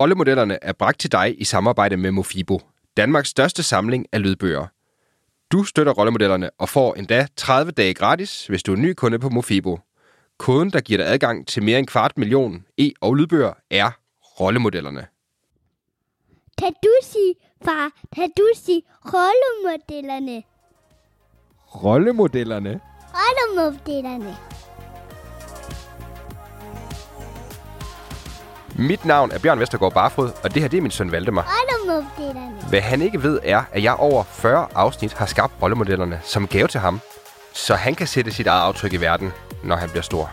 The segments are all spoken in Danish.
Rollemodellerne er bragt til dig i samarbejde med Mofibo, Danmarks største samling af lydbøger. Du støtter rollemodellerne og får endda 30 dage gratis, hvis du er ny kunde på Mofibo. Koden, der giver dig adgang til mere end kvart million e- og lydbøger, er rollemodellerne. Kan du sige, far, kan du sige rollemodellerne? Rollemodellerne? Rollemodellerne. Mit navn er Bjørn Vestergaard Barfod, og det her det er min søn Valdemar. Hvad han ikke ved er, at jeg over 40 afsnit har skabt rollemodellerne som gave til ham, så han kan sætte sit eget aftryk i verden, når han bliver stor.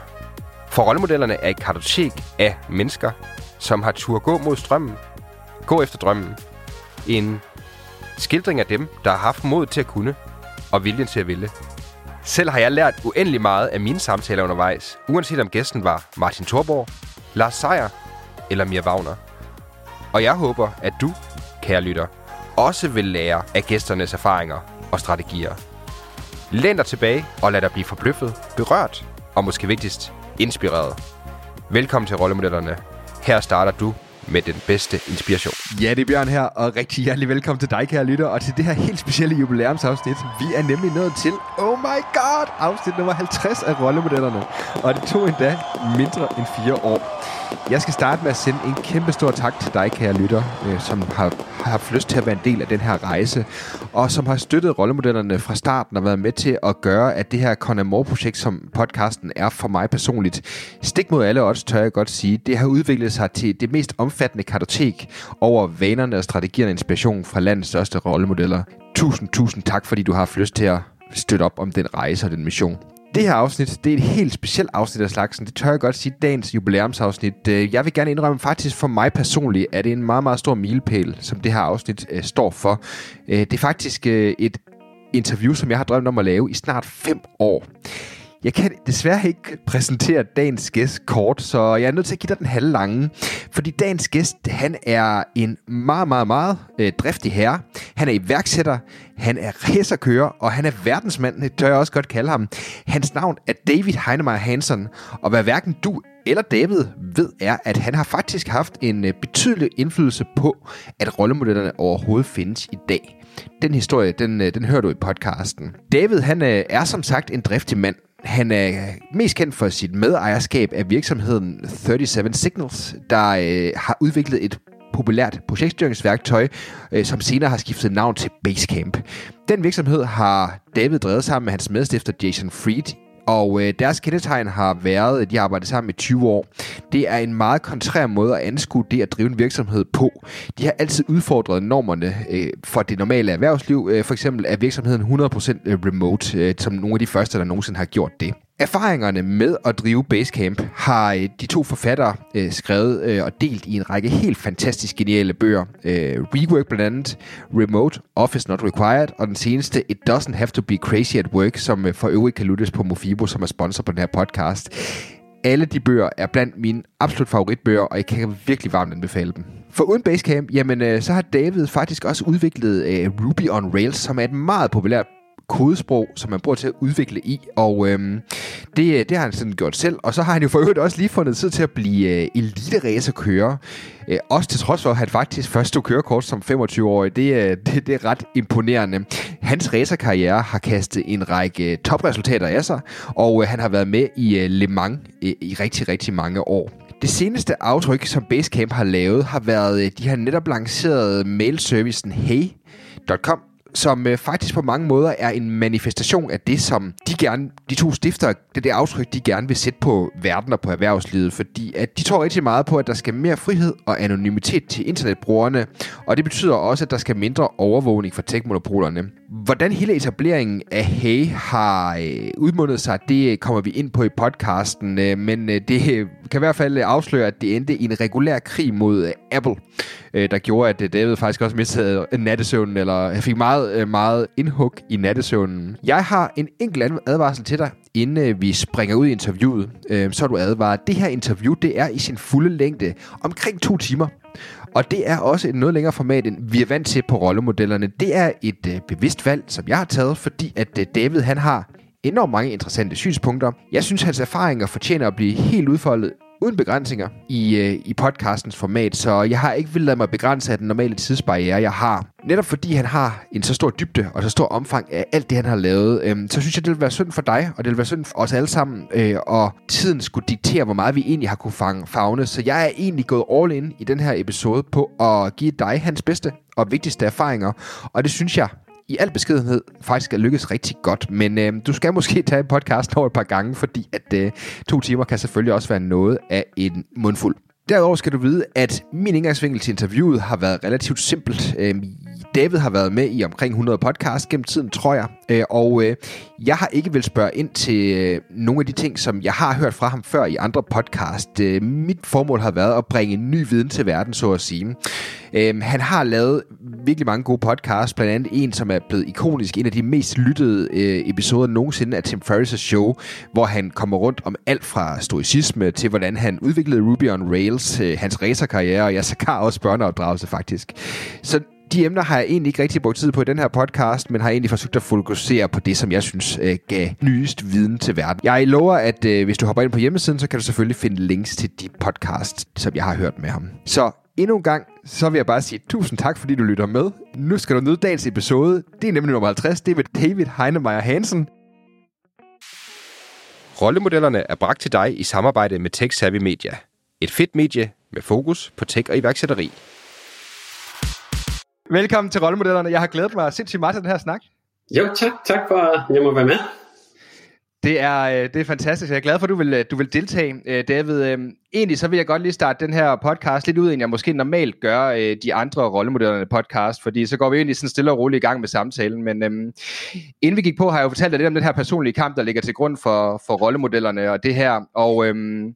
For rollemodellerne er et kartotek af mennesker, som har tur gå mod strømmen, gå efter drømmen. En skildring af dem, der har haft mod til at kunne, og viljen til at ville. Selv har jeg lært uendelig meget af mine samtaler undervejs, uanset om gæsten var Martin Thorborg, Lars Seier eller Mia Wagner. Og jeg håber, at du, kære lytter, også vil lære af gæsternes erfaringer og strategier. Læn dig tilbage og lad dig blive forbløffet, berørt og måske vigtigst, inspireret. Velkommen til Rollemodellerne. Her starter du med den bedste inspiration. Ja, det er Bjørn her, og rigtig hjertelig velkommen til dig, kære lytter, og til det her helt specielle jubilæumsafsnit. Vi er nemlig nået til, oh my god, afsnit nummer 50 af Rollemodellerne. Og det tog endda mindre end fire år. Jeg skal starte med at sende en kæmpe stor tak til dig, kære lytter, øh, som har, har haft lyst til at være en del af den her rejse, og som har støttet rollemodellerne fra starten og været med til at gøre, at det her Conamore-projekt, som podcasten er for mig personligt, stik mod alle odds, tør jeg godt sige, det har udviklet sig til det mest omfattende kartotek over vanerne og strategierne og inspiration fra landets største rollemodeller. Tusind, tusind tak, fordi du har haft lyst til at støtte op om den rejse og den mission. Det her afsnit, det er et helt specielt afsnit af slagsen. Det tør jeg godt sige, dagens jubilæumsafsnit. Øh, jeg vil gerne indrømme, faktisk for mig personligt, at det er en meget, meget stor milepæl, som det her afsnit øh, står for. Øh, det er faktisk øh, et interview, som jeg har drømt om at lave i snart fem år. Jeg kan desværre ikke præsentere dagens gæst kort, så jeg er nødt til at give dig den halve lange. Fordi dagens gæst, han er en meget, meget, meget øh, driftig herre. Han er iværksætter, han er racerkører, og han er verdensmand, det tør jeg også godt kalde ham. Hans navn er David Heinemeier Hansen, og hvad hverken du eller David ved er, at han har faktisk haft en øh, betydelig indflydelse på, at rollemodellerne overhovedet findes i dag. Den historie, den, øh, den hører du i podcasten. David, han øh, er som sagt en driftig mand, han er mest kendt for sit medejerskab af virksomheden 37 Signals, der øh, har udviklet et populært projektstyringsværktøj, øh, som senere har skiftet navn til Basecamp. Den virksomhed har David drevet sammen med hans medstifter Jason Fried og øh, deres kendetegn har været, at de har arbejdet sammen i 20 år. Det er en meget kontrær måde at anskue det at drive en virksomhed på. De har altid udfordret normerne øh, for det normale erhvervsliv. Øh, for eksempel er virksomheden 100% øh, remote, øh, som nogle af de første, der nogensinde har gjort det. Erfaringerne med at drive Basecamp har øh, de to forfattere øh, skrevet øh, og delt i en række helt fantastisk geniale bøger. Øh, Rework blandt andet, Remote, Office Not Required, og den seneste It Doesn't Have to Be Crazy at Work, som øh, for øvrigt kan lyttes på Mofibo, som er sponsor på den her podcast. Alle de bøger er blandt mine absolut favoritbøger, og jeg kan virkelig varmt anbefale dem. For uden Basecamp, jamen, øh, så har David faktisk også udviklet øh, Ruby on Rails, som er et meget populært kodesprog, som man bruger til at udvikle i, og øhm, det, øh, det har han sådan gjort selv. Og så har han jo for øvrigt også lige fundet tid til at blive øh, elite-racerkører. Øh, også til trods for, at han faktisk først tog kørekort som 25-årig. Det, øh, det, det er ret imponerende. Hans racerkarriere har kastet en række øh, topresultater af sig, og øh, han har været med i øh, Le Mans øh, i rigtig, rigtig mange år. Det seneste aftryk, som Basecamp har lavet, har været, øh, de har netop lanceret mailservicen hey.com, som øh, faktisk på mange måder er en manifestation af det, som de gerne, de to stifter, det er det aftryk, de gerne vil sætte på verden og på erhvervslivet, fordi at de tror rigtig meget på, at der skal mere frihed og anonymitet til internetbrugerne, og det betyder også, at der skal mindre overvågning for techmonopolerne. Hvordan hele etableringen af Hey har øh, udmundet sig, det øh, kommer vi ind på i podcasten, øh, men øh, det kan i hvert fald afsløre, at det endte i en regulær krig mod øh, Apple, øh, der gjorde, at øh, David faktisk også mistede øh, nattesøvnen, eller fik meget, øh, meget indhug i nattesøvnen. Jeg har en enkelt advarsel til dig, inden vi springer ud i interviewet, øh, så er du advaret. Det her interview, det er i sin fulde længde omkring to timer. Og det er også et noget længere format, end vi er vant til på rollemodellerne. Det er et øh, bevidst valg, som jeg har taget, fordi at øh, David han har enormt mange interessante synspunkter. Jeg synes, hans erfaringer fortjener at blive helt udfoldet uden begrænsninger i, øh, i podcastens format, så jeg har ikke vil lade mig begrænse af den normale tidsbarriere, jeg har. Netop fordi han har en så stor dybde og så stor omfang af alt det, han har lavet, øh, så synes jeg, det vil være synd for dig, og det vil være synd for os alle sammen, øh, og tiden skulle diktere, hvor meget vi egentlig har kunne fange fagne. Så jeg er egentlig gået all in i den her episode på at give dig hans bedste og vigtigste erfaringer, og det synes jeg i al beskedenhed faktisk er lykkes rigtig godt. Men øh, du skal måske tage podcasten over et par gange, fordi at øh, to timer kan selvfølgelig også være noget af en mundfuld. Derudover skal du vide, at min indgangsvinkel til interviewet har været relativt simpelt. Øh, David har været med i omkring 100 podcasts gennem tiden, tror jeg. Øh, og øh, jeg har ikke vil spørge ind til øh, nogle af de ting, som jeg har hørt fra ham før i andre podcast. Øh, mit formål har været at bringe ny viden til verden, så at sige. Øh, han har lavet virkelig mange gode podcasts, blandt andet en, som er blevet ikonisk, en af de mest lyttede øh, episoder nogensinde af Tim Ferriss' show, hvor han kommer rundt om alt fra stoicisme til, hvordan han udviklede Ruby on Rails, øh, hans racerkarriere, og jeg sågar også børneopdragelse faktisk. Så de emner har jeg egentlig ikke rigtig brugt tid på i den her podcast, men har egentlig forsøgt at fokusere på det, som jeg synes øh, gav nyest viden til verden. Jeg lover, at øh, hvis du hopper ind på hjemmesiden, så kan du selvfølgelig finde links til de podcasts, som jeg har hørt med ham. Så endnu en gang, så vil jeg bare sige tusind tak, fordi du lytter med. Nu skal du nyde dagens episode. Det er nemlig nummer 50. Det er med David Heinemeier Hansen. Rollemodellerne er bragt til dig i samarbejde med Tech Savvy Media. Et fedt medie med fokus på tech og iværksætteri. Velkommen til Rollemodellerne. Jeg har glædet mig sindssygt meget til den her snak. Jo, tak. Tak for, at jeg må være med. Det er, øh, det er fantastisk. Jeg er glad for, at du vil, øh, du vil deltage, øh, David. Egentlig så vil jeg godt lige starte den her podcast lidt ud, end jeg måske normalt gør de andre rollemodellerne podcast, fordi så går vi egentlig sådan stille og roligt i gang med samtalen. Men øhm, inden vi gik på, har jeg jo fortalt dig lidt om den her personlige kamp, der ligger til grund for, for rollemodellerne og det her. Og øhm,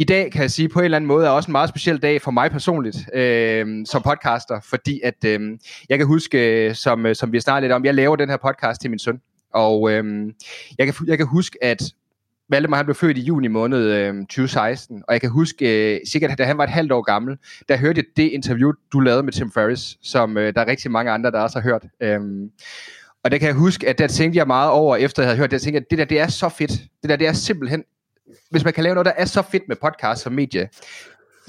i dag kan jeg sige på en eller anden måde er også en meget speciel dag for mig personligt øh, som podcaster, fordi at øh, jeg kan huske, øh, som, øh, som vi har snakket lidt om, jeg laver den her podcast til min søn. Og øh, jeg, kan, jeg kan huske, at Valdemar han blev født i juni måned øh, 2016, og jeg kan huske, øh, sikkert da han var et halvt år gammel, der hørte jeg det interview, du lavede med Tim Ferris, som øh, der er rigtig mange andre, der også har hørt. Øh, og der kan jeg huske, at der tænkte jeg meget over, efter jeg havde hørt det, jeg tænkte, at det der, det er så fedt. Det der, det er simpelthen hvis man kan lave noget, der er så fedt med podcast som medie,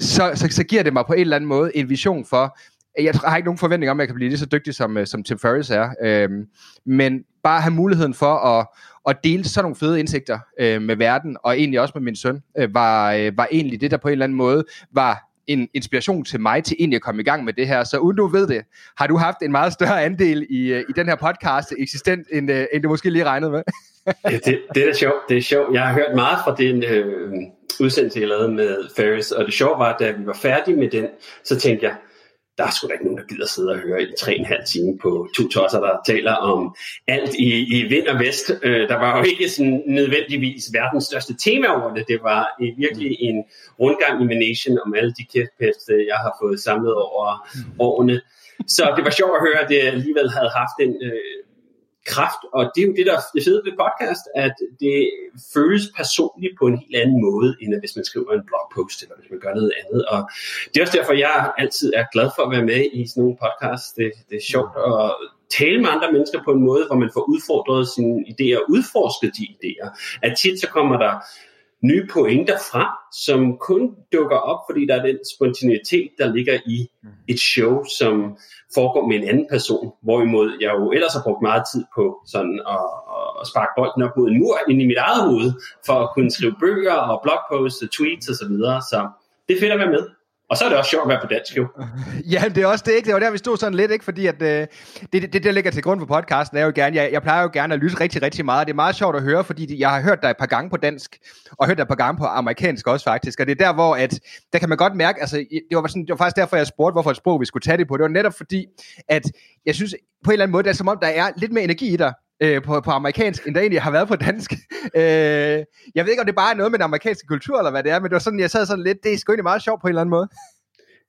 så, så, så giver det mig på en eller anden måde en vision for, jeg har ikke nogen forventning om, at jeg kan blive lige så dygtig, som, øh, som Tim Ferriss er. Øhm, men bare have muligheden for at, at dele sådan nogle fede indsigter øh, med verden, og egentlig også med min søn, øh, var, øh, var egentlig det, der på en eller anden måde var en inspiration til mig til egentlig at komme i gang med det her. Så uden du ved det, har du haft en meget større andel i, øh, i den her podcast eksistent, end, øh, end du måske lige regnede med? Det, det er sjovt. Det er sjovt. Jeg har hørt meget fra den øh, udsendelse, jeg lavede med Ferris, og det sjove var, at da vi var færdige med den, så tænkte jeg, der er sgu da ikke nogen, der gider sidde og høre i tre en halv time på to tosser, der taler om alt i, i vind og vest. Øh, der var jo ikke sådan nødvendigvis verdens største tema over det. Det var virkelig en rundgang i Nation om alle de kæftpeste, jeg har fået samlet over årene. Så det var sjovt at høre, at det alligevel havde haft en øh, kraft, og det er jo det, der det fede ved podcast, at det føles personligt på en helt anden måde, end hvis man skriver en blogpost, eller hvis man gør noget andet. Og det er også derfor, jeg altid er glad for at være med i sådan nogle podcasts. Det, det er sjovt at tale med andre mennesker på en måde, hvor man får udfordret sine idéer, udforsket de idéer. At tit så kommer der nye pointer frem, som kun dukker op, fordi der er den spontaneitet, der ligger i et show, som foregår med en anden person, hvorimod jeg jo ellers har brugt meget tid på sådan at, at sparke bolden op mod en mur ind i mit eget hoved, for at kunne skrive bøger og blogposts og tweets osv. Så, videre. så det er fedt at være med. Og så er det også sjovt at være på dansk, jo. ja, det er også det, ikke? Det var der, vi stod sådan lidt, ikke? Fordi at, øh, det, det, der ligger til grund for podcasten, er jo gerne, jeg, jeg plejer jo gerne at lytte rigtig, rigtig meget. Det er meget sjovt at høre, fordi jeg har hørt dig et par gange på dansk, og hørt dig et par gange på amerikansk også faktisk. Og det er der, hvor at, der kan man godt mærke, altså, det var, sådan, det var faktisk derfor, jeg spurgte, hvorfor et sprog vi skulle tage det på. Det var netop fordi, at jeg synes på en eller anden måde, det er som om, der er lidt mere energi i dig øh, på, på amerikansk, end der egentlig har været på dansk. øh, jeg ved ikke, om det bare er noget med den amerikanske kultur, eller hvad det er, men det var sådan, jeg sad sådan lidt, det er sgu egentlig meget sjovt på en eller anden måde.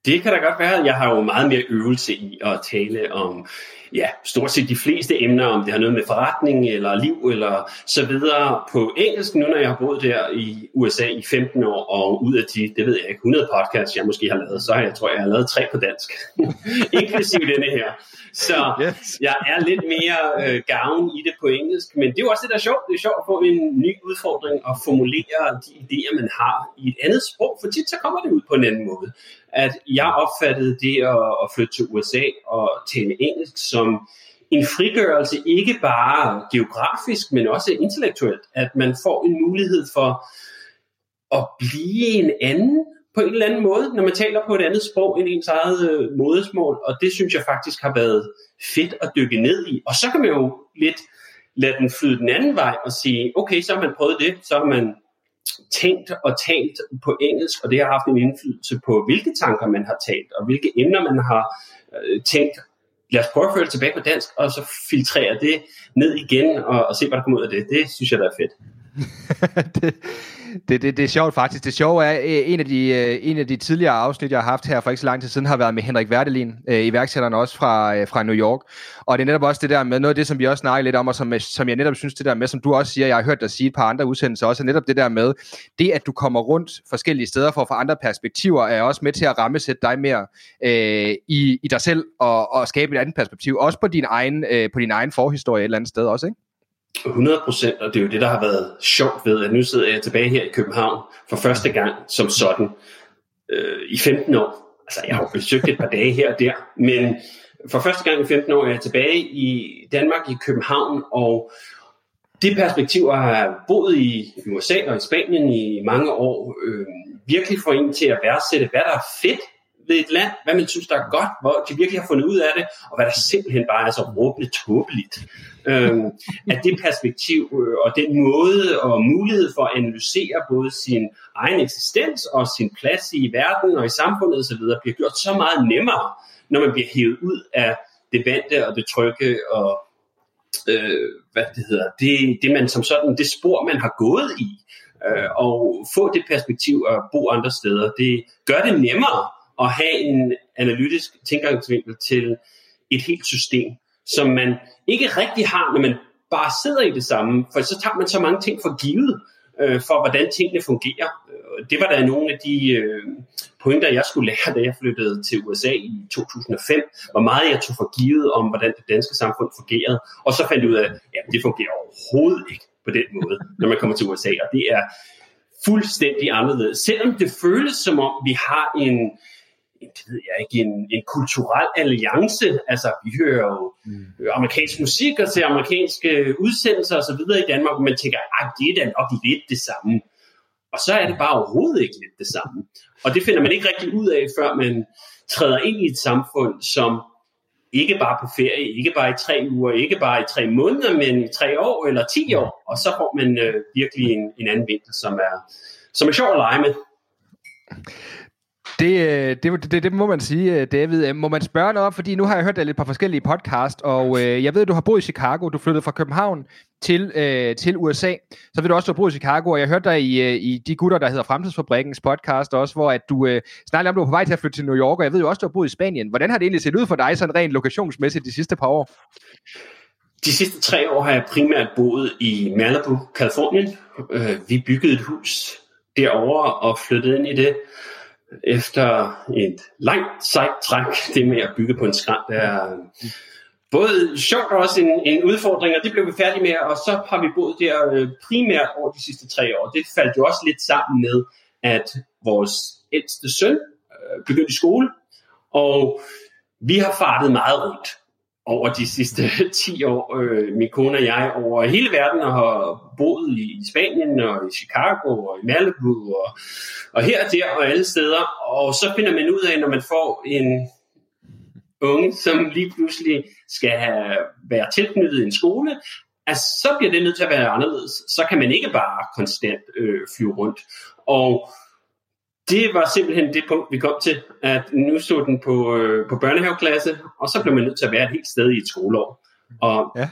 Det kan da godt være. Jeg har jo meget mere øvelse i at tale om ja, stort set de fleste emner, om det har noget med forretning eller liv eller så videre på engelsk, nu når jeg har boet der i USA i 15 år, og ud af de, det ved jeg ikke, 100 podcasts, jeg måske har lavet, så har jeg, tror jeg, har lavet tre på dansk, inklusive denne her. Så yes. jeg er lidt mere øh, gavn i det på engelsk, men det er jo også det, der er sjovt. Det er sjovt at få en ny udfordring og formulere de idéer, man har i et andet sprog, for tit så kommer det ud på en anden måde at jeg opfattede det at, at flytte til USA og tale engelsk som en frigørelse, ikke bare geografisk, men også intellektuelt. At man får en mulighed for at blive en anden på en eller anden måde, når man taler på et andet sprog end ens eget øh, modersmål. Og det synes jeg faktisk har været fedt at dykke ned i. Og så kan man jo lidt lade den flyde den anden vej og sige, okay, så har man prøvet det, så har man tænkt og talt på engelsk, og det har haft en indflydelse på, hvilke tanker man har talt, og hvilke emner man har øh, tænkt. Lad os prøve at følge tilbage på dansk, og så filtrere det ned igen, og, og se, hvad der kommer ud af det. Det synes jeg, der er fedt. det, det, det, det er sjovt faktisk. Det sjove er, øh, en af, de, øh, en af de tidligere afsnit, jeg har haft her for ikke så lang tid siden, har været med Henrik Verdelin, øh, iværksætteren også fra, fra New York. Og det er netop også det der med, noget af det, som vi også snakker lidt om, og som, som jeg netop synes det der med, som du også siger, jeg har hørt dig sige et par andre udsendelser også, er netop det der med, det at du kommer rundt forskellige steder for at få andre perspektiver, er også med til at rammesætte dig mere øh, i, i dig selv, og, og skabe et andet perspektiv, også på din egen, øh, på din egen forhistorie et eller andet sted også, ikke? 100 procent, og det er jo det, der har været sjovt ved, at nu sidder jeg tilbage her i København for første gang som sådan øh, i 15 år. Altså, jeg har besøgt et par dage her og der, men for første gang i 15 år er jeg tilbage i Danmark, i København, og det perspektiv at have boet i USA og i Spanien i mange år, øh, virkelig får en til at værdsætte, hvad der er fedt ved et land, hvad man synes, der er godt, hvor de virkelig har fundet ud af det, og hvad der simpelthen bare er så råbende tåbeligt. Øhm, at det perspektiv øh, og den måde og mulighed for at analysere både sin egen eksistens og sin plads i verden og i samfundet osv. bliver gjort så meget nemmere, når man bliver hævet ud af det vante og det trygge og øh, hvad det hedder, det, det man som sådan, det spor man har gået i, øh, og få det perspektiv at bo andre steder, det gør det nemmere at have en analytisk tilgangsvinkel til et helt system, som man ikke rigtig har, når man bare sidder i det samme, for så tager man så mange ting for givet, øh, for hvordan tingene fungerer. Øh, det var da nogle af de øh, pointer, jeg skulle lære, da jeg flyttede til USA i 2005, hvor meget jeg tog for givet om, hvordan det danske samfund fungerede. Og så fandt jeg ud af, at det fungerer overhovedet ikke på den måde, når man kommer til USA. Og det er fuldstændig anderledes. Selvom det føles som om, vi har en, det ved jeg ikke, en, en kulturel alliance. Altså, vi hører jo mm. amerikansk musik og ser amerikanske udsendelser osv. i Danmark, og man tænker, at det er da nok lidt det samme. Og så er det bare overhovedet ikke lidt det samme. Og det finder man ikke rigtig ud af, før man træder ind i et samfund, som ikke bare på ferie, ikke bare i tre uger, ikke bare i tre måneder, men i tre år eller ti år. Og så får man øh, virkelig en, en anden vinkel, som er, som er sjov at lege med. Øh, det, det, det, det må man sige, øh, David. Øh, må man spørge noget op, fordi nu har jeg hørt dig lidt på forskellige podcast, og øh, jeg ved, at du har boet i Chicago. Du flyttede fra København til, øh, til USA. Så ved du også, at du har boet i Chicago, og jeg hørte dig i, i De Gutter, der hedder Fremtidsfabrikkens podcast også, hvor at du øh, snakkede om, at du var på vej til at flytte til New York, og jeg ved jo også, at du har boet i Spanien. Hvordan har det egentlig set ud for dig, sådan rent lokationsmæssigt, de sidste par år? De sidste tre år har jeg primært boet i Malibu, Kalifornien. Vi byggede et hus derovre og flyttede ind i det efter et langt sejt træk, det med at bygge på en skrant, er både sjovt og også en, en udfordring, og det blev vi færdige med, og så har vi boet der øh, primært over de sidste tre år. Det faldt jo også lidt sammen med, at vores ældste søn øh, begyndte i skole, og vi har fartet meget rundt over de sidste 10 år, øh, min kone og jeg, over hele verden og har boet i, i Spanien og i Chicago og i Malibu og, og her og der og alle steder. Og så finder man ud af, når man får en unge, som lige pludselig skal have, være tilknyttet en skole, at så bliver det nødt til at være anderledes. Så kan man ikke bare konstant øh, flyve rundt. Og det var simpelthen det punkt, vi kom til, at nu stod den på, øh, på børnehaveklasse, og så blev man nødt til at være et helt sted i et skoleår. Og ja.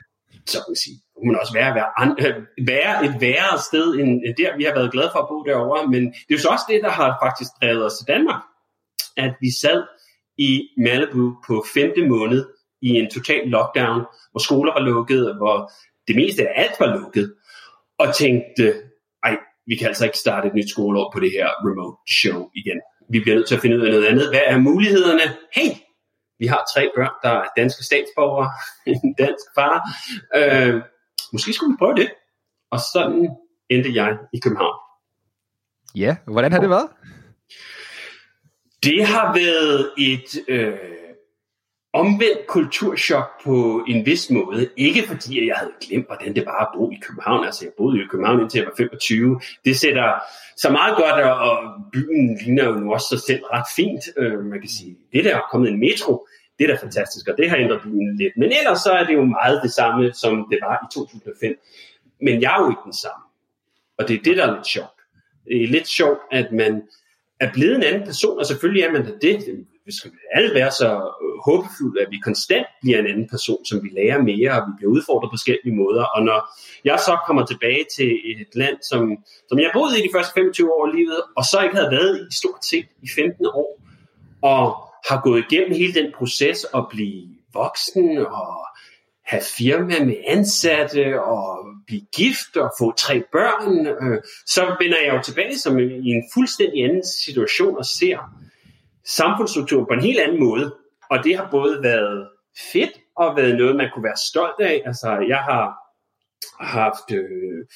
så kan man sige, kunne man også være, være, an, øh, være et værre sted end der. Vi har været glade for at bo derovre, men det er jo så også det, der har faktisk drevet os til Danmark. at vi sad i Malibu på femte måned i en total lockdown, hvor skoler var lukket, og hvor det meste af alt var lukket, og tænkte, vi kan altså ikke starte et nyt skoleår på det her remote show igen. Vi bliver nødt til at finde ud af noget andet. Hvad er mulighederne? Hey, vi har tre børn, der er danske statsborgere, en dansk far. Øh, måske skulle vi prøve det. Og sådan endte jeg i København. Ja, hvordan har det været? Det har været et øh, omvendt kulturschok på en vis måde. Ikke fordi at jeg havde glemt, hvordan det var at bo i København. Altså jeg boede i København indtil jeg var 25. Det sætter så meget godt, og byen ligner jo nu også sig selv ret fint. Øh, man kan sige, det der er kommet en metro, det er da fantastisk, og det har ændret byen lidt. Men ellers så er det jo meget det samme, som det var i 2005. Men jeg er jo ikke den samme. Og det er det, der er lidt sjovt. Det er lidt sjovt, at man er blevet en anden person, og selvfølgelig er man da det. Vi skal alle være så øh, håbefulde, at vi konstant bliver en anden person, som vi lærer mere, og vi bliver udfordret på forskellige måder. Og når jeg så kommer tilbage til et land, som, som jeg boede i de første 25 år af livet, og så ikke havde været i stort set i 15 år, og har gået igennem hele den proces at blive voksen og have firma med ansatte og blive gift og få tre børn, øh, så vender jeg jo tilbage som i en fuldstændig anden situation og ser samfundsstrukturen på en helt anden måde. Og det har både været fedt og været noget, man kunne være stolt af. Altså, jeg har haft øh,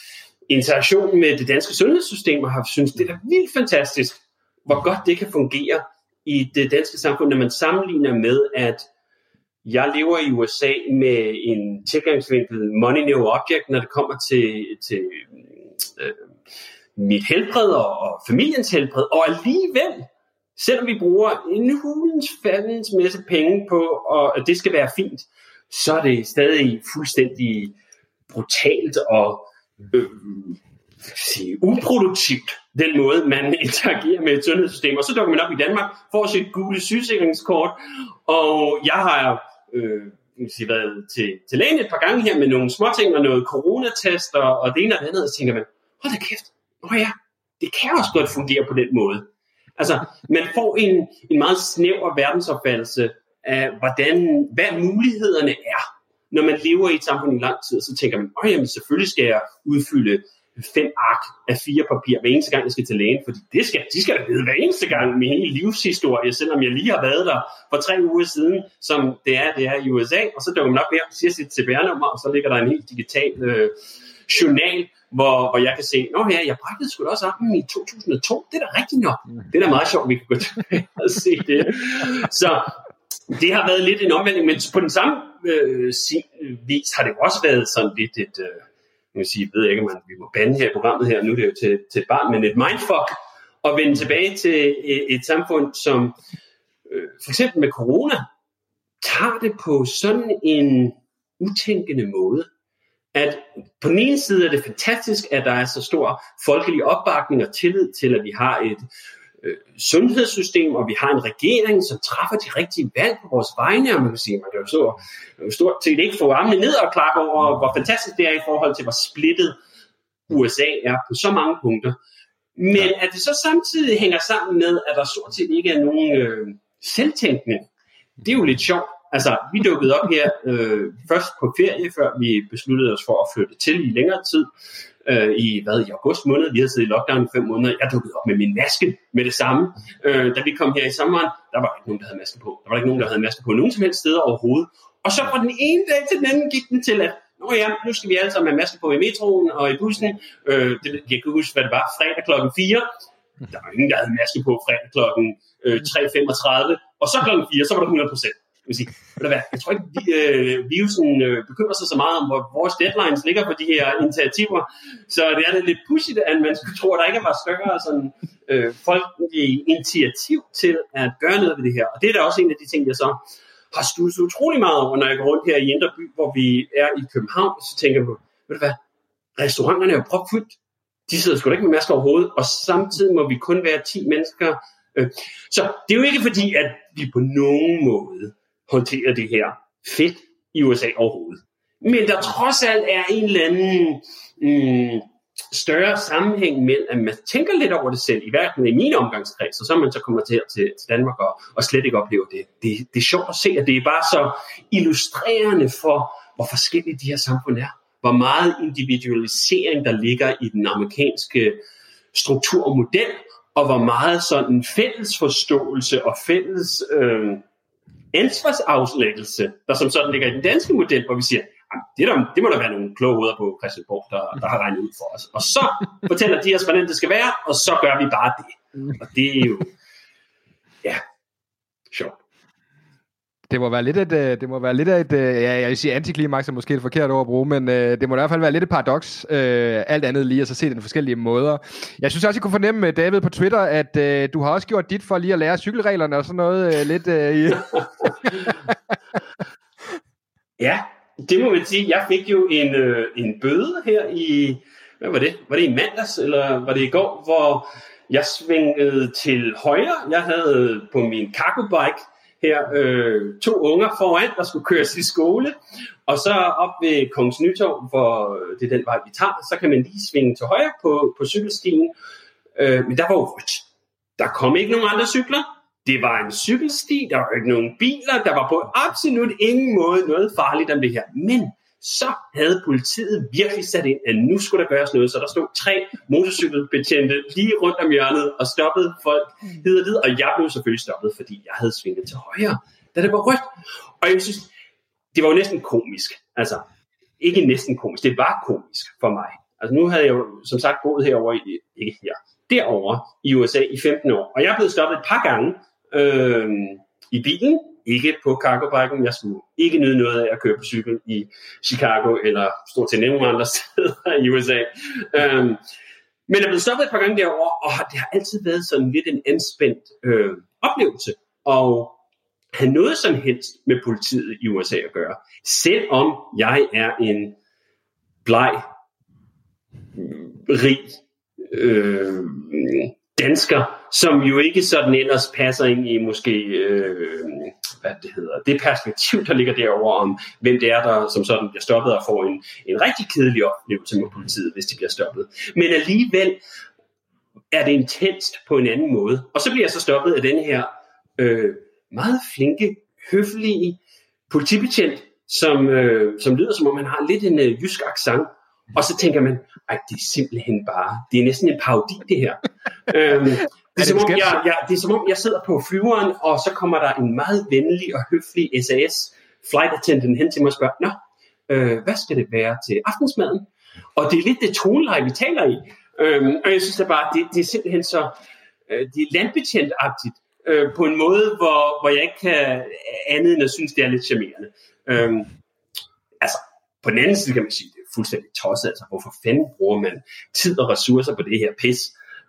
interaktion med det danske sundhedssystem og har synes det er vildt fantastisk, hvor godt det kan fungere i det danske samfund, når man sammenligner med, at jeg lever i USA med en tilgangsvinkel money no object, når det kommer til, til øh, mit helbred og, og familiens helbred, og alligevel, selvom vi bruger en hulens faldens masse penge på, og at det skal være fint, så er det stadig fuldstændig brutalt og øh, sige, uproduktivt, den måde, man interagerer med et sundhedssystem. Og så dukker man op i Danmark, får sit gule sygesikringskort, og jeg har øh, sige, været til, til lægen et par gange her med nogle småting og noget coronatest og, og det ene og det andet, og så tænker man, hold da kæft, åh ja, det kan også godt fungere på den måde. Altså, man får en, en meget snæver verdensopfattelse af, hvordan, hvad mulighederne er, når man lever i et samfund i lang tid, så tænker man, åh jamen, selvfølgelig skal jeg udfylde fem ark af fire papir hver eneste gang, jeg skal til lægen, fordi det skal, de skal da vide hver eneste gang min hele livshistorie, selvom jeg lige har været der for tre uger siden, som det er, det er i USA, og så dukker man op her, siger sit CPR-nummer, og så ligger der en helt digital øh, journal, hvor, hvor jeg kan se, nå ja, jeg brækkede sgu også armen i 2002, det er da rigtigt nok. Det er da meget sjovt, vi kan gå tilbage og se det. Så det har været lidt en omvending, men på den samme øh, vis har det også været sådan lidt et, øh, man kan sige, jeg ved ikke, om vi må bande her i programmet her, nu er det jo til, til et barn, men et mindfuck, og vende tilbage til et, et samfund, som øh, for eksempel med corona, tager det på sådan en utænkende måde, at på den ene side er det fantastisk, at der er så stor folkelig opbakning og tillid til, at vi har et øh, sundhedssystem, og vi har en regering, som træffer de rigtige valg på vores vegne, og man kan sige, man kan jo så stort set ikke få armene ned og klappe over, hvor fantastisk det er i forhold til, hvor splittet USA er på så mange punkter. Men at det så samtidig hænger sammen med, at der stort set ikke er nogen øh, selvtænkning, det er jo lidt sjovt. Altså, vi dukkede op her øh, først på ferie, før vi besluttede os for at flytte til i længere tid øh, i, hvad, i august måned. Vi havde siddet i lockdown i fem måneder. Jeg dukkede op med min maske med det samme. Øh, da vi kom her i sommeren, der var ikke nogen, der havde maske på. Der var ikke nogen, der havde maske på nogen som helst steder overhovedet. Og så fra den ene dag til den anden gik den til, at Nå ja, nu skal vi alle sammen have maske på i metroen og i bussen. Øh, det, jeg kan huske, hvad det var, fredag klokken 4. Der var ingen, der havde maske på fredag klokken øh, 3.35. Og så klokken 4, så var der 100 procent vil sige, ved hvad, jeg tror ikke, vi, øh, virusen øh, bekymrer sig så meget om, hvor vores deadlines ligger på de her initiativer. Så det er lidt pudsigt, at man skulle tro, at der ikke var større sådan, øh, folkelig initiativ til at gøre noget ved det her. Og det er da også en af de ting, jeg så har studset utrolig meget over, når jeg går rundt her i Indre By, hvor vi er i København, så tænker jeg på, ved du hvad, restauranterne er jo propfyldt. De sidder sgu da ikke med masker overhovedet, og samtidig må vi kun være 10 mennesker. Øh, så det er jo ikke fordi, at vi på nogen måde håndtere det her fedt i USA overhovedet. Men der trods alt er en eller anden mm, større sammenhæng mellem, at man tænker lidt over det selv, i hvert fald i min omgangskreds, og så er man så kommer til, til, til Danmark og, og slet ikke oplever det. det. Det er sjovt at se, at det er bare så illustrerende for, hvor forskellige de her samfund er. Hvor meget individualisering, der ligger i den amerikanske struktur og model, og hvor meget sådan fælles forståelse og fælles øh, ansvarsafslæggelse, der som sådan ligger i den danske model, hvor vi siger, det, der, det må der være nogle kloge hoveder på Christiansborg, der, der har regnet ud for os. Og så fortæller de os, hvordan det skal være, og så gør vi bare det. Og det er jo, ja. Det må være lidt et, øh, det må være lidt et, øh, ja, jeg vil sige antiklimaks er måske et forkert ord at bruge, men øh, det må i hvert fald være lidt et paradoks, øh, alt andet lige, at så se den forskellige måder. Jeg synes også, jeg kunne fornemme, øh, David, på Twitter, at øh, du har også gjort dit for lige at lære cykelreglerne og sådan noget øh, lidt øh, i... ja, det må man sige. Jeg fik jo en, øh, en bøde her i, hvad var det? Var det i mandags, eller var det i går, hvor jeg svingede til højre. Jeg havde på min cargo bike her øh, to unger foran, der skulle køres i skole. Og så op ved Kongens Nytorv, hvor øh, det er den vej, vi tager, så kan man lige svinge til højre på, på cykelstien. Øh, men der var jo rødt. Der kom ikke nogen andre cykler. Det var en cykelsti, der var ikke nogen biler, der var på absolut ingen måde noget farligt om det her. Men så havde politiet virkelig sat ind, at nu skulle der gøres noget. Så der stod tre motorcykelbetjente lige rundt om hjørnet og stoppede folk hid og Og jeg blev selvfølgelig stoppet, fordi jeg havde svinget til højre, da det var rødt. Og jeg synes, det var jo næsten komisk. Altså, ikke næsten komisk, det var komisk for mig. Altså nu havde jeg jo som sagt boet herover i, ikke her, derovre i USA i 15 år. Og jeg er blevet stoppet et par gange øh, i bilen, ikke på cargobiken. Jeg skulle ikke nyde noget af at køre på cykel i Chicago eller stort set nogen andre steder i USA. Øhm, men jeg blev stoppet et par gange derovre, og det har altid været sådan lidt en anspændt øh, oplevelse. Og have noget som helst med politiet i USA at gøre. Selvom jeg er en bleg, mm, rig, øh, dansker, som jo ikke sådan ellers passer ind i måske, øh, hvad det hedder, det perspektiv, der ligger derover om, hvem det er, der som sådan bliver stoppet og får en, en rigtig kedelig oplevelse med politiet, hvis de bliver stoppet. Men alligevel er det intenst på en anden måde. Og så bliver jeg så stoppet af den her øh, meget flinke, høflige politibetjent, som, øh, som lyder som om han har lidt en øh, jysk accent, og så tænker man, ej, det er simpelthen bare, det er næsten en parodi, det her. øhm, det, er som om, jeg, jeg, det er som om, jeg sidder på flyveren, og så kommer der en meget venlig og høflig SAS flight attendant hen til mig og spørger, nå, øh, hvad skal det være til aftensmaden? Og det er lidt det toneleje, vi taler i. Øhm, og jeg synes da bare, det, det er simpelthen så, øh, det er landbetjentagtigt, øh, på en måde, hvor, hvor jeg ikke kan andet end at synes, det er lidt charmerende. Øhm, altså, på den anden side kan man sige, det er fuldstændig tosset. Altså, hvorfor fanden bruger man tid og ressourcer på det her pis,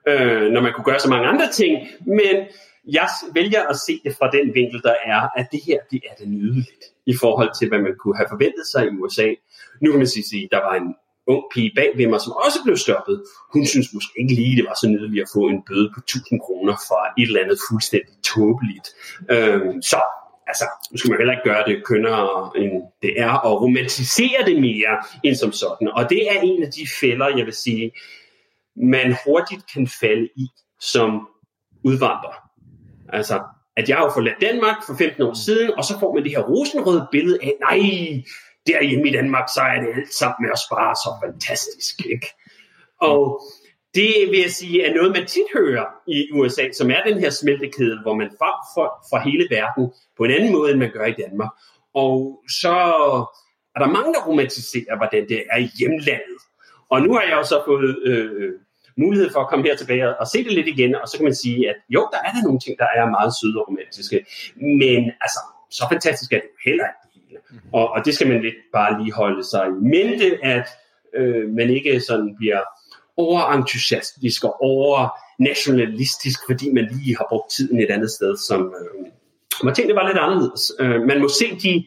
øh, når man kunne gøre så mange andre ting? Men jeg vælger at se det fra den vinkel, der er, at det her, det er det nydeligt i forhold til, hvad man kunne have forventet sig i USA. Nu kan man sige, at der var en ung pige bag ved mig, som også blev stoppet. Hun synes måske ikke lige, det var så nydeligt at få en bøde på 1000 kroner fra et eller andet fuldstændig tåbeligt. Øh, så altså, nu skal man heller ikke gøre det kønnere, end det er, og romantisere det mere end som sådan. Og det er en af de fælder, jeg vil sige, man hurtigt kan falde i som udvandrer. Altså, at jeg har forladt Danmark for 15 år siden, og så får man det her rosenrøde billede af, nej, derhjemme i Danmark, så er det alt sammen med at spare så fantastisk. Ikke? Og det vil jeg sige er noget, man tit hører i USA, som er den her smeltekæde, hvor man får folk fra hele verden på en anden måde, end man gør i Danmark. Og så er der mange, der romantiserer, hvordan det er i hjemlandet. Og nu har jeg jo så fået øh, mulighed for at komme her tilbage og se det lidt igen, og så kan man sige, at jo, der er der nogle ting, der er meget søde og romantiske, men altså, så fantastisk er det heller ikke det hele. Og, og det skal man lidt bare lige holde sig i mente, at øh, man ikke sådan bliver overentusiastisk og over-nationalistisk, fordi man lige har brugt tiden et andet sted, som øh, man tænkte var lidt anderledes. Øh, man må se de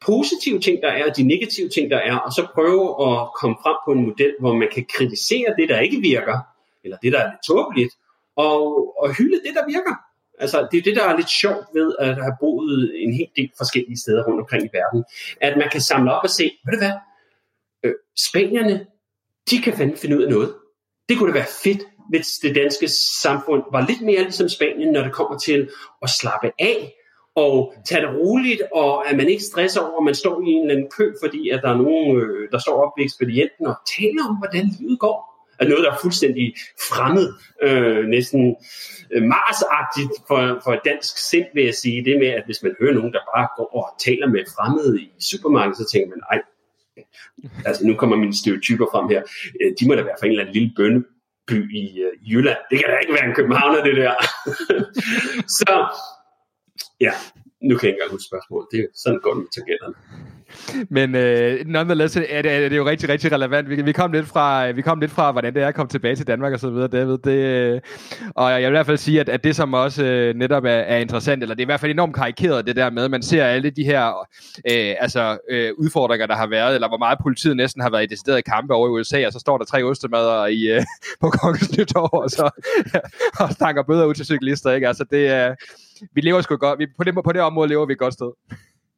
positive ting, der er, og de negative ting, der er, og så prøve at komme frem på en model, hvor man kan kritisere det, der ikke virker, eller det, der er lidt tåbeligt, og, og hylde det, der virker. Altså, det er det, der er lidt sjovt ved at have boet en hel del forskellige steder rundt omkring i verden, at man kan samle op og se, ved du hvad, øh, spanierne de kan fandme finde ud af noget. Det kunne da være fedt, hvis det danske samfund var lidt mere ligesom Spanien, når det kommer til at slappe af og tage det roligt, og at man ikke stresser over, at man står i en eller anden kø, fordi at der er nogen, øh, der står op ved ekspedienten og taler om, hvordan livet går er noget, der er fuldstændig fremmed, øh, næsten øh, marsagtigt for, for et dansk sind, vil jeg sige. Det med, at hvis man hører nogen, der bare går og taler med fremmede i supermarkedet, så tænker man, ej, altså nu kommer mine stereotyper frem her, øh, de må da være fra en eller anden lille bønneby i, øh, i Jylland. Det kan da ikke være en københavner, det der. så ja, nu kan jeg ikke engang huske spørgsmålet. Det er sådan godt med tangenterne. Men uh, nonetheless er det, er det jo rigtig, rigtig relevant. Vi, vi, kom lidt fra, øh, vi kom lidt fra, hvordan det er at komme tilbage til Danmark og så videre, David. Det, øh, og jeg vil i hvert fald sige, at, at det som også uh, netop er, er interessant, eller det er i hvert fald enormt karikeret, det der med, at man ser alle de her uh, altså, uh, udfordringer, der har været, eller hvor meget politiet næsten har været i deciderede kampe over i USA, og så står der tre ostemader i, uh, på Kongens Nytår, og så og stanker bøder ud til cyklister. Ikke? Altså, det, uh, vi lever sgu godt. Vi, på, det, på det område lever vi et godt sted.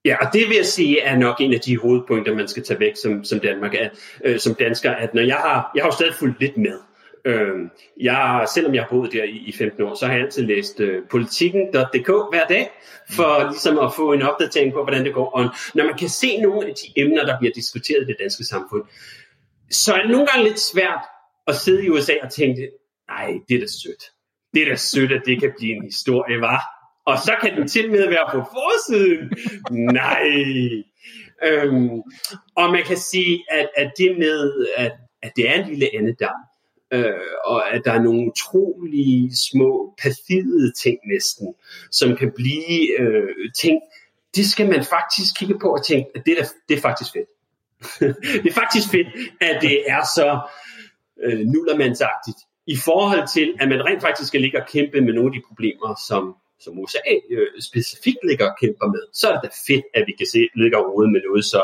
Ja, og det vil jeg sige er nok en af de hovedpunkter, man skal tage væk som, som Danmark er, øh, som dansker, at når jeg har, jeg har jo stadig fulgt lidt med. Øh, jeg, selvom jeg har boet der i, i 15 år, så har jeg altid læst øh, politikken.dk hver dag, for ligesom at få en opdatering på, hvordan det går. Og når man kan se nogle af de emner, der bliver diskuteret i det danske samfund, så er det nogle gange lidt svært at sidde i USA og tænke, nej, det er da sødt. Det er da sødt, at det kan blive en historie, var og så kan den til med være på forsiden. Nej. Øhm, og man kan sige, at, at det med, at, at det er en lille andedam, øh, og at der er nogle utrolige små perfide ting næsten, som kan blive øh, ting, det skal man faktisk kigge på og tænke, at det er, det er faktisk fedt. det er faktisk fedt, at det er så øh, nullermandsagtigt i forhold til, at man rent faktisk skal ligge og kæmpe med nogle af de problemer, som som USA øh, specifikt ligger og kæmper med, så er det fedt, at vi kan se, ligger og med noget så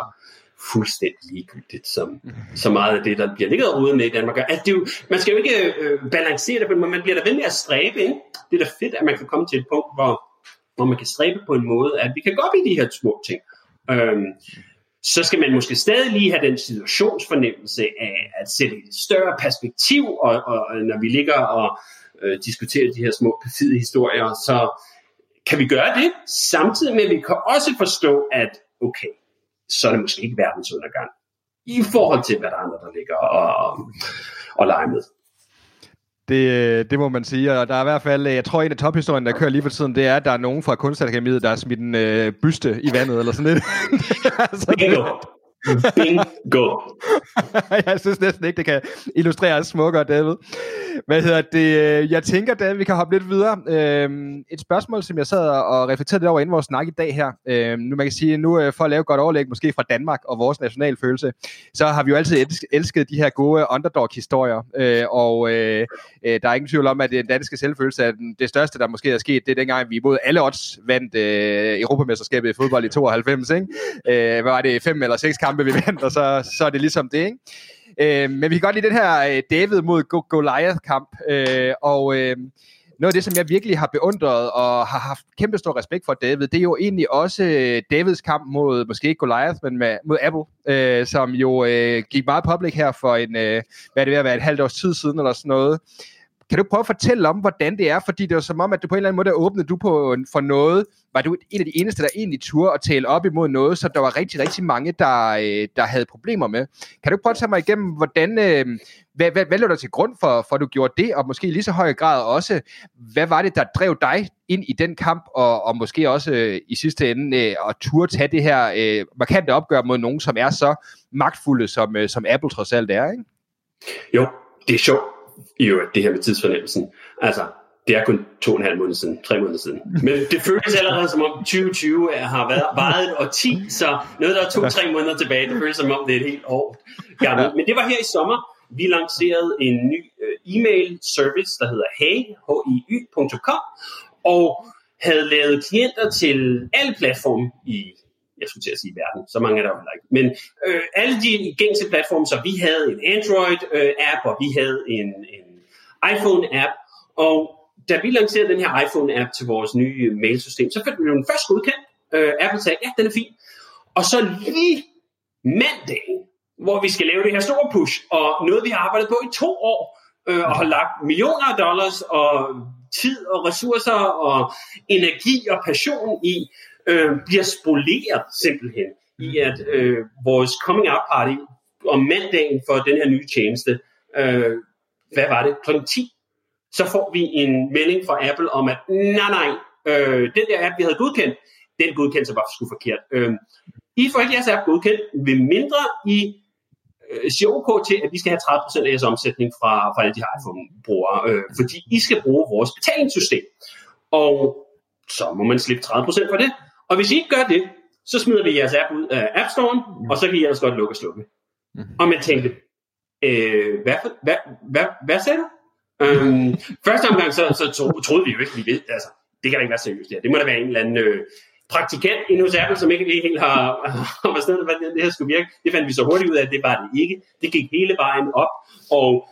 fuldstændig ligegyldigt, som så meget af det, der bliver ligget og med i Danmark. At det jo, man skal jo ikke øh, balancere det, men man bliver da ved med at stræbe. Ikke? Det er da fedt, at man kan komme til et punkt, hvor, hvor man kan stræbe på en måde, at vi kan gå op i de her små ting. Øhm, så skal man måske stadig lige have den situationsfornemmelse af at sætte et større perspektiv, og, og når vi ligger og øh, diskutere de her små perfide historier, så kan vi gøre det, samtidig med at vi kan også forstå, at okay, så er det måske ikke verdens undergang, i forhold til, hvad der er andre, der ligger og, og leger med. Det, det må man sige, og der er i hvert fald, jeg tror en af tophistorien, der kører lige for tiden, det er, at der er nogen fra Kunstakademiet, der har smidt en øh, byste i vandet, eller sådan lidt. altså, Bingo. Bingo. jeg synes næsten ikke, det kan illustrere smukkere, David. Hvad hedder det? Øh, jeg tænker, David, vi kan hoppe lidt videre. Øhm, et spørgsmål, som jeg sad og reflekterede lidt over inden vores snak i dag her. Øhm, nu man kan sige, nu øh, for at lave et godt overlæg, måske fra Danmark og vores nationalfølelse, så har vi jo altid elsket de her gode underdog-historier. Øh, og der er ingen tvivl om, at den danske selvfølelse er det største, der måske er sket. Det er dengang, vi mod alle odds vandt Europamesterskabet i fodbold i 92. Ikke? hvad var det? Fem eller seks kampe kampe, vi vandt, og så, så er det ligesom det, ikke? Øh, men vi kan godt lide den her øh, David mod Goliath-kamp, øh, og øh, noget af det, som jeg virkelig har beundret og har haft kæmpe stor respekt for David, det er jo egentlig også øh, Davids kamp mod, måske ikke Goliath, men med, mod Apple, øh, som jo øh, gik meget public her for en, øh, hvad er det ved at være, et halvt års tid siden eller sådan noget. Kan du prøve at fortælle om, hvordan det er? Fordi det er som om, at du på en eller anden måde åbnede du på øh, for noget. Var du en af de eneste, der egentlig turde at tale op imod noget, så der var rigtig, rigtig mange, der, øh, der havde problemer med. Kan du prøve at tage mig igennem, hvordan, øh, hvad, hvad, hvad lå der til grund for, for, at du gjorde det, og måske i lige så høj grad også, hvad var det, der drev dig ind i den kamp, og, og måske også øh, i sidste ende øh, at turde tage det her øh, markante opgør mod nogen, som er så magtfulde, som, øh, som Apple trods alt er, ikke? Jo, det er sjovt i øvrigt, det her med tidsfornemmelsen. Altså, det er kun to og en halv måned siden, tre måneder siden. Men det føles allerede som om 2020 har været varet et årti, så noget, der er to-tre måneder tilbage, det føles som om det er et helt år gammelt. Men det var her i sommer, vi lancerede en ny uh, e-mail service, der hedder hey, hi.com, og havde lavet klienter til alle platforme i jeg skulle til at sige verden, så mange er der jo ikke. Men øh, alle de gængse platforme, så vi havde en Android-app, øh, og vi havde en, en iPhone-app, og da vi lancerede den her iPhone-app til vores nye øh, mailsystem, så fik vi jo den først godkendt. Øh, Apple sagde, ja, den er fin. Og så lige mandagen, hvor vi skal lave det her store push, og noget vi har arbejdet på i to år, øh, og har lagt millioner af dollars og tid og ressourcer og energi og passion i, øh, bliver spoleret simpelthen i, at øh, vores coming out party om mandagen for den her nye tjeneste, øh, hvad var det, kl. 10, så får vi en melding fra Apple om, at nej, nej, øh, den der app, vi havde godkendt, den godkendelse var sgu forkert. Øh, I får ikke jeres app godkendt, ved mindre I øh, siger OK til, at vi skal have 30% af jeres omsætning fra, fra alle de her iPhone-brugere, øh, fordi I skal bruge vores betalingssystem. Og så må man slippe 30% for det. Og hvis I ikke gør det, så smider vi jeres app ud af App Store, og så kan I ellers godt lukke og slukke. Mm-hmm. Og man tænkte, øh, hvad, hvad, hvad, hvad sagde du? Øhm, første omgang så, så tro, troede vi jo ikke, vi ved, altså, det kan da ikke være seriøst. Det, det må da være en eller anden øh, praktikant inde hos Apple, som ikke helt har, har forstået, hvordan det her skulle virke. Det fandt vi så hurtigt ud af, at det var det ikke. Det gik hele vejen op, og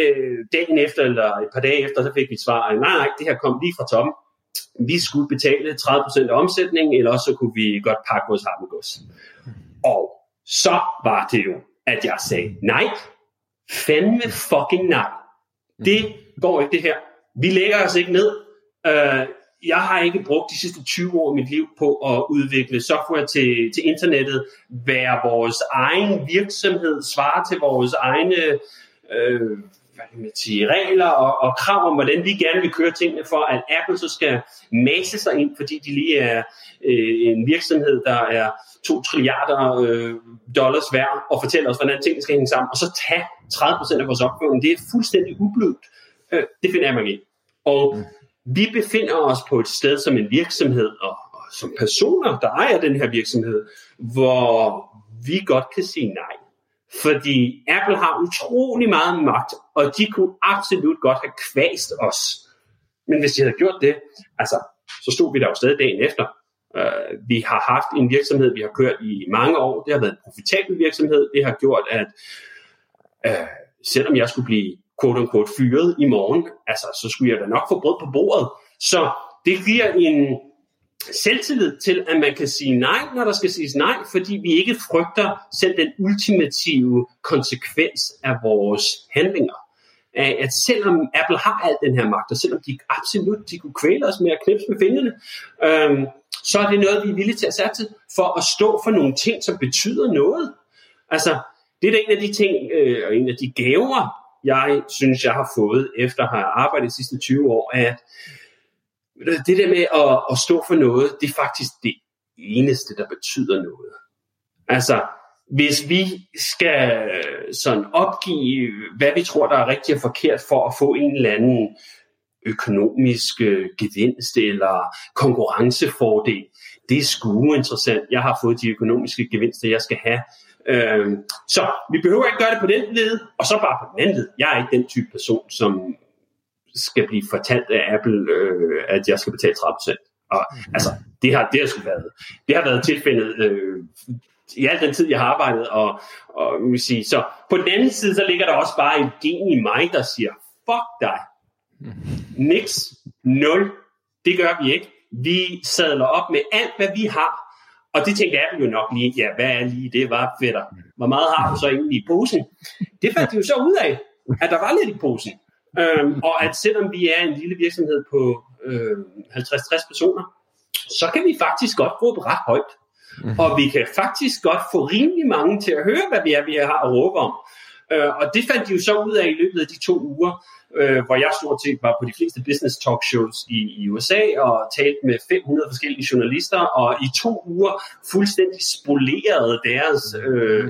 øh, dagen efter, eller et par dage efter, så fik vi et svar, nej, nej, det her kom lige fra toppen. Vi skulle betale 30% af omsætningen, eller også så kunne vi godt pakke vores harmegods. Og så var det jo, at jeg sagde, nej, fandme fucking nej. Det går ikke det her. Vi lægger os ikke ned. Uh, jeg har ikke brugt de sidste 20 år af mit liv på at udvikle software til, til internettet, være vores egen virksomhed, svare til vores egne øh, hvad kan man sige, regler og, og krav om, hvordan vi gerne vil køre tingene, for at Apple så skal mase sig ind, fordi de lige er øh, en virksomhed, der er 2 trilliarder øh, dollars værd, og fortælle os, hvordan tingene skal hænge sammen, og så tage 30% af vores opgave. Det er fuldstændig ubludt. Øh, det finder jeg mig i. Og mm. vi befinder os på et sted som en virksomhed, og, og som personer, der ejer den her virksomhed, hvor vi godt kan sige nej. Fordi Apple har utrolig meget magt, og de kunne absolut godt have kvæst os. Men hvis de havde gjort det, altså, så stod vi der jo stadig dagen efter. Uh, vi har haft en virksomhed, vi har kørt i mange år. Det har været en profitabel virksomhed. Det har gjort, at uh, selvom jeg skulle blive quote-unquote fyret i morgen, altså, så skulle jeg da nok få brød på bordet. Så det giver en selvtillid til, at man kan sige nej, når der skal siges nej, fordi vi ikke frygter selv den ultimative konsekvens af vores handlinger. At selvom Apple har al den her magt, og selvom de absolut de kunne kvæle os med at knipse med fingrene, øhm, så er det noget, vi er villige til at satse for at stå for nogle ting, som betyder noget. Altså, det er da en af de ting, øh, og en af de gaver, jeg synes, jeg har fået efter at have arbejdet de sidste 20 år, at det der med at, at stå for noget, det er faktisk det eneste, der betyder noget. Altså, hvis vi skal sådan opgive, hvad vi tror, der er rigtigt og forkert for at få en eller anden økonomisk øh, gevinst eller konkurrencefordel, det er sgu interessant. Jeg har fået de økonomiske gevinster, jeg skal have. Øhm, så vi behøver ikke gøre det på den led, og så bare på den anden led. Jeg er ikke den type person, som skal blive fortalt af Apple, øh, at jeg skal betale 30%. Og mm. altså, det har, det har været, det har været tilfældet øh, i al den tid, jeg har arbejdet, og, og vil sige, så på den anden side, så ligger der også bare en gen i mig, der siger, fuck dig. Niks. Nul. Det gør vi ikke. Vi sadler op med alt, hvad vi har. Og det tænkte Apple jo nok lige, ja, hvad er lige det, var fætter? Hvor meget har du så egentlig i posen? Det fandt de jo så ud af, at der var lidt i posen. Øhm, og at selvom vi er en lille virksomhed på øh, 50-60 personer, så kan vi faktisk godt råbe ret højt. Mm. Og vi kan faktisk godt få rimelig mange til at høre, hvad vi er, vi har at råbe om. Øh, og det fandt de jo så ud af i løbet af de to uger, øh, hvor jeg stort set var på de fleste business talk shows i, i USA og talte med 500 forskellige journalister, og i to uger fuldstændig spolerede deres øh,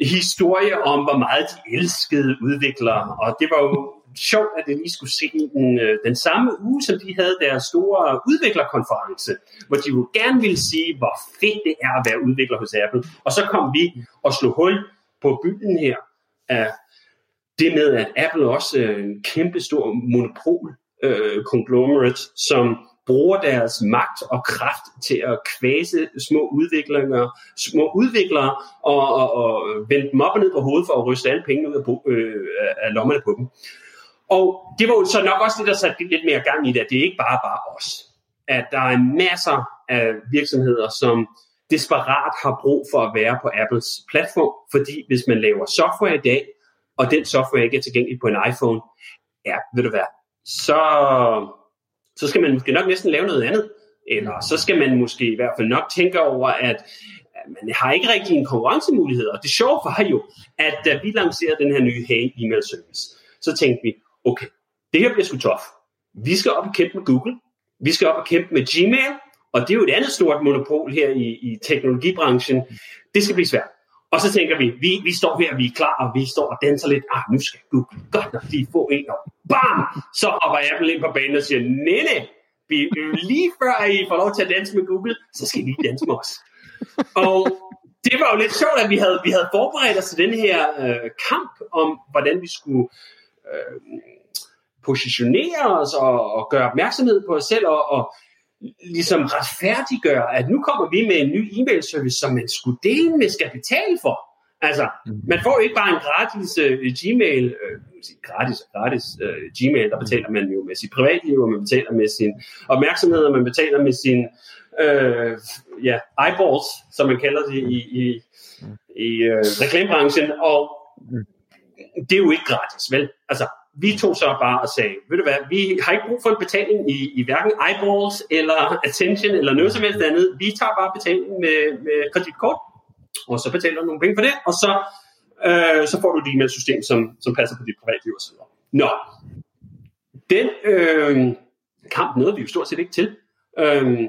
historie om, hvor meget de elskede udviklere. Og det var jo sjovt, at det lige skulle se den, øh, den samme uge, som de havde deres store udviklerkonference, hvor de jo gerne ville sige, hvor fedt det er at være udvikler hos Apple. Og så kom vi og slog hul på byen her af det med, at Apple også er en kæmpe stor monopol øh, conglomerate, som bruger deres magt og kraft til at kvæse små udviklere, små udviklere og, og, og vende dem op og ned på hovedet for at ryste alle pengene ud af, øh, af lommerne på dem. Og det var jo så nok også det, der satte lidt mere gang i det, at det er ikke bare bare os. At der er masser af virksomheder, som desperat har brug for at være på Apples platform, fordi hvis man laver software i dag, og den software ikke er tilgængelig på en iPhone, ja, ved du hvad, så, så skal man måske nok næsten lave noget andet. Eller så skal man måske i hvert fald nok tænke over, at man har ikke rigtig en konkurrencemulighed. Og det sjove var jo, at da vi lancerede den her nye Hey email service, så tænkte vi, okay, det her bliver sgu tof. Vi skal op og kæmpe med Google. Vi skal op og kæmpe med Gmail. Og det er jo et andet stort monopol her i, i teknologibranchen. Det skal blive svært. Og så tænker vi, vi, vi står her, vi er klar, og vi står og danser lidt. Ah, nu skal Google godt nok lige få en, og bam! Så hopper Apple ind på banen og siger, nene, vi, lige før I får lov til at danse med Google, så skal I danse med os. Og det var jo lidt sjovt, at vi havde, vi havde forberedt os til den her øh, kamp om, hvordan vi skulle øh, positionere os og, og gøre opmærksomhed på os selv og, og ligesom retfærdiggøre, at nu kommer vi med en ny e-mail service, som man skulle dele med skal betale for. Altså, mhm. man får ikke bare en gratis uh, Gmail, uh, gratis og gratis uh, Gmail, der betaler man jo med sit privatliv, og man betaler med sin opmærksomhed, og man betaler med sin uh, ja, eyeballs, som man kalder det i, i, i uh, reklamebranchen, og mm det er jo ikke gratis, vel? Altså, vi tog så bare og sagde, ved du hvad, vi har ikke brug for en betaling i, i hverken eyeballs eller attention eller noget som helst andet. Vi tager bare betaling med, med kreditkort, og så betaler du nogle penge for det, og så, øh, så får du et e-mailsystem, som, som passer på dit privatliv osv. Nå, den øh, kamp nåede vi jo stort set ikke til. Øh,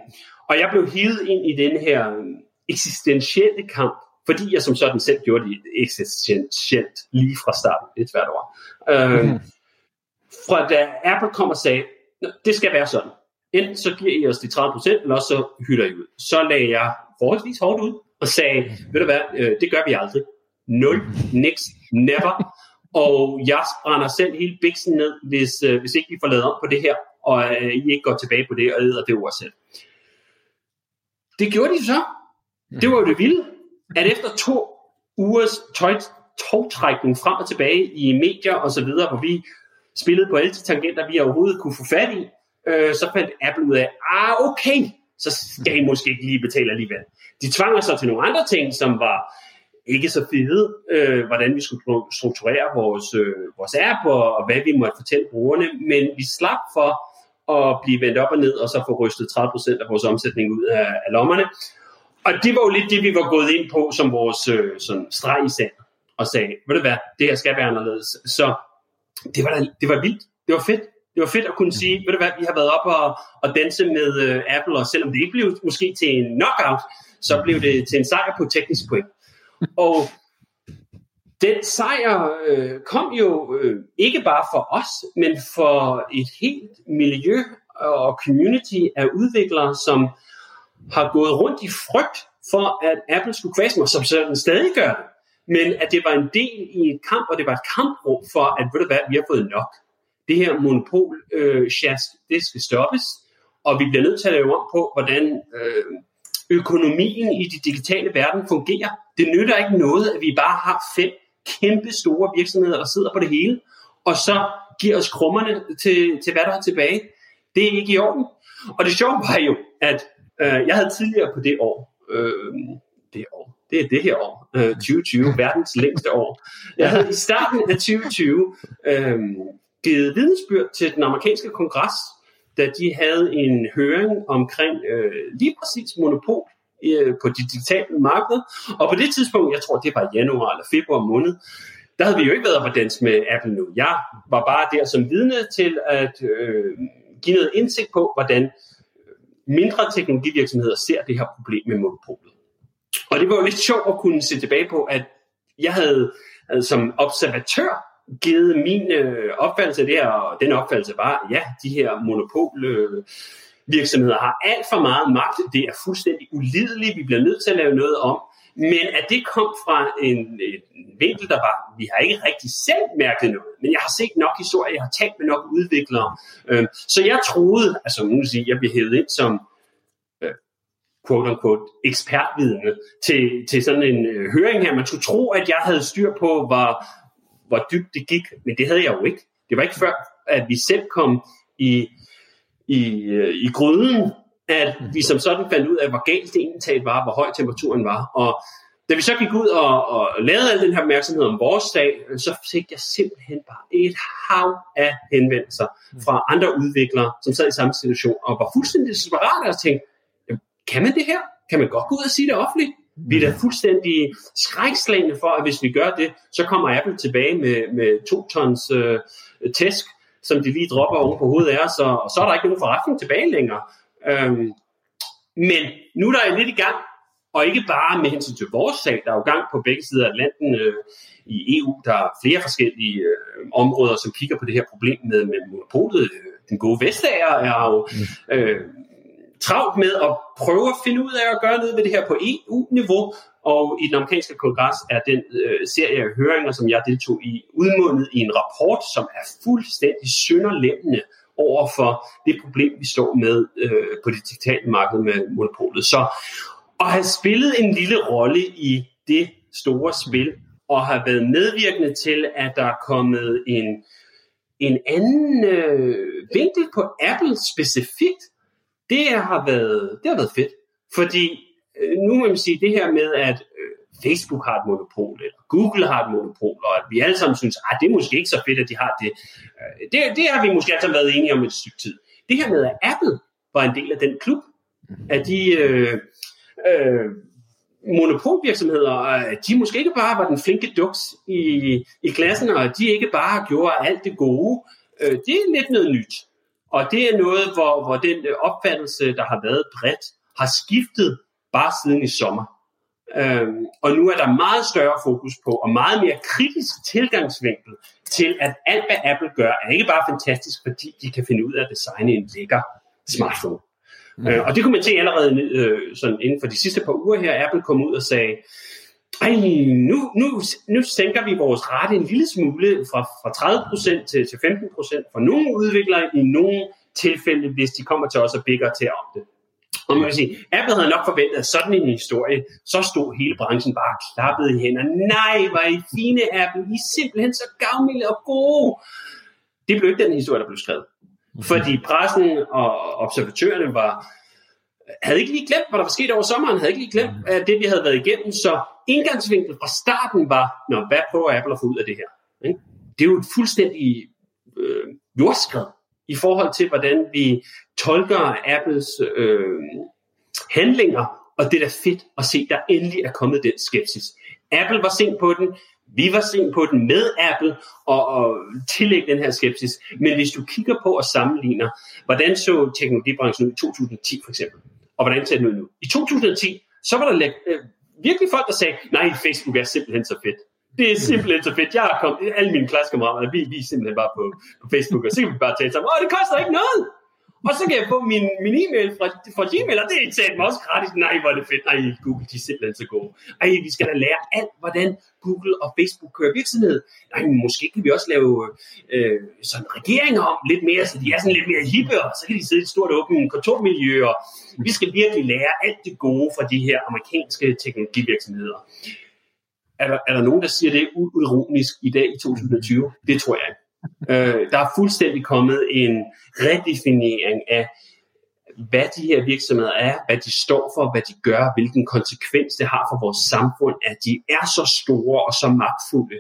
og jeg blev hivet ind i den her øh, eksistentielle kamp, fordi jeg som sådan selv gjorde det eksistentielt lige fra starten. Det er svært ord. Øh, mm. Fra da Apple kom og sagde, det skal være sådan. Enten så giver I os de 30%, eller også så hylder I ud. Så lagde jeg forholdsvis hårdt ud og sagde, ved du hvad, øh, det gør vi aldrig. Nul, niks, never. Og jeg brænder selv hele biksen ned, hvis, øh, hvis ikke vi får lavet om på det her, og øh, I ikke går tilbage på det og æder det ord selv. Det gjorde de så. Det var jo det vilde, at efter to ugers tøj, togtrækning frem og tilbage i medier og så videre, hvor vi spillede på alle de tangenter, vi overhovedet kunne få fat i, øh, så fandt Apple ud af, ah okay, så skal I måske ikke lige betale alligevel. De tvang os så til nogle andre ting, som var ikke så fede, øh, hvordan vi skulle strukturere vores, øh, vores app, og, og hvad vi måtte fortælle brugerne, men vi slap for at blive vendt op og ned, og så få rystet 30% af vores omsætning ud af, af lommerne. Og det var jo lidt det, vi var gået ind på som vores øh, sådan streg i sand, og sagde, ved du hvad, det her skal være anderledes. Så det var, det var vildt, det var fedt. Det var fedt at kunne sige, ved du hvad, vi har været op og, og danse med øh, Apple, og selvom det ikke blev måske til en knockout, så blev det til en sejr på teknisk point. Og den sejr øh, kom jo øh, ikke bare for os, men for et helt miljø og community af udviklere, som har gået rundt i frygt for, at Apple skulle kvæse mig, som sådan stadig gør det. Men at det var en del i et kamp, og det var et kampråb for, at ved du hvad, vi har fået nok. Det her monopol øh, det skal stoppes, og vi bliver nødt til at lave om på, hvordan øh, økonomien i de digitale verden fungerer. Det nytter ikke noget, at vi bare har fem kæmpe store virksomheder, der sidder på det hele, og så giver os krummerne til, til hvad der er tilbage. Det er ikke i orden. Og det sjove var jo, at øh, jeg havde tidligere på det år, øh, det år, det er det her år, øh, 2020, verdens længste år. Jeg havde i starten af 2020 øh, givet vidensbyrd til den amerikanske kongres, da de havde en høring omkring øh, lige præcis monopol øh, på de digitale marked. Og på det tidspunkt, jeg tror det var januar eller februar måned, der havde vi jo ikke været på dans med Apple nu. Jeg var bare der som vidne til at øh, give noget indsigt på, hvordan mindre teknologivirksomheder ser det her problem med monopolet. Og det var jo lidt sjovt at kunne se tilbage på, at jeg havde, øh, som observatør givet min øh, opfattelse af det her, og den opfattelse var, ja, de her monopol øh, virksomheder har alt for meget magt, det er fuldstændig ulideligt, vi bliver nødt til at lave noget om, men at det kom fra en, en vinkel, der var, vi har ikke rigtig selv mærket noget, men jeg har set nok historier, jeg har talt med nok udviklere, øh, så jeg troede, altså nu vil sige, jeg blev hævet ind som øh, quote-unquote ekspertvidende til, til sådan en øh, høring her. Man skulle tro, at jeg havde styr på, hvor, hvor dybt det gik, men det havde jeg jo ikke. Det var ikke før, at vi selv kom i, i, øh, i gryden at vi som sådan fandt ud af, hvor galt det egentlig var, hvor høj temperaturen var. Og da vi så gik ud og, og lavede al den her opmærksomhed om vores sag, så fik jeg simpelthen bare et hav af henvendelser fra andre udviklere, som sad i samme situation og var fuldstændig desperate og tænkte, kan man det her? Kan man godt gå ud og sige det offentligt? Vi er da fuldstændig skrækslagende for, at hvis vi gør det, så kommer Apple tilbage med, med to tons øh, tæsk, som de lige dropper oven på hovedet af os, og, og så er der ikke nogen forretning tilbage længere. Øhm, men nu er der lidt i gang, og ikke bare med hensyn til vores sag, der er jo gang på begge sider af Atlanten øh, i EU. Der er flere forskellige øh, områder, som kigger på det her problem med, med monopolet. Den gode Vestager er jo øh, travlt med at prøve at finde ud af at gøre noget ved det her på EU-niveau. Og i den amerikanske kongres er den øh, serie af høringer, som jeg deltog i, udmundet i en rapport, som er fuldstændig sønderlemmende over for det problem, vi står med øh, på det digitale marked med monopolet. Så at have spillet en lille rolle i det store spil, og har været medvirkende til, at der er kommet en, en anden øh, vinkel på Apple specifikt, det har været, det har været fedt. Fordi øh, nu må man sige det her med, at Facebook har et monopol, eller Google har et monopol, og at vi alle sammen synes, at det er måske ikke så fedt, at de har det. Øh, det, det har vi måske alle sammen været enige om et stykke tid. Det her med, at Apple var en del af den klub, at de... Øh, øh, monopolvirksomheder, de måske ikke bare var den flinke duks i, i klassen, og de ikke bare gjorde alt det gode. Øh, det er lidt noget nyt. Og det er noget, hvor, hvor den opfattelse, der har været bredt, har skiftet bare siden i sommer. Øhm, og nu er der meget større fokus på, og meget mere kritisk tilgangsvinkel til, at alt hvad Apple gør, er ikke bare fantastisk, fordi de kan finde ud af at designe en lækker smartphone. Mm. Øh, og det kunne man se allerede øh, sådan inden for de sidste par uger her. Apple kom ud og sagde, ej, nu, nu, nu sænker vi vores rate en lille smule fra, fra 30% til, til 15% for nogle udviklere i nogle tilfælde, hvis de kommer til os og bigger til om det. Og man kan sige, Apple havde nok forventet, at sådan en historie, så stod hele branchen bare klappet i hænder. Nej, var I fine Apple, I er simpelthen så gavmilde og gode. Det blev ikke den historie, der blev skrevet. Fordi pressen og observatørerne var, havde ikke lige glemt, hvad der var sket over sommeren, havde ikke lige glemt at det, vi havde været igennem. Så indgangsvinklen fra starten var, Nå, hvad prøver Apple at få ud af det her? Det er jo et fuldstændig øh, jordskred i forhold til, hvordan vi tolker Apples øh, handlinger, og det er da fedt at se, der endelig er kommet den skepsis. Apple var sent på den, vi var sent på den med Apple og, og tillægge den her skepsis. Men hvis du kigger på og sammenligner, hvordan så teknologibranchen ud i 2010 for eksempel, og hvordan ser den ud nu? I 2010, så var der øh, virkelig folk, der sagde, nej, Facebook er simpelthen så fedt. Det er simpelthen så fedt. Jeg har kommet, alle mine klassekammerater, vi, vi er simpelthen bare på, på Facebook, og så kan vi bare tale sammen, åh, det koster ikke noget. Og så kan jeg få min, min e-mail fra, fra Gmail, og det er mig også gratis. Nej, hvor er det fedt. Nej, Google, de er simpelthen så gode. Ej, vi skal da lære alt, hvordan Google og Facebook kører virksomhed. Nej, måske kan vi også lave øh, sådan regeringer om lidt mere, så de er sådan lidt mere hippe, og så kan de sidde i et stort åbent kontormiljø, og vi skal virkelig lære alt det gode fra de her amerikanske teknologivirksomheder. Er der, er der nogen, der siger det uironisk i dag i 2020? Det tror jeg ikke øh, der er fuldstændig kommet en redefinering af, hvad de her virksomheder er, hvad de står for, hvad de gør, hvilken konsekvens det har for vores samfund, at de er så store og så magtfulde.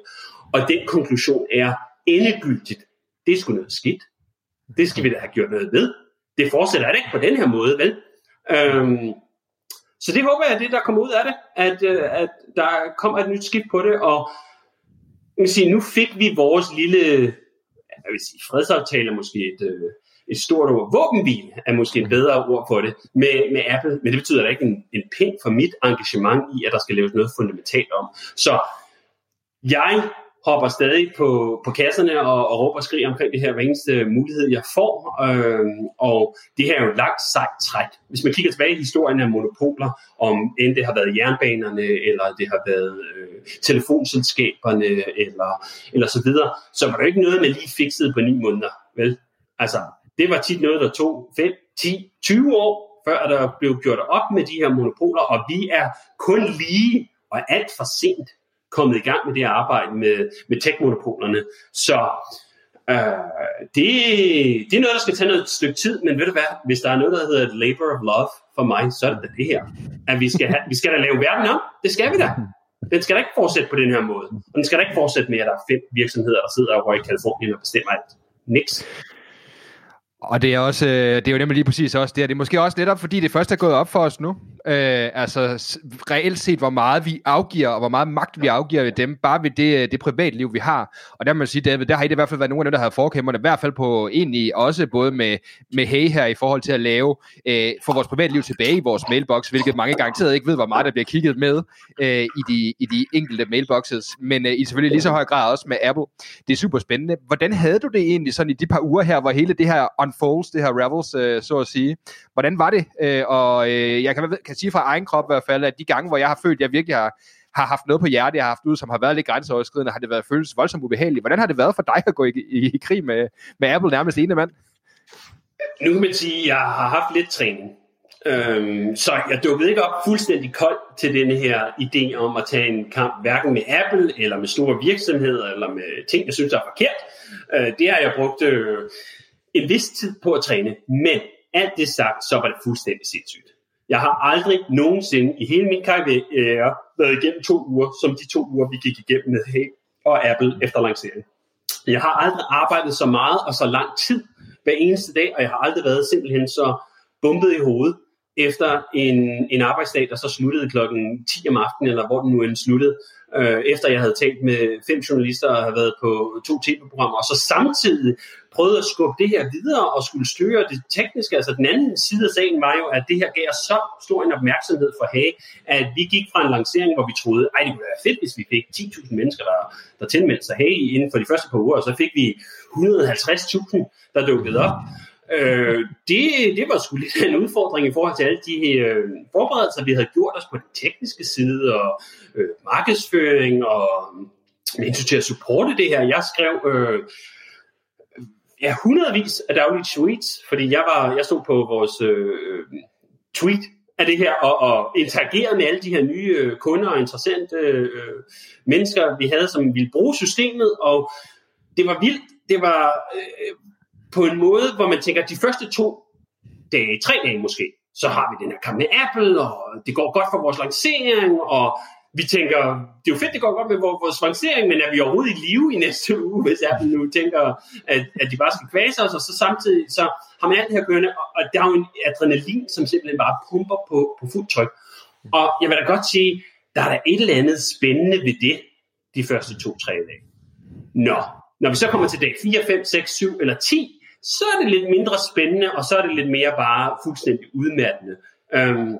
Og den konklusion er endegyldigt. Det skulle noget skidt. Det skal vi da have gjort noget ved. Det fortsætter det ikke på den her måde, vel? Øhm, så det håber jeg, det der kommer ud af det, at, øh, at der kommer et nyt skift på det, og man sige, nu fik vi vores lille jeg vil sige, fredsaftale måske et, øh, et stort ord. Våbenbil er måske et bedre ord for det med, med Apple, men det betyder da ikke en, en pind for mit engagement i, at der skal laves noget fundamentalt om. Så jeg hopper stadig på, på kasserne og, og råber og skriger omkring det her hver eneste mulighed, jeg får. Øh, og det her er jo et langt sejt træk. Hvis man kigger tilbage i historien af monopoler, om end det har været jernbanerne, eller det har været øh, telefonselskaberne, eller, eller så videre, så var det ikke noget, man lige fikset på ni måneder. Vel? Altså, det var tit noget, der tog 5, 10, 20 år, før der blev gjort op med de her monopoler, og vi er kun lige og alt for sent kommet i gang med det arbejde med, med tech-monopolerne. Så øh, det, det er noget, der skal tage noget stykke tid, men ved du hvad, hvis der er noget, der hedder labor of love for mig, så er det det her. At vi skal, have, vi skal da lave verden om. Det skal vi da. Den skal da ikke fortsætte på den her måde. Og den skal da ikke fortsætte med, at der er fem virksomheder, der sidder over i Kalifornien og bestemmer alt. Niks. Og det er, også, øh, det er jo nemlig lige præcis også det, det er måske også netop, fordi det først er gået op for os nu. Øh, altså reelt set, hvor meget vi afgiver, og hvor meget magt vi afgiver ved dem, bare ved det, øh, det privatliv, vi har. Og der må man sige, David, der har I det i hvert fald været nogle af dem, der har forkæmperne, i hvert fald på egentlig også både med, med Hey her i forhold til at lave, øh, få vores privatliv tilbage i vores mailbox, hvilket mange garanteret ikke ved, hvor meget der bliver kigget med øh, i, de, i de enkelte mailboxes. Men øh, i selvfølgelig lige så høj grad også med Apple. Det er super spændende. Hvordan havde du det egentlig sådan i de par uger her, hvor hele det her unfolds, det her ravels, øh, så at sige. Hvordan var det? Øh, og øh, jeg kan, kan sige fra egen krop i hvert fald, at de gange, hvor jeg har følt, at jeg virkelig har, har haft noget på hjertet, jeg har haft ud, som har været lidt grænseoverskridende, har det været føles voldsomt ubehageligt. Hvordan har det været for dig at gå i, i, i krig med, med Apple nærmest ene mand? Nu kan man sige, at jeg har haft lidt træning. Øhm, så jeg dukkede ikke op fuldstændig kold til denne her idé om at tage en kamp, hverken med Apple, eller med store virksomheder, eller med ting, jeg synes er forkert. Øh, det har jeg brugt øh, en vis tid på at træne. Men alt det sagt, så var det fuldstændig sindssygt. Jeg har aldrig nogensinde i hele min karriere været igennem to uger, som de to uger, vi gik igennem med Hey og Apple efter lanceringen. Jeg har aldrig arbejdet så meget og så lang tid hver eneste dag, og jeg har aldrig været simpelthen så bumpet i hovedet efter en, en arbejdsdag, der så sluttede klokken 10 om aftenen, eller hvor den nu end sluttede, øh, efter jeg havde talt med fem journalister og havde været på to tv-programmer, og så samtidig prøvede at skubbe det her videre og skulle styre det tekniske. Altså den anden side af sagen var jo, at det her gav os så stor en opmærksomhed for Hage, at vi gik fra en lancering, hvor vi troede, ej, det kunne være fedt, hvis vi fik 10.000 mennesker, der, der tilmeldte sig Hage inden for de første par uger, og så fik vi 150.000, der dukkede op. Øh, det, det var sgu lidt en udfordring i forhold til alle de øh, forberedelser, vi havde gjort os på den tekniske side, og øh, markedsføring, og med hensyn til at supporte det her. Jeg skrev øh, ja, hundredvis af daglige tweets, fordi jeg var jeg stod på vores øh, tweet af det her, og, og interagerede med alle de her nye øh, kunder og interessante øh, mennesker, vi havde, som ville bruge systemet, og det var vildt. Det var øh, på en måde, hvor man tænker, at de første to dage, tre dage måske, så har vi den her kamp med Apple, og det går godt for vores lancering, og vi tænker, det er jo fedt, det går godt med vores lancering, men er vi overhovedet i live i næste uge, hvis Apple nu tænker, at, at de bare skal kvæse os, og så samtidig så har man alt det her kørende, og, og der er jo en adrenalin, som simpelthen bare pumper på, på fuldt tryk. Og jeg vil da godt sige, der er der et eller andet spændende ved det, de første to-tre dage. Nå, når vi så kommer til dag 4, 5, 6, 7 eller 10, så er det lidt mindre spændende, og så er det lidt mere bare fuldstændig udmattende. Øhm,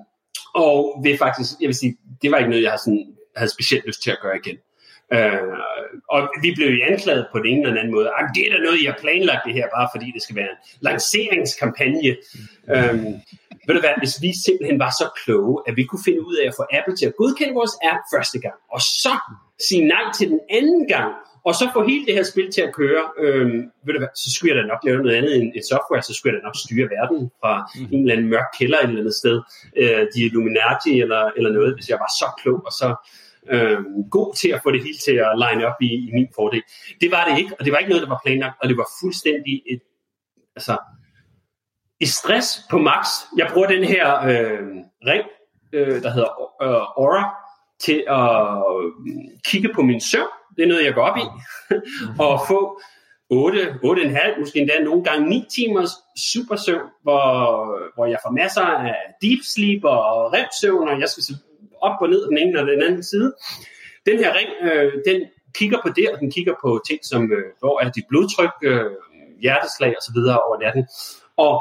og det er faktisk, jeg vil sige, det var ikke noget, jeg havde, sådan, havde specielt lyst til at gøre igen. Øh, og vi blev jo anklaget på den ene eller anden måde. Ah, det er da noget, I har planlagt det her, bare fordi det skal være en lanceringskampagne. Mm. Øhm, ved du hvad, hvis vi simpelthen var så kloge, at vi kunne finde ud af at få Apple til at godkende vores app første gang, og så sige nej til den anden gang, og så få hele det her spil til at køre, øhm, ved du hvad, så skulle jeg da nok lave noget andet end et software, så skulle jeg da nok styre verden fra mm. en eller anden mørk kælder et eller andet sted, øh, de Illuminati eller, eller noget, hvis jeg var så klog og så øhm, god til at få det hele til at line op i, i min fordel. Det var det ikke, og det var ikke noget, der var planlagt, og det var fuldstændig et, altså, i stress på max. Jeg bruger den her øh, ring, øh, der hedder øh, Aura, til at øh, kigge på min søvn. Det er noget, jeg går op i. og få 8, 8,5, måske endda nogle gange 9 timers super søvn, hvor, hvor jeg får masser af deep sleep og rem-søvn, og jeg skal op og ned den ene og den anden side. Den her ring, øh, den kigger på det, og den kigger på ting som, øh, hvor er dit blodtryk, øh, hjerteslag osv. over natten. Og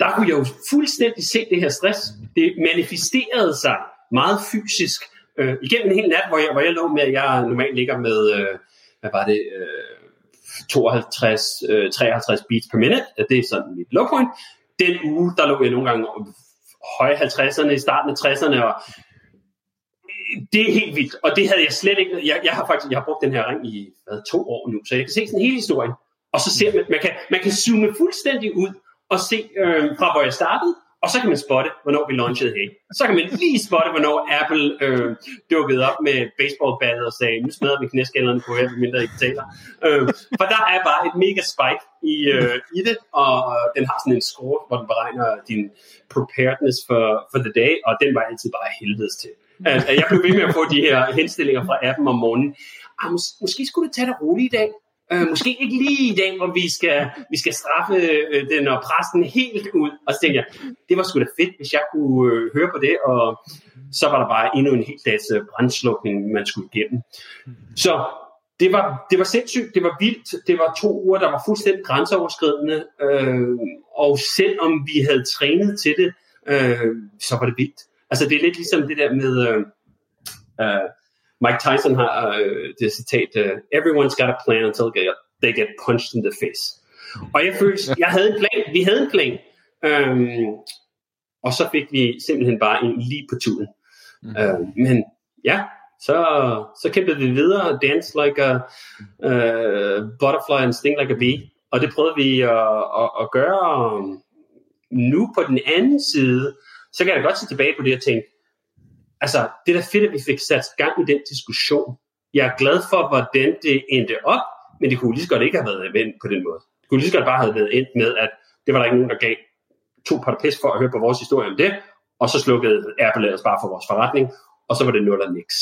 der kunne jeg jo fuldstændig se det her stress. Det manifesterede sig meget fysisk øh, igennem en hel nat, hvor jeg, hvor jeg lå med, at jeg normalt ligger med, øh, hvad var det, øh, 52, øh, 53 beats per minute. Det er sådan mit low point. Den uge, der lå jeg nogle gange høje 50'erne, i starten af 60'erne, og det er helt vildt, og det havde jeg slet ikke. Jeg, jeg har faktisk jeg har brugt den her ring i hvad, to år nu, så jeg kan se sådan hele historien. Og så ser man, man kan, man kan zoome fuldstændig ud og se øh, fra hvor jeg startede, og så kan man spotte, hvornår vi launchede Hey. Så kan man lige spotte, hvornår Apple øh, dukkede op med baseballbattet og sagde, nu smadrer vi knæskallerne på jer, mindre I betaler. Øh, for der er bare et mega spike i, øh, i det, og den har sådan en score, hvor den beregner din preparedness for, for the day, og den var altid bare helvedes til. Altså, jeg blev ved med at få de her henstillinger fra appen om morgenen. Ah, mås- måske skulle du tage det roligt i dag. Øh, måske ikke lige i dag, hvor vi skal, vi skal straffe øh, den og presse den helt ud. Og så tænkte jeg, det var sgu da fedt, hvis jeg kunne øh, høre på det, og så var der bare endnu en hel dags øh, brandslukning, man skulle igennem. Så det var, det var sindssygt, det var vildt, det var to uger, der var fuldstændig grænseoverskridende, øh, og selvom vi havde trænet til det, øh, så var det vildt. Altså det er lidt ligesom det der med... Øh, øh, Mike Tyson har øh, det citat, øh, everyone's got a plan until they get, punched in the face. Og jeg følte, jeg havde en plan, vi havde en plan, øhm, og så fik vi simpelthen bare en lige på tuden. Mm. Øh, men ja, så, så kæmpede vi videre, dance like a uh, butterfly and sting like a bee, og det prøvede vi at, at, at gøre. Nu på den anden side, så kan jeg godt se tilbage på det og tænke, altså, det er da fedt, at vi fik sat gang i den diskussion. Jeg er glad for, hvordan det endte op, men det kunne lige så godt ikke have været vendt på den måde. Det kunne lige så godt bare have været endt med, at det var der ikke nogen, der gav to par pis for at høre på vores historie om det, og så slukkede Apple ellers bare for vores forretning, og så var det nul og niks.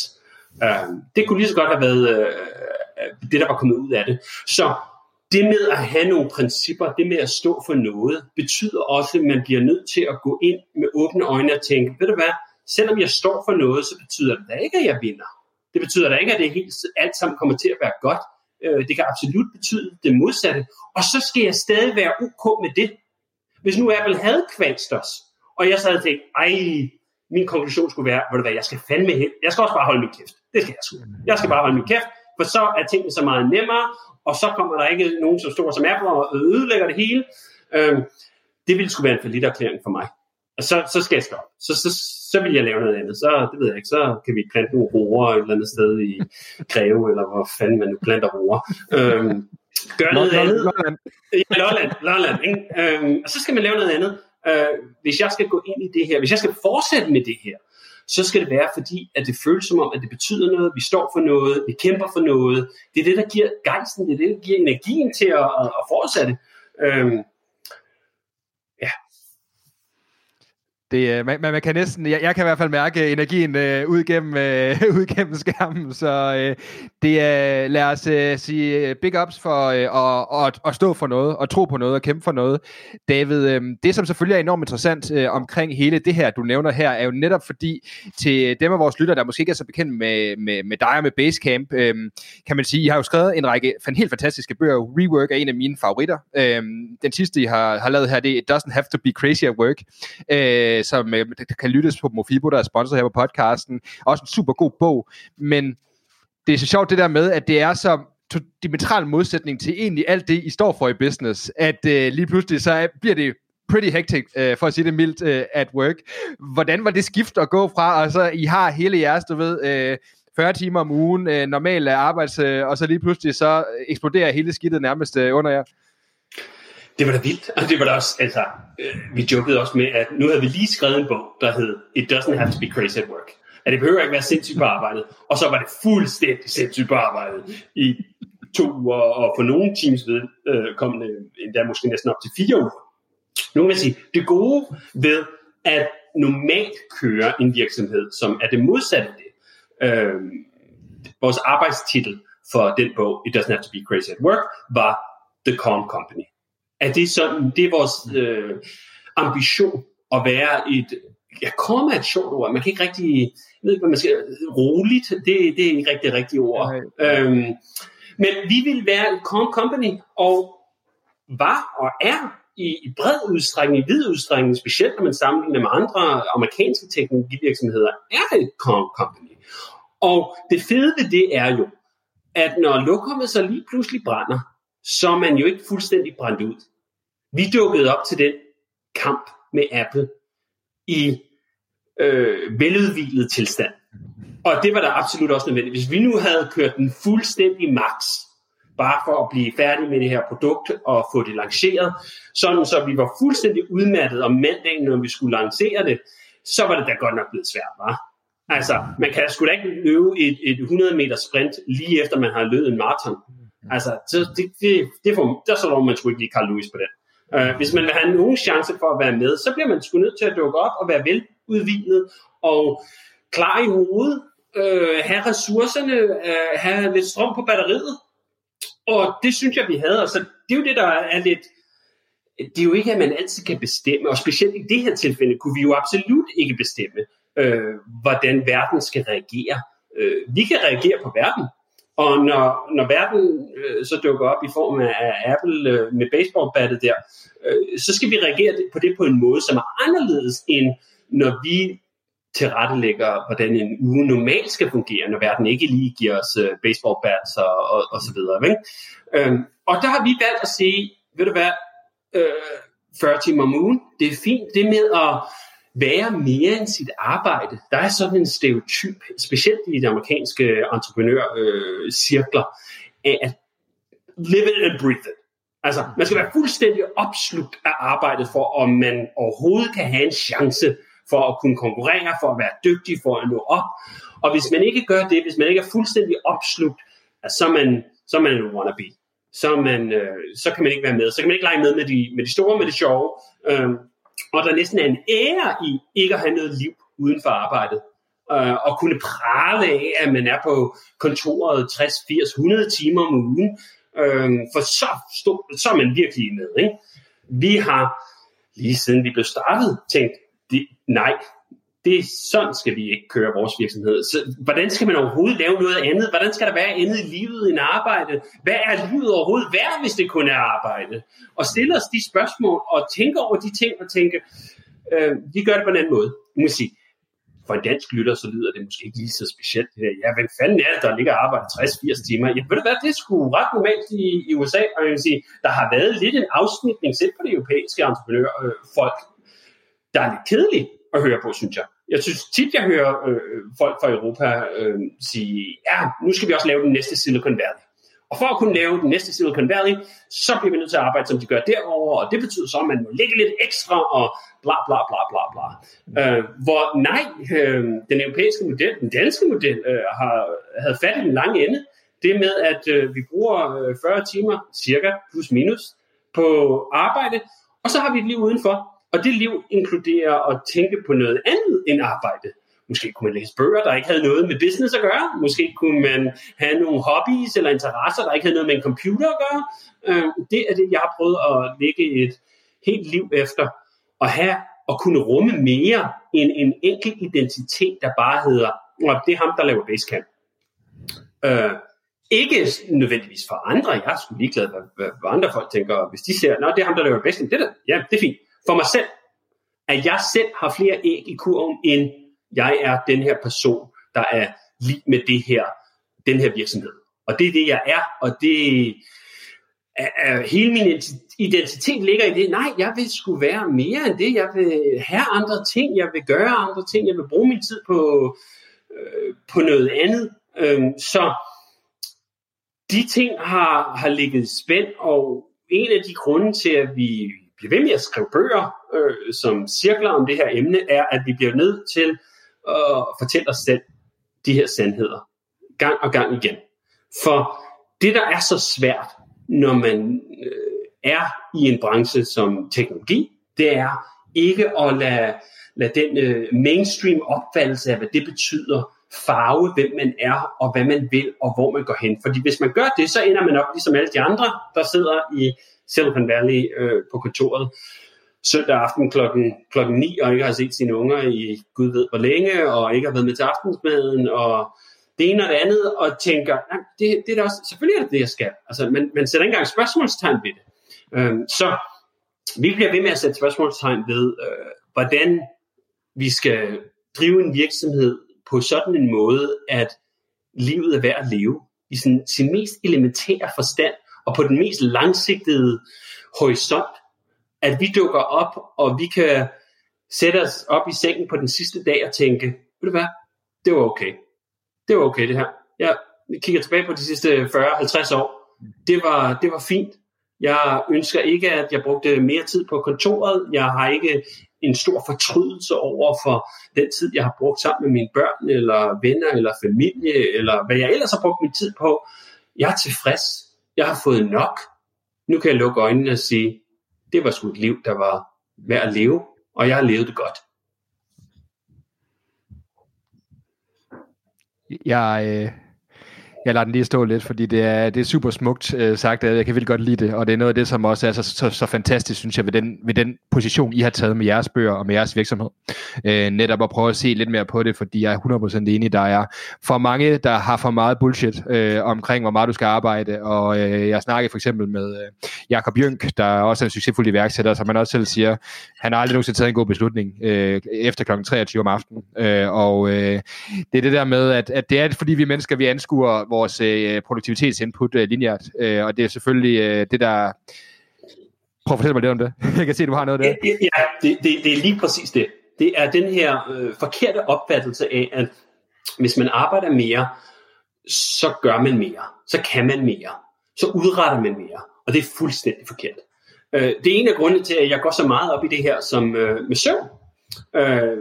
Uh, det kunne lige så godt have været uh, det, der var kommet ud af det. Så det med at have nogle principper, det med at stå for noget, betyder også, at man bliver nødt til at gå ind med åbne øjne og tænke, ved du hvad, selvom jeg står for noget, så betyder det da ikke, at jeg vinder. Det betyder da ikke, at det helt, alt sammen kommer til at være godt. Øh, det kan absolut betyde det modsatte. Og så skal jeg stadig være ok med det. Hvis nu Apple havde kvalst os, og jeg så havde tænkt, ej, min konklusion skulle være, ved det hvad, jeg skal fandme hen. Jeg skal også bare holde min kæft. Det skal jeg sgu. Jeg skal bare holde min kæft, for så er tingene så meget nemmere, og så kommer der ikke nogen så stor som Apple og ødelægger det hele. Øh, det ville skulle være en forlitterklæring for mig så, så skal jeg stoppe. Så, så, så vil jeg lave noget andet. Så, det ved jeg ikke, så kan vi plante nogle roer et eller andet sted i Greve, eller hvor fanden man nu planter roer. Øhm, gør noget andet. Lolland. Ja, Lolland, Lolland ikke? Øhm, og så skal man lave noget andet. Øh, hvis jeg skal gå ind i det her, hvis jeg skal fortsætte med det her, så skal det være fordi, at det føles som om, at det betyder noget, vi står for noget, vi kæmper for noget. Det er det, der giver gejsten, det er det, der giver energien til at, at, at fortsætte. Øhm, Det, øh, man, man kan næsten, jeg, jeg kan i hvert fald mærke øh, energien øh, ud, gennem, øh, ud gennem skærmen, så øh, det er, lad os øh, sige øh, big ups for øh, at, at, at stå for noget, og tro på noget, og kæmpe for noget. David, øh, det som selvfølgelig er enormt interessant øh, omkring hele det her, du nævner her, er jo netop fordi, til dem af vores lytter, der måske ikke er så bekendt med, med, med dig og med Basecamp, øh, kan man sige, I har jo skrevet en række helt fantastiske bøger. Rework er en af mine favoritter. Øh, den sidste, I har, har lavet her, det er It Doesn't Have to Be Crazy at Work. Øh, Øh, som øh, kan lyttes på Mofibo, der er sponsor her på podcasten. Også en super god bog, men det er så sjovt det der med, at det er så diametral modsætning til egentlig alt det, I står for i business, at øh, lige pludselig så bliver det pretty hectic, øh, for at sige det mildt, øh, at work. Hvordan var det skift at gå fra, og så I har hele jeres, du ved, øh, 40 timer om ugen, øh, normal arbejds, øh, og så lige pludselig så eksploderer hele skidtet nærmest øh, under jer? Det var da vildt, og det var da også, altså, øh, vi jokede også med, at nu havde vi lige skrevet en bog, der hed It Doesn't Have to Be Crazy at Work. At det behøver ikke være sindssygt på arbejdet, og så var det fuldstændig sindssygt på arbejdet i to uger, og for nogle teams ved, øh, kom det endda måske næsten op til fire uger. Nu vil sige, det gode ved at normalt køre en virksomhed, som er det modsatte af det. Øh, vores arbejdstitel for den bog, It Doesn't Have to Be Crazy at Work, var The Calm Company er det sådan, det er vores øh, ambition at være et, ja, komme er et sjovt ord, man kan ikke rigtig, jeg ved ikke, hvad man skal, roligt, det, det er ikke rigtig rigtigt ord. Nej. Øhm, men vi vil være et calm company, og var og er i, i bred udstrækning, i vid udstrækning, specielt når man sammenligner med andre amerikanske teknologivirksomheder, er et calm company. Og det fede ved det er jo, at når lokummet så lige pludselig brænder, så er man jo ikke fuldstændig brændt ud. Vi dukkede op til den kamp med Apple i øh, veludvilet tilstand. Og det var der absolut også nødvendigt. Hvis vi nu havde kørt den fuldstændig max, bare for at blive færdig med det her produkt og få det lanceret, sådan så vi var fuldstændig udmattet om mandagen, når vi skulle lancere det, så var det da godt nok blevet svært, var. Altså, man kan sgu da ikke løbe et, et 100 meter sprint lige efter man har løbet en maraton. Altså, det, det, det, det får, der så man sgu ikke lige Carl Lewis på den. Øh, hvis man vil have nogen chance for at være med, så bliver man sgu nødt til at dukke op og være veludvilet og klar i hovedet, øh, have ressourcerne, øh, have lidt strøm på batteriet. Og det synes jeg, vi havde. Og så det er jo det, der er lidt... Det er jo ikke, at man altid kan bestemme, og specielt i det her tilfælde kunne vi jo absolut ikke bestemme, øh, hvordan verden skal reagere. Øh, vi kan reagere på verden, og når, når verden øh, så dukker op i form af, Apple øh, med baseballbattet der, øh, så skal vi reagere på det på en måde, som er anderledes end når vi tilrettelægger, hvordan en uge normalt skal fungere, når verden ikke lige giver os øh, baseballbats og, og, og så videre. Ikke? Øh, og der har vi valgt at sige, ved du hvad, øh, 40 timer om ugen, det er fint. Det med at være mere end sit arbejde. Der er sådan en stereotyp, specielt i de amerikanske entreprenørcirkler, øh, at live it and breathe it. Altså, man skal være fuldstændig opslugt af arbejdet for, om man overhovedet kan have en chance for at kunne konkurrere, for at være dygtig, for at nå op. Og hvis man ikke gør det, hvis man ikke er fuldstændig opslugt, så er man, så er man en wannabe. Så, man, øh, så kan man ikke være med. Så kan man ikke lege med med de, med de store, med de sjove. Øh, og der næsten er en ære i ikke at have noget liv uden for arbejdet. Øh, og kunne prale af, at man er på kontoret 60, 80, 100 timer om ugen. Øh, for så, stå, så er man virkelig med. Ikke? Vi har lige siden vi blev startet tænkt, det, nej, det er sådan skal vi ikke køre vores virksomhed. Så hvordan skal man overhovedet lave noget andet? Hvordan skal der være andet i livet end arbejde? Hvad er livet overhovedet værd, hvis det kun er arbejde? Og stille os de spørgsmål og tænke over de ting og tænke, øh, vi gør det på en anden måde. Nu sige, for en dansk lytter, så lyder det måske ikke lige så specielt. Det der. Ja, hvem fanden er det, der ligger og arbejder 60-80 timer? Ja, ved du hvad, det er sgu ret normalt i, i USA, og jeg vil sige, der har været lidt en afsmitning selv på det europæiske entreprenørfolk, der er lidt kedeligt at høre på, synes jeg. Jeg synes tit, jeg hører øh, folk fra Europa øh, sige, ja, nu skal vi også lave den næste Silicon Valley. Og for at kunne lave den næste Silicon Valley, så bliver vi nødt til at arbejde, som de gør derovre, og det betyder så, at man må lægge lidt ekstra, og bla bla bla bla bla. Øh, hvor nej, øh, den europæiske model, den danske model, øh, har, havde fat i den lange ende. Det med, at øh, vi bruger øh, 40 timer, cirka, plus minus, på arbejde, og så har vi et liv udenfor, og det liv inkluderer at tænke på noget andet end arbejde. Måske kunne man læse bøger, der ikke havde noget med business at gøre. Måske kunne man have nogle hobbies eller interesser, der ikke havde noget med en computer at gøre. Øh, det er det, jeg har prøvet at lægge et helt liv efter. At have og kunne rumme mere end en enkelt identitet, der bare hedder, og det er ham, der laver Basecamp. Øh, ikke nødvendigvis for andre. Jeg er sgu ligeglad, hvad, hvad, hvad andre folk tænker. Hvis de ser, at det er ham, der laver Basecamp, det er det. Ja, det er fint for mig selv, at jeg selv har flere æg i kurven, end jeg er den her person, der er lige med det her, den her virksomhed. Og det er det, jeg er, og det er, er hele min identitet ligger i det. Nej, jeg vil skulle være mere end det. Jeg vil have andre ting, jeg vil gøre andre ting, jeg vil bruge min tid på, øh, på noget andet. Øhm, så de ting har, har ligget spændt, og en af de grunde til, at vi blive ved med at skrive bøger, øh, som cirkler om det her emne, er, at vi bliver nødt til øh, at fortælle os selv de her sandheder. Gang og gang igen. For det, der er så svært, når man øh, er i en branche som teknologi, det er ikke at lade, lade den øh, mainstream opfattelse af, hvad det betyder, farve, hvem man er, og hvad man vil, og hvor man går hen. Fordi hvis man gør det, så ender man op ligesom alle de andre, der sidder i Silicon Valley øh, på kontoret søndag aften klokken, klokken 9, og ikke har set sine unger i gud ved hvor længe, og ikke har været med til aftensmaden, og det ene og det andet, og tænker, det, det er da også, selvfølgelig er det det, jeg skal. Altså, man, man sætter ikke engang spørgsmålstegn ved det. Øhm, så vi bliver ved med at sætte spørgsmålstegn ved, øh, hvordan vi skal drive en virksomhed på sådan en måde, at livet er værd at leve i sin, sin mest elementære forstand, og på den mest langsigtede horisont, at vi dukker op, og vi kan sætte os op i sengen på den sidste dag og tænke, ved du hvad, det var okay. Det var okay det her. Jeg kigger tilbage på de sidste 40-50 år, det var, det var fint. Jeg ønsker ikke, at jeg brugte mere tid på kontoret. Jeg har ikke en stor fortrydelse over for den tid, jeg har brugt sammen med mine børn, eller venner, eller familie, eller hvad jeg ellers har brugt min tid på. Jeg er tilfreds. Jeg har fået nok. Nu kan jeg lukke øjnene og sige, det var sgu et liv, der var værd at leve, og jeg har levet det godt. Jeg, øh, jeg lader den lige stå lidt, fordi det er, det er super smukt øh, sagt, jeg kan virkelig godt lide det, og det er noget af det, som også er så, så, så fantastisk, synes jeg, ved den, ved den position, I har taget med jeres bøger og med jeres virksomhed. Øh, netop at prøve at se lidt mere på det, fordi jeg er 100% enig, der er for mange, der har for meget bullshit øh, omkring, hvor meget du skal arbejde, og øh, jeg snakkede for eksempel med øh, Jakob Jønk, der også er en succesfuld iværksætter, som man også selv siger, han har aldrig nogensinde taget en god beslutning øh, efter kl. 23 om aftenen, øh, og øh, det er det der med, at, at det er fordi vi mennesker, vi anskuer vores øh, produktivitetsinput øh, lineært, øh, og det er selvfølgelig øh, det, der... Prøv at fortælle mig lidt om det. Jeg kan se, at du har noget der. Ja, det, det, det er lige præcis det. Det er den her øh, forkerte opfattelse af, at hvis man arbejder mere, så gør man mere, så kan man mere, så udretter man mere, og det er fuldstændig forkert. Øh, det er en af grundene til, at jeg går så meget op i det her som øh, med søvn. Øh,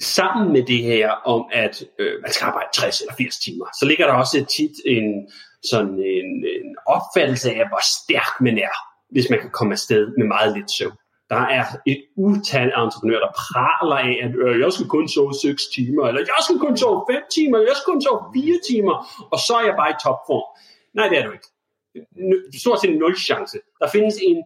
sammen med det her om, at øh, man skal arbejde 60 eller 80 timer, så ligger der også tit en, sådan en, en opfattelse af, hvor stærk man er, hvis man kan komme afsted med meget lidt søvn. Der er et utal af entreprenører, der praler af, at øh, jeg skal kun sove 6 timer, eller jeg skal kun sove 5 timer, eller jeg skal kun sove 4 timer, og så er jeg bare i topform. Nej, det er du ikke. Stort set nul chance. Der findes en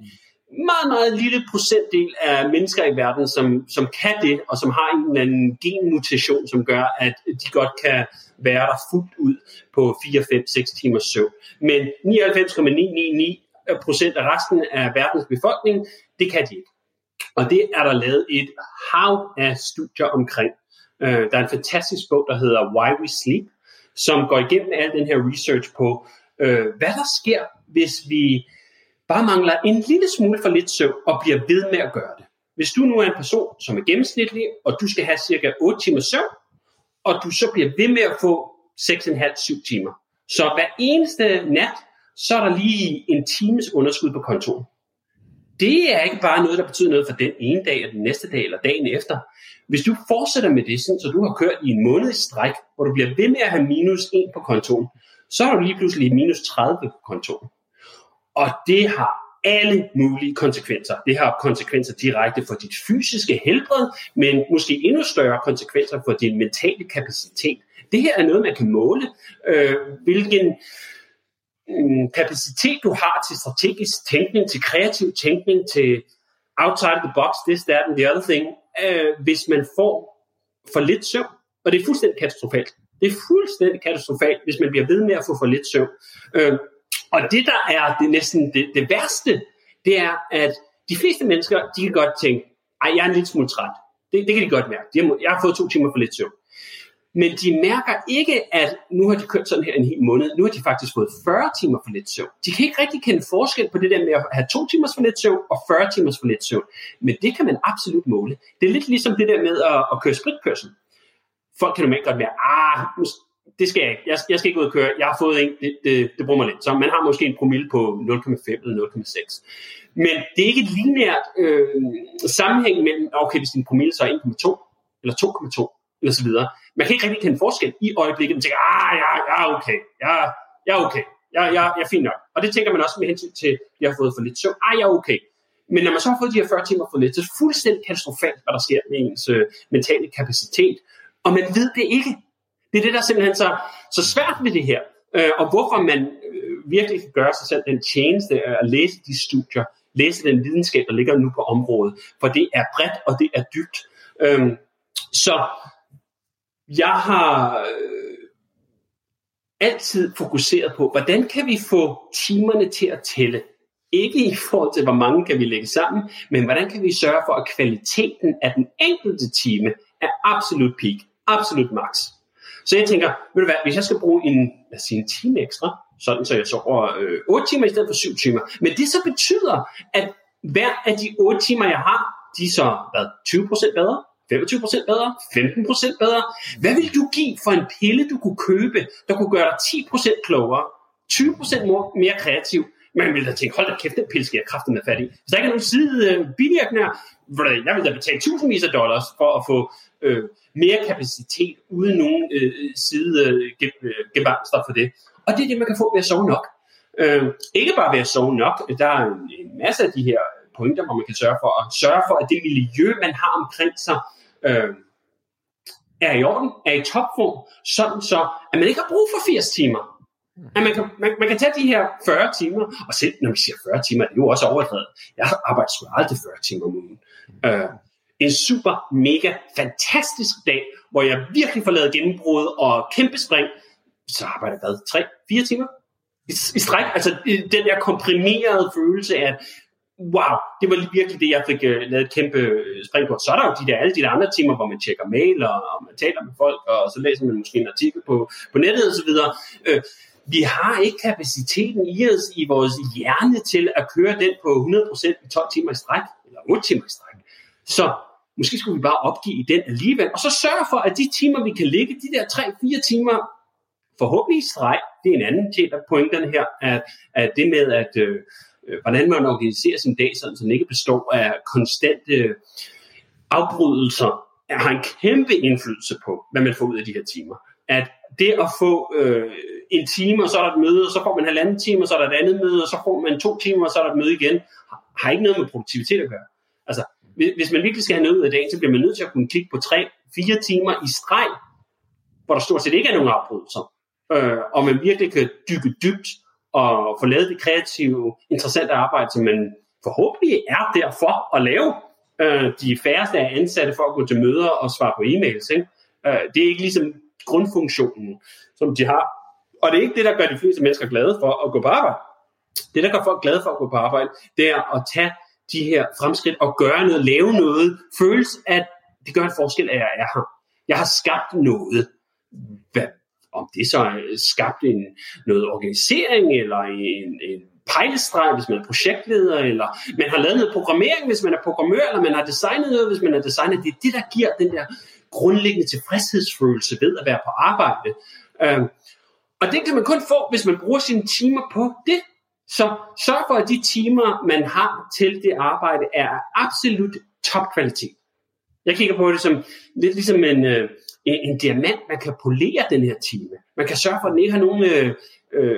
meget, meget lille procentdel af mennesker i verden, som, som kan det, og som har en eller anden genmutation, som gør, at de godt kan være der fuldt ud på 4, 5, 6 timers søvn. Men 99,999 procent af resten af verdens befolkning, det kan de ikke. Og det er der lavet et hav af studier omkring. Øh, der er en fantastisk bog, der hedder Why We Sleep, som går igennem al den her research på, øh, hvad der sker, hvis vi bare mangler en lille smule for lidt søvn og bliver ved med at gøre det. Hvis du nu er en person, som er gennemsnitlig, og du skal have cirka 8 timer søvn, og du så bliver ved med at få 6,5-7 timer. Så hver eneste nat, så er der lige en times underskud på kontoen. Det er ikke bare noget, der betyder noget for den ene dag, eller den næste dag, eller dagen efter. Hvis du fortsætter med det, så du har kørt i en måned i stræk, hvor du bliver ved med at have minus 1 på kontoen, så har du lige pludselig minus 30 på kontoen. Og det har alle mulige konsekvenser. Det har konsekvenser direkte for dit fysiske helbred, men måske endnu større konsekvenser for din mentale kapacitet. Det her er noget, man kan måle. Øh, hvilken mm, kapacitet du har til strategisk tænkning, til kreativ tænkning, til outside of the box, this, that and the other thing, øh, hvis man får for lidt søvn. Og det er fuldstændig katastrofalt. Det er fuldstændig katastrofalt, hvis man bliver ved med at få for lidt søvn. Øh, og det, der er det næsten det, det værste, det er, at de fleste mennesker, de kan godt tænke, ej, jeg er en lille smule træt. Det, det kan de godt mærke. De har, jeg har fået to timer for lidt søvn. Men de mærker ikke, at nu har de kørt sådan her en hel måned. Nu har de faktisk fået 40 timer for lidt søvn. De kan ikke rigtig kende forskel på det der med at have to timers for lidt søvn og 40 timers for lidt søvn. Men det kan man absolut måle. Det er lidt ligesom det der med at, at køre spritkørsel. Folk kan normalt godt være, ah, det skal jeg ikke. Jeg, jeg skal ikke ud og køre. Jeg har fået en, det, det, det bruger man lidt. Så man har måske en promille på 0,5 eller 0,6. Men det er ikke et lineært øh, sammenhæng mellem, okay, hvis din promille så er 1,2 eller 2,2 eller så videre. Man kan ikke rigtig kende forskel i øjeblikket. Man tænker, ah, ja, ja, okay. ja, ja, okay. ja, ja, jeg er fint nok. Og det tænker man også med hensyn til, at jeg har fået for lidt søvn. Ah, ja, okay. Men når man så har fået de her 40 timer for lidt, så er det fuldstændig katastrofalt, hvad der sker med ens øh, mentale kapacitet. Og man ved det ikke. Det er det, der er simpelthen så, så svært ved det her. Øh, og hvorfor man øh, virkelig kan gøre sig selv den tjeneste at læse de studier, læse den videnskab, der ligger nu på området. For det er bredt, og det er dybt. Øh, så jeg har øh, altid fokuseret på, hvordan kan vi få timerne til at tælle? Ikke i forhold til, hvor mange kan vi lægge sammen, men hvordan kan vi sørge for, at kvaliteten af den enkelte time er absolut peak, absolut max. Så jeg tænker, ved du hvad, hvis jeg skal bruge en, lad os sige, en time ekstra, sådan så jeg sover øh, 8 timer i stedet for 7 timer, men det så betyder, at hver af de 8 timer, jeg har, de er så hvad, 20% bedre, 25% bedre, 15% bedre. Hvad vil du give for en pille, du kunne købe, der kunne gøre dig 10% klogere, 20% mere kreativ. Man ville da tænke, hold da kæft, den pille skal jeg kraften med fat i. Hvis der ikke er nogen side øh, bivirkninger, jeg vil da betale tusindvis af dollars for at få øh, mere kapacitet uden nogen øh, side øh, øh gevanster for det. Og det er det, man kan få ved at sove nok. Øh, ikke bare ved at sove nok, der er en, en masse af de her pointer, hvor man kan sørge for at sørge for, at det miljø, man har omkring sig, øh, er i orden, er i topform, sådan så, at man ikke har brug for 80 timer. At man, kan, man, man kan tage de her 40 timer, og selv når vi siger 40 timer, det er jo også overdrevet. Jeg har arbejdet sgu aldrig 40 timer om ugen. Uh, en super, mega, fantastisk dag, hvor jeg virkelig får lavet gennembrud og kæmpe spring, så arbejder jeg hvad? 3-4 timer? I, I stræk, altså den der komprimerede følelse af, wow, det var virkelig det, jeg fik uh, lavet et kæmpe øh, spring på. Så er der jo de der, alle de der andre timer, hvor man tjekker mail, og, og man taler med folk, og så læser man måske en artikel på, på nettet og så videre. Uh, vi har ikke kapaciteten i os, i vores hjerne til at køre den på 100% i 12 timer i stræk, eller 8 timer i stræk. Så måske skulle vi bare opgive den alligevel, og så sørge for, at de timer, vi kan ligge, de der 3-4 timer, forhåbentlig i streg, det er en anden del af pointerne her, at, at det med, at øh, øh, hvordan man organiserer sin dag, sådan, så den ikke består af konstante afbrydelser, har en kæmpe indflydelse på, hvad man får ud af de her timer. At det at få øh, en time, og så er der et møde, og så får man halvanden time, og så er der et andet møde, og så får man to timer, og så er der et møde igen, har ikke noget med produktivitet at gøre. Altså, hvis man virkelig skal have noget ud af dagen, så bliver man nødt til at kunne kigge på tre, fire timer i streg, hvor der stort set ikke er nogen afbrydelser, øh, og man virkelig kan dykke dybt og få lavet det kreative, interessante arbejde, som man forhåbentlig er der for at lave. Øh, de færreste er ansatte for at gå til møder og svare på e-mails. Ikke? Øh, det er ikke ligesom grundfunktionen, som de har. Og det er ikke det, der gør de fleste mennesker glade for at gå på arbejde. Det, der gør folk glade for at gå på arbejde, det er at tage de her fremskridt og gøre noget, lave noget, føles, at det gør en forskel, at jeg er her. Jeg har skabt noget. Hvad, om det så er skabt en, noget organisering, eller en, en pejlestreg, hvis man er projektleder, eller man har lavet noget programmering, hvis man er programmør, eller man har designet noget, hvis man er designer. Det er det, der giver den der grundlæggende tilfredshedsfølelse ved at være på arbejde. Øh, og det kan man kun få, hvis man bruger sine timer på det. Så sørg for, at de timer, man har til det arbejde, er absolut topkvalitet. Jeg kigger på det som lidt ligesom en, øh, en, en diamant, man kan polere den her time. Man kan sørge for, at den ikke har nogen øh, øh,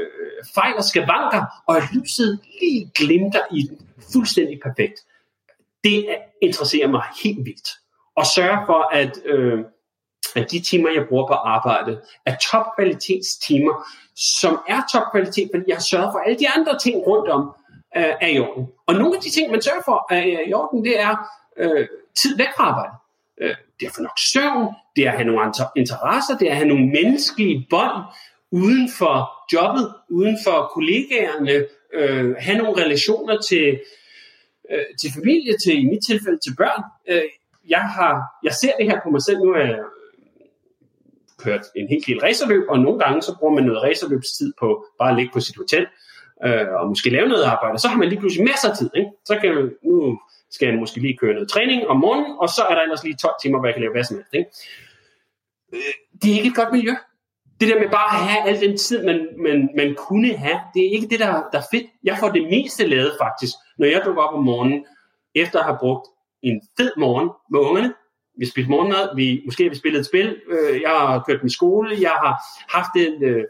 fejl og skavanker, og at lyset lige glimter i den fuldstændig perfekt. Det interesserer mig helt vildt. Og sørge for, at øh, at de timer, jeg bruger på arbejde, er topkvalitetstimer, som er topkvalitet, fordi jeg har sørget for alle de andre ting rundt om, øh, er i orden. Og nogle af de ting, man sørger for er i orden, det er øh, tid væk fra arbejde. Øh, det er for nok søvn, det er at have nogle interesser, det er at have nogle menneskelige bånd uden for jobbet, uden for kollegaerne, øh, have nogle relationer til, øh, til familie, til i mit tilfælde til børn. Øh, jeg, har, jeg ser det her på mig selv, nu er jeg kørt en hel del racerløb, og nogle gange så bruger man noget racerløbstid på bare at ligge på sit hotel, øh, og måske lave noget arbejde, så har man lige pludselig masser af tid. Ikke? Så kan man, nu skal jeg måske lige køre noget træning om morgenen, og så er der ellers lige 12 timer, hvor jeg kan lave hvad som helst. Ikke? Øh, det er ikke et godt miljø. Det der med bare at have al den tid, man, man, man kunne have, det er ikke det, der, der er fedt. Jeg får det meste lavet faktisk, når jeg dukker op om morgenen, efter at have brugt en fed morgen med ungerne, vi spiste morgenmad, vi, måske har vi spillet et spil, øh, jeg har kørt min skole, jeg har haft en øh,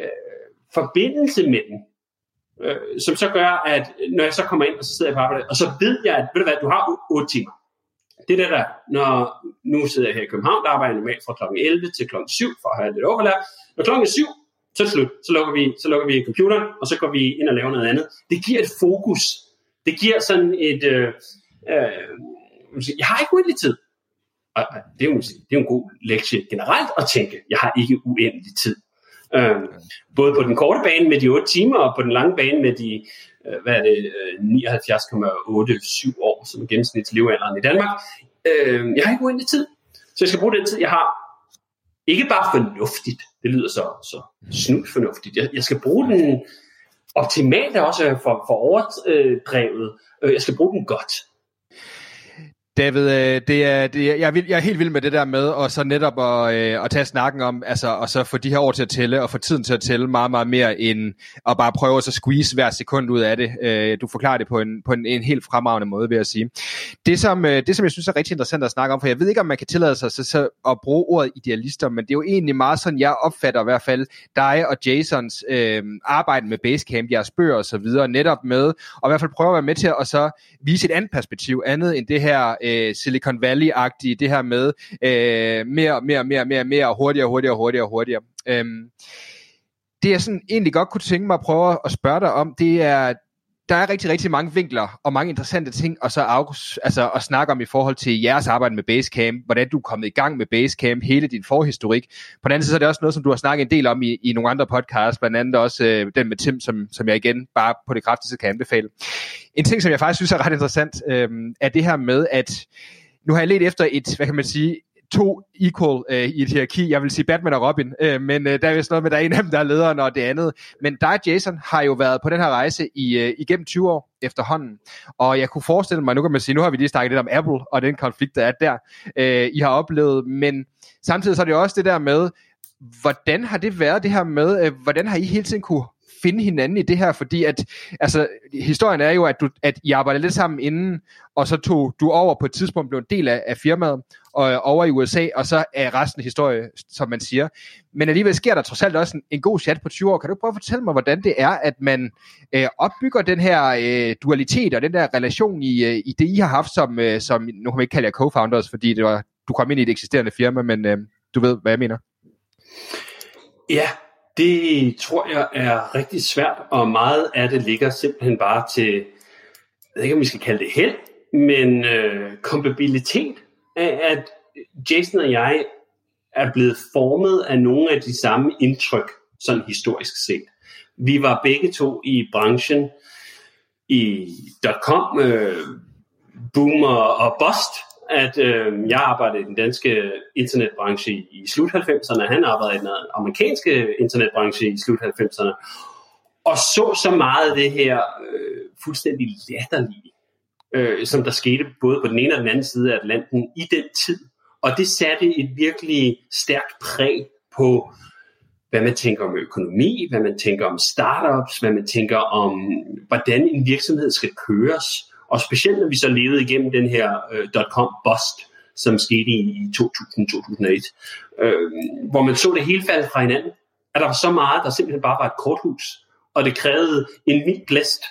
øh, forbindelse med den, øh, som så gør, at når jeg så kommer ind, og så sidder jeg på arbejde, og så ved jeg, at ved du hvad, du har 8 timer. Det der, der, når nu sidder jeg her i København, der arbejder jeg normalt fra kl. 11 til kl. 7 for at have lidt overlap. Når klokken er 7, så er det slut. Så lukker, vi, så lukker vi computeren, og så går vi ind og laver noget andet. Det giver et fokus. Det giver sådan et... Øh, øh, jeg har ikke uendelig tid. Og det er, jo, det er jo en god lektie generelt at tænke, jeg har ikke uendelig tid. Øhm, både på den korte bane med de 8 timer, og på den lange bane med de øh, hvad er det, øh, 79,87 år, som gennemsnitslevealderen i Danmark. Øhm, jeg har ikke uendelig tid, så jeg skal bruge den tid, jeg har. Ikke bare fornuftigt, det lyder så, så snudt fornuftigt. Jeg, jeg skal bruge den optimalt også for, for overdrevet. Øh, jeg skal bruge den godt David, øh, det er, det er, jeg, er vild, jeg er helt vild med det der med, og så netop at, øh, at tage snakken om, altså, og så få de her år til at tælle, og få tiden til at tælle meget, meget mere, end at bare prøve at så squeeze hver sekund ud af det. Øh, du forklarer det på en, på en, en helt fremragende måde, vil jeg sige. Det som, øh, det, som jeg synes er rigtig interessant at snakke om, for jeg ved ikke, om man kan tillade sig så, så at bruge ordet idealister, men det er jo egentlig meget sådan, jeg opfatter i hvert fald dig og Jasons øh, arbejde med Basecamp, jeres bøger og så videre, netop med, og i hvert fald prøve at være med til at så vise et andet perspektiv, andet end det her øh, Øh, Silicon Valley-agtige, det her med øh, mere, mere, mere, mere, mere, hurtigere, hurtigere, hurtigere, hurtigere. Øhm, det jeg sådan egentlig godt kunne tænke mig at prøve at spørge dig om, det er, der er rigtig, rigtig mange vinkler og mange interessante ting og så August, altså, at snakke om i forhold til jeres arbejde med Basecamp, hvordan du er kommet i gang med Basecamp, hele din forhistorik. På den anden side så er det også noget, som du har snakket en del om i, i nogle andre podcasts, blandt andet også øh, den med Tim, som, som jeg igen bare på det kraftigste kan anbefale. En ting, som jeg faktisk synes er ret interessant, øh, er det her med, at nu har jeg let efter et, hvad kan man sige, to equal øh, i et hierarki. Jeg vil sige Batman og Robin, øh, men øh, der er vist noget med, der er en af dem, der er lederen, og det andet. Men dig Jason har jo været på den her rejse i, øh, igennem 20 år efterhånden. Og jeg kunne forestille mig, nu kan man sige, nu har vi lige snakket lidt om Apple og den konflikt, der er der, øh, I har oplevet. Men samtidig så er det også det der med, hvordan har det været, det her med, øh, hvordan har I hele tiden kunne finde hinanden i det her, fordi at, altså, historien er jo, at, du, at I arbejdede lidt sammen inden, og så tog du over på et tidspunkt, blev en del af, af firmaet, og over i USA, og så er resten historie, som man siger. Men alligevel sker der trods alt også en, en god chat på 20 år. Kan du prøve at fortælle mig, hvordan det er, at man øh, opbygger den her øh, dualitet og den der relation i, øh, i det, I har haft som, øh, som nu kan man ikke kalde jer co-founders, fordi det var, du kom ind i et eksisterende firma, men øh, du ved, hvad jeg mener. Ja, det tror jeg er rigtig svært, og meget af det ligger simpelthen bare til, jeg ved ikke om vi skal kalde det held, men øh, kompatibilitet af, at Jason og jeg er blevet formet af nogle af de samme indtryk, sådan historisk set. Vi var begge to i branchen i .com, øh, boomer og bust, at øh, jeg arbejdede i den danske internetbranche i, slut 90'erne, han arbejdede i den amerikanske internetbranche i slut 90'erne, og så så meget af det her øh, fuldstændig latterlige, øh, som der skete både på den ene og den anden side af Atlanten i den tid. Og det satte et virkelig stærkt præg på, hvad man tænker om økonomi, hvad man tænker om startups, hvad man tænker om, hvordan en virksomhed skal køres, og specielt når vi så levede igennem den her øh, dot-com bust, som skete i 2000-2001, øh, hvor man så det hele falde fra hinanden, at der var så meget, der simpelthen bare var et korthus, og det krævede en mild blæst,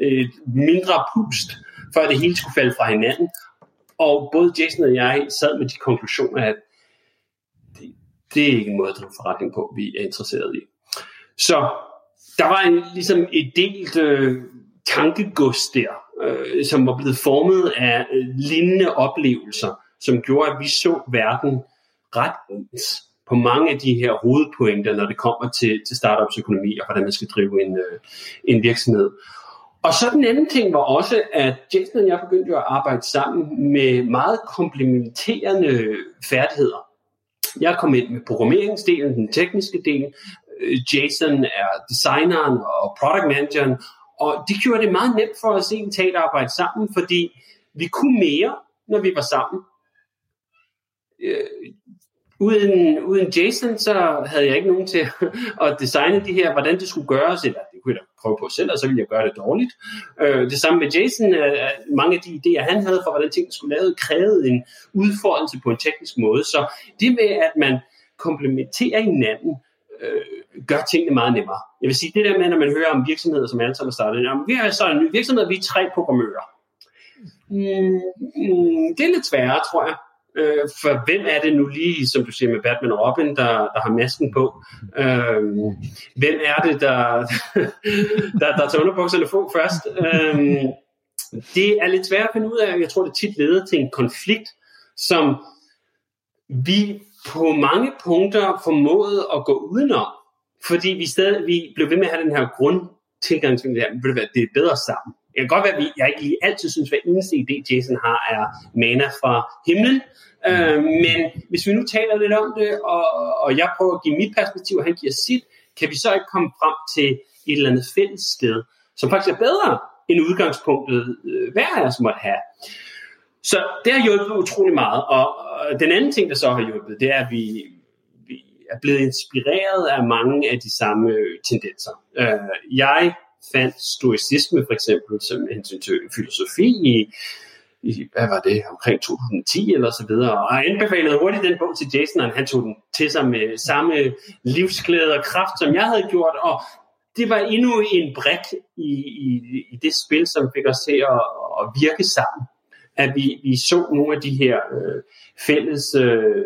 et mindre pust, før det hele skulle falde fra hinanden. Og både Jason og jeg sad med de konklusioner, at det, det er ikke en måde at drive forretning på, vi er interesseret i. Så der var en, ligesom et delt øh, tankegods der, øh, som var blevet formet af øh, lignende oplevelser, som gjorde, at vi så verden ret ens på mange af de her hovedpointer, når det kommer til, til startups økonomi og hvordan man skal drive en, øh, en virksomhed. Og så den anden ting var også, at Jason og jeg begyndte at arbejde sammen med meget komplementerende færdigheder. Jeg kom ind med programmeringsdelen, den tekniske del. Øh, Jason er designeren og product manageren, og det gjorde det meget nemt for os en at arbejde sammen, fordi vi kunne mere, når vi var sammen. Øh, uden, uden Jason, så havde jeg ikke nogen til at designe de her, hvordan det skulle gøres, eller det kunne jeg da prøve på selv, og så ville jeg gøre det dårligt. Øh, det samme med Jason, øh, mange af de idéer, han havde for, hvordan tingene skulle laves, krævede en udfordrelse på en teknisk måde. Så det med, at man komplementerer hinanden, øh, gør tingene meget nemmere. Jeg vil sige, det der med, når man hører om virksomheder, som alle sammen er startet, jamen, vi har så altså en virksomhed, vi er tre programmører. Mm, mm, det er lidt sværere, tror jeg. Øh, for hvem er det nu lige, som du siger med Batman og Robin, der, der har masken på? Øh, hvem er det, der, der, der tager underbukserne få først? Øh, det er lidt svært at finde ud af. Jeg tror, det tit leder til en konflikt, som vi på mange punkter formåede at gå udenom, fordi vi stadig vi blev ved med at have den her grundtilgang til det her, det er bedre sammen. Det kan godt være, at vi, jeg ikke lige altid synes, at hver eneste idé, Jason har, er mana fra himlen. Øh, men hvis vi nu taler lidt om det, og, og jeg prøver at give mit perspektiv, og han giver sit, kan vi så ikke komme frem til et eller andet fælles sted, som faktisk er bedre end udgangspunktet, øh, hver af os måtte have. Så det har hjulpet utrolig meget. Og, og den anden ting, der så har hjulpet, det er, at vi, vi er blevet inspireret af mange af de samme tendenser. Uh, jeg fandt stoicisme for eksempel som hensyn til filosofi i, i, hvad var det, omkring 2010 eller så videre, og jeg anbefalede hurtigt den bog til Jason, og han tog den til sig med samme livsglæde og kraft, som jeg havde gjort, og det var endnu en brik i, i, i det spil, som fik os til at, at virke sammen. At vi, vi så nogle af de her øh, fælles øh,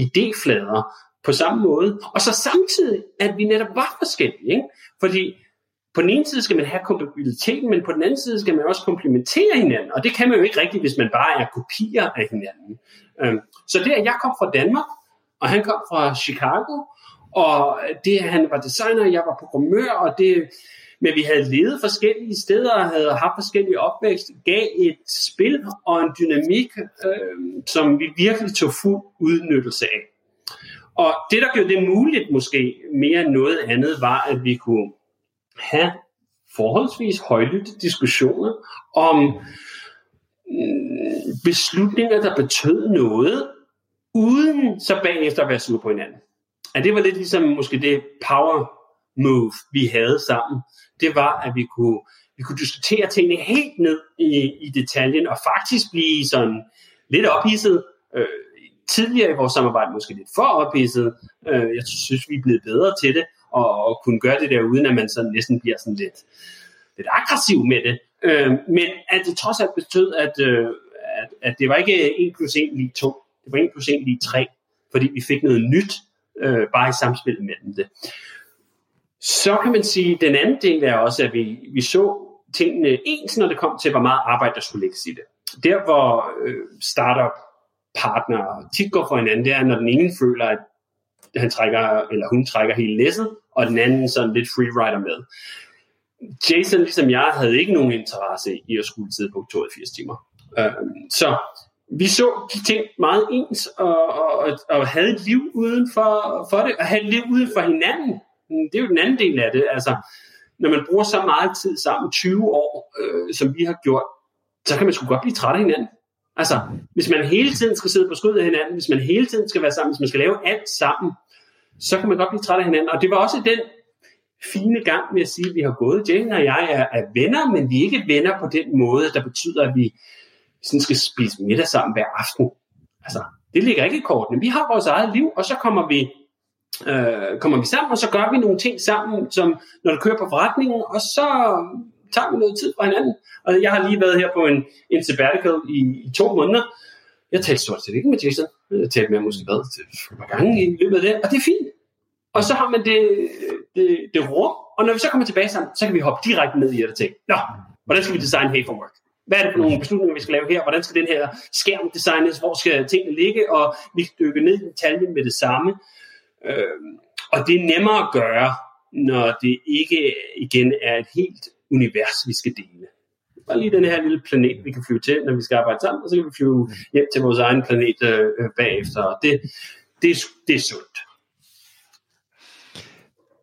idéflader på samme måde, og så samtidig, at vi netop var forskellige. Ikke? Fordi på den ene side skal man have kompatibiliteten, men på den anden side skal man også komplementere hinanden. Og det kan man jo ikke rigtigt, hvis man bare er kopier af hinanden. Øhm, så det, at jeg kom fra Danmark, og han kom fra Chicago, og det, at han var designer, og jeg var programmør, og det, men vi havde levet forskellige steder og havde haft forskellige opvækst, gav et spil og en dynamik, øh, som vi virkelig tog fuld udnyttelse af. Og det, der gjorde det muligt måske mere end noget andet, var, at vi kunne have forholdsvis højlytte diskussioner om mm, beslutninger, der betød noget, uden så bagefter at være sur på hinanden. At det var lidt ligesom måske det power move, vi havde sammen. Det var, at vi kunne, vi kunne diskutere tingene helt ned i, i detaljen, og faktisk blive sådan lidt ophidset. Øh, tidligere i vores samarbejde måske lidt for ophidset. Øh, jeg synes, vi er blevet bedre til det og, og kunne gøre det der, uden at man sådan næsten bliver sådan lidt, lidt aggressiv med det. Øh, men at det trods alt betød, at, øh, at, at det var ikke 1 plus 1 lige 2, det var 1 plus 1 lige 3, fordi vi fik noget nyt øh, bare i samspillet mellem det. Så kan man sige, at den anden del er også, at vi, vi så tingene ens, når det kom til, hvor meget arbejde der skulle lægges i det. Der, hvor øh, startup partner tit går for hinanden, det er, når den ene føler, at han trækker, eller hun trækker hele læsset, og den anden sådan lidt freerider med. Jason, ligesom jeg, havde ikke nogen interesse i at skulle sidde på 82 timer. Øh, så vi så de ting meget ens, og, og, og havde et liv uden for, for det, og havde et liv uden for hinanden. Det er jo den anden del af det. Altså, når man bruger så meget tid sammen, 20 år, øh, som vi har gjort, så kan man sgu godt blive træt af hinanden. Altså, hvis man hele tiden skal sidde på skud af hinanden, hvis man hele tiden skal være sammen, hvis man skal lave alt sammen, så kan man godt blive træt af hinanden. Og det var også den fine gang med at sige, at vi har gået. Jane og jeg er, er venner, men vi er ikke venner på den måde, der betyder, at vi sådan skal spise middag sammen hver aften. Altså, det ligger ikke i kortene. Vi har vores eget liv, og så kommer vi, øh, kommer vi sammen, og så gør vi nogle ting sammen, som når du kører på forretningen, og så tager vi noget tid fra hinanden. Og jeg har lige været her på en, en sabbatical i, i to måneder. Jeg talte stort set ikke med Jason. Jeg talte med ham måske hvad, til par gange i løbet af det, og det er fint. Og så har man det, det, det rum, og når vi så kommer tilbage sammen, så kan vi hoppe direkte ned i det og tænke, nå, hvordan skal vi designe Hey for Work? Hvad er det for nogle beslutninger, vi skal lave her? Hvordan skal den her skærm designes? Hvor skal tingene ligge? Og vi kan dykke ned i detaljen med det samme. Øh, og det er nemmere at gøre, når det ikke igen er et helt univers, vi skal dele. Bare lige den her lille planet, vi kan flyve til, når vi skal arbejde sammen, og så kan vi flyve hjem til vores egen planet øh, øh bagefter. Det, det, det er sundt.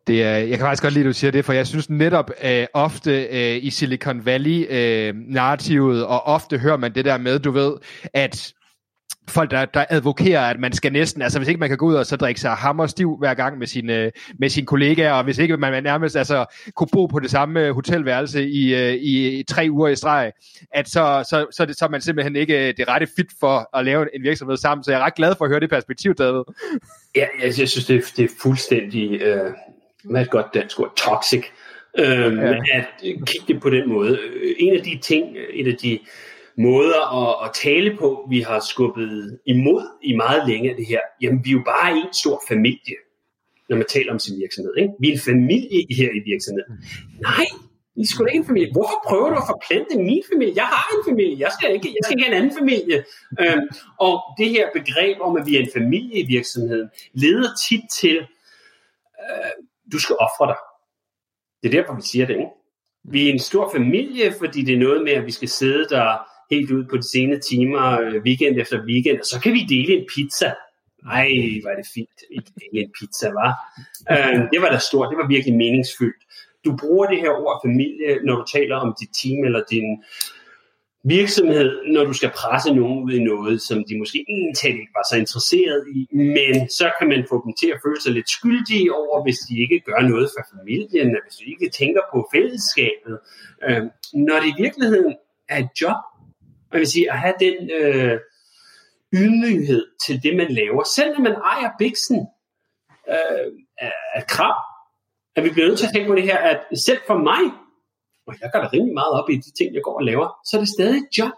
Det er, jeg kan faktisk godt lide, at du siger det, for jeg synes netop øh, ofte øh, i Silicon Valley-narrativet, øh, og ofte hører man det der med, du ved, at folk, der, der advokerer, at man skal næsten, altså hvis ikke man kan gå ud og så drikke sig hammer stiv hver gang med sine, med sine kollegaer, og hvis ikke man nærmest altså, kunne bo på det samme hotelværelse i, øh, i, i tre uger i streg, at så, så, så, det, så er man simpelthen ikke det rette fit for at lave en virksomhed sammen. Så jeg er ret glad for at høre det perspektiv, David. Ja, jeg, jeg synes, det er, det er fuldstændig, øh, er et godt dansk ord, toxic, øh, ja. at kigge det på den måde. En af de ting, et af de måder at, at tale på, vi har skubbet imod i meget længe af det her, jamen vi er jo bare en stor familie, når man taler om sin virksomhed. Ikke? Vi er en familie her i virksomheden. Nej, I skulle ikke en familie. Hvorfor prøver du at forplante min familie? Jeg har en familie. Jeg skal ikke, jeg skal ikke have en anden familie. Øhm, og det her begreb om, at vi er en familie i virksomheden, leder tit til, øh, du skal ofre dig. Det er derfor, vi siger det. Ikke? Vi er en stor familie, fordi det er noget med, at vi skal sidde der helt ud på de sene timer, øh, weekend efter weekend, og så kan vi dele en pizza. Ej, var det fint. Ikke en pizza, var. Øh, det var da stort, det var virkelig meningsfyldt. Du bruger det her ord familie, når du taler om dit team eller din virksomhed, når du skal presse nogen ud i noget, som de måske egentlig ikke var så interesseret i, men så kan man få dem til at føle sig lidt skyldige over, hvis de ikke gør noget for familien, hvis de ikke tænker på fællesskabet, øh, når det i virkeligheden er et job. Og jeg vil sige, at have den øh, ydmyghed til det, man laver, selv når man ejer biksen, øh, af krav, at vi bliver nødt til at tænke på det her, at selv for mig, og jeg gør da rimelig meget op i de ting, jeg går og laver, så er det stadig et job.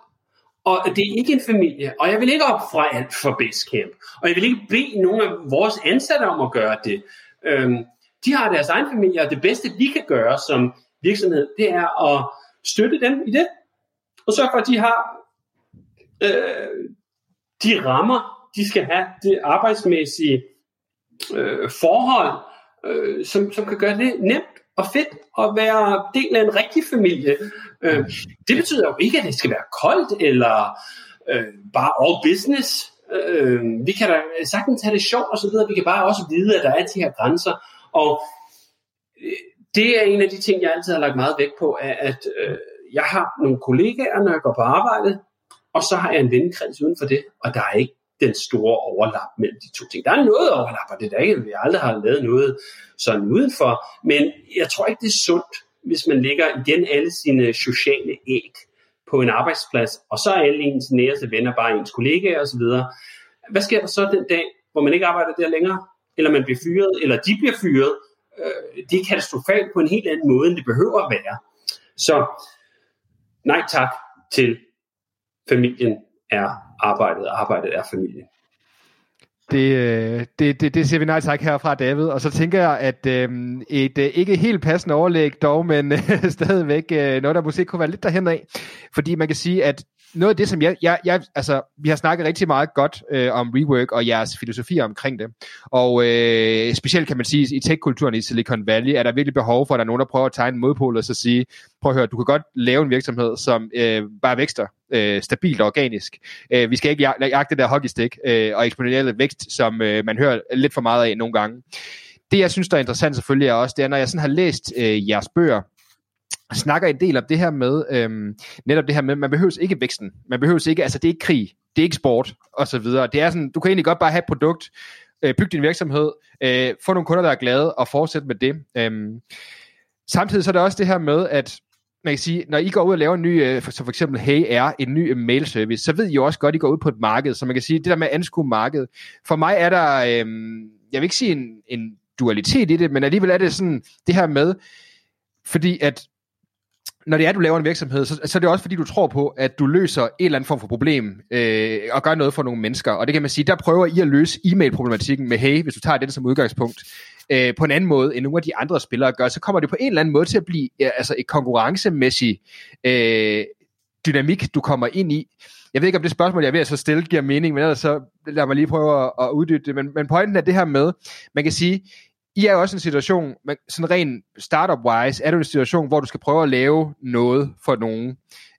Og det er ikke en familie, og jeg vil ikke op fra alt for Basecamp. Og jeg vil ikke bede nogen af vores ansatte om at gøre det. Øhm, de har deres egen familie, og det bedste vi kan gøre som virksomhed, det er at støtte dem i det. Og sørge for, at de har øh, de rammer, de skal have, det arbejdsmæssige øh, forhold, øh, som, som kan gøre det nemt og fedt at være del af en rigtig familie. Øh, det betyder jo ikke, at det skal være koldt eller øh, bare all business. Øh, vi kan da sagtens have det sjovt og så videre. Vi kan bare også vide, at der er de her grænser. Og øh, det er en af de ting, jeg altid har lagt meget vægt på, er, at øh, jeg har nogle kollegaer, når jeg går på arbejde, og så har jeg en vennekreds uden for det, og der er ikke den store overlap mellem de to ting. Der er noget overlap, og det er der ikke, vi aldrig har lavet noget sådan udenfor, men jeg tror ikke, det er sundt, hvis man lægger igen alle sine sociale æg på en arbejdsplads, og så er alle ens næreste venner bare ens kollegaer osv. Hvad sker der så den dag, hvor man ikke arbejder der længere, eller man bliver fyret, eller de bliver fyret? Øh, det er katastrofalt på en helt anden måde, end det behøver at være. Så nej tak til familien er arbejdet, og arbejdet er familien. Det, øh, det, det, det siger vi nej tak herfra, David. Og så tænker jeg, at øh, et øh, ikke helt passende overlæg dog, men øh, stadigvæk øh, noget, der måske kunne være lidt derhen af. Fordi man kan sige, at noget af det, som jeg, jeg, jeg altså, vi har snakket rigtig meget godt øh, om rework og jeres filosofi omkring det. Og øh, specielt kan man sige, i tech-kulturen i Silicon Valley, er der virkelig behov for, at der er nogen, der prøver at tegne en modpol og så sige, prøv at høre, du kan godt lave en virksomhed, som øh, bare vækster øh, stabilt og organisk. Øh, vi skal ikke jagte jag det der hockeystick øh, og eksponentielle vækst, som øh, man hører lidt for meget af nogle gange. Det, jeg synes, der er interessant selvfølgelig er også, det er, når jeg sådan har læst øh, jeres bøger, snakker en del om det her med, øhm, netop det her med, man behøver ikke væksten. Man behøver ikke, altså det er ikke krig, det er ikke sport, og så videre. Det er sådan, du kan egentlig godt bare have et produkt, øh, bygge din virksomhed, øh, få nogle kunder, der er glade, og fortsætte med det. Øhm, samtidig så er der også det her med, at man kan sige, når I går ud og laver en ny, øh, så for eksempel Hey er en ny øh, mail service, så ved I jo også godt, at I går ud på et marked, så man kan sige, det der med at anskue markedet. For mig er der, øh, jeg vil ikke sige en, en dualitet i det, men alligevel er det sådan det her med, fordi at når det er, at du laver en virksomhed, så, så er det også fordi, du tror på, at du løser en eller anden form for problem, øh, og gør noget for nogle mennesker. Og det kan man sige, der prøver I at løse e-mail-problematikken med Hey, hvis du tager det som udgangspunkt, øh, på en anden måde, end nogle af de andre spillere gør, så kommer det på en eller anden måde til at blive øh, altså et konkurrencemæssigt øh, dynamik, du kommer ind i. Jeg ved ikke, om det spørgsmål, jeg er ved at så stille, giver mening, men ellers så lad mig lige prøve at, at uddybe det. Men, men pointen er det her med, man kan sige, i er jo også en situation, sådan rent startup-wise, er du en situation, hvor du skal prøve at lave noget for nogen.